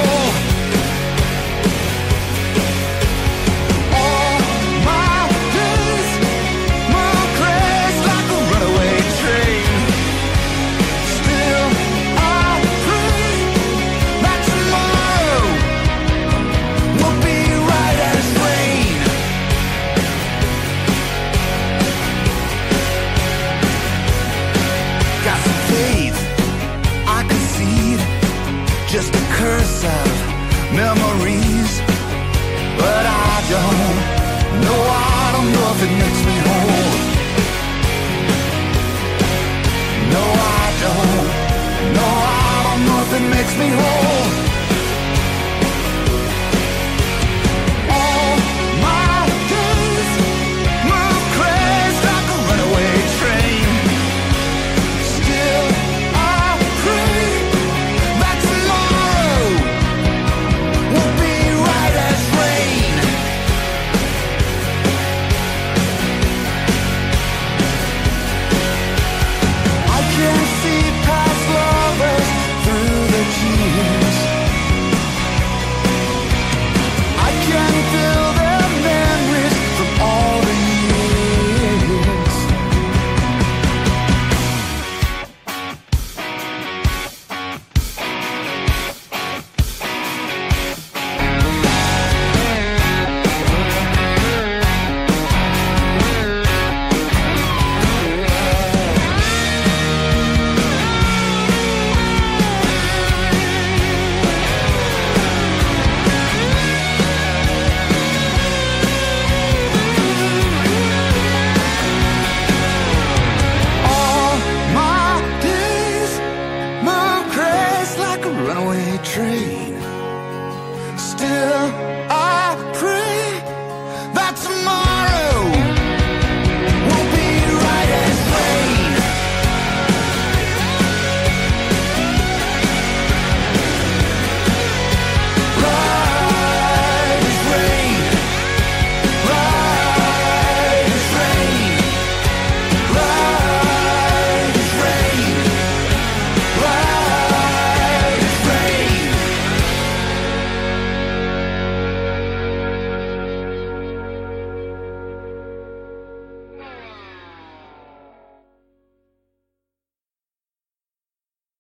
It makes me whole. No, I don't. No, I don't it makes me whole.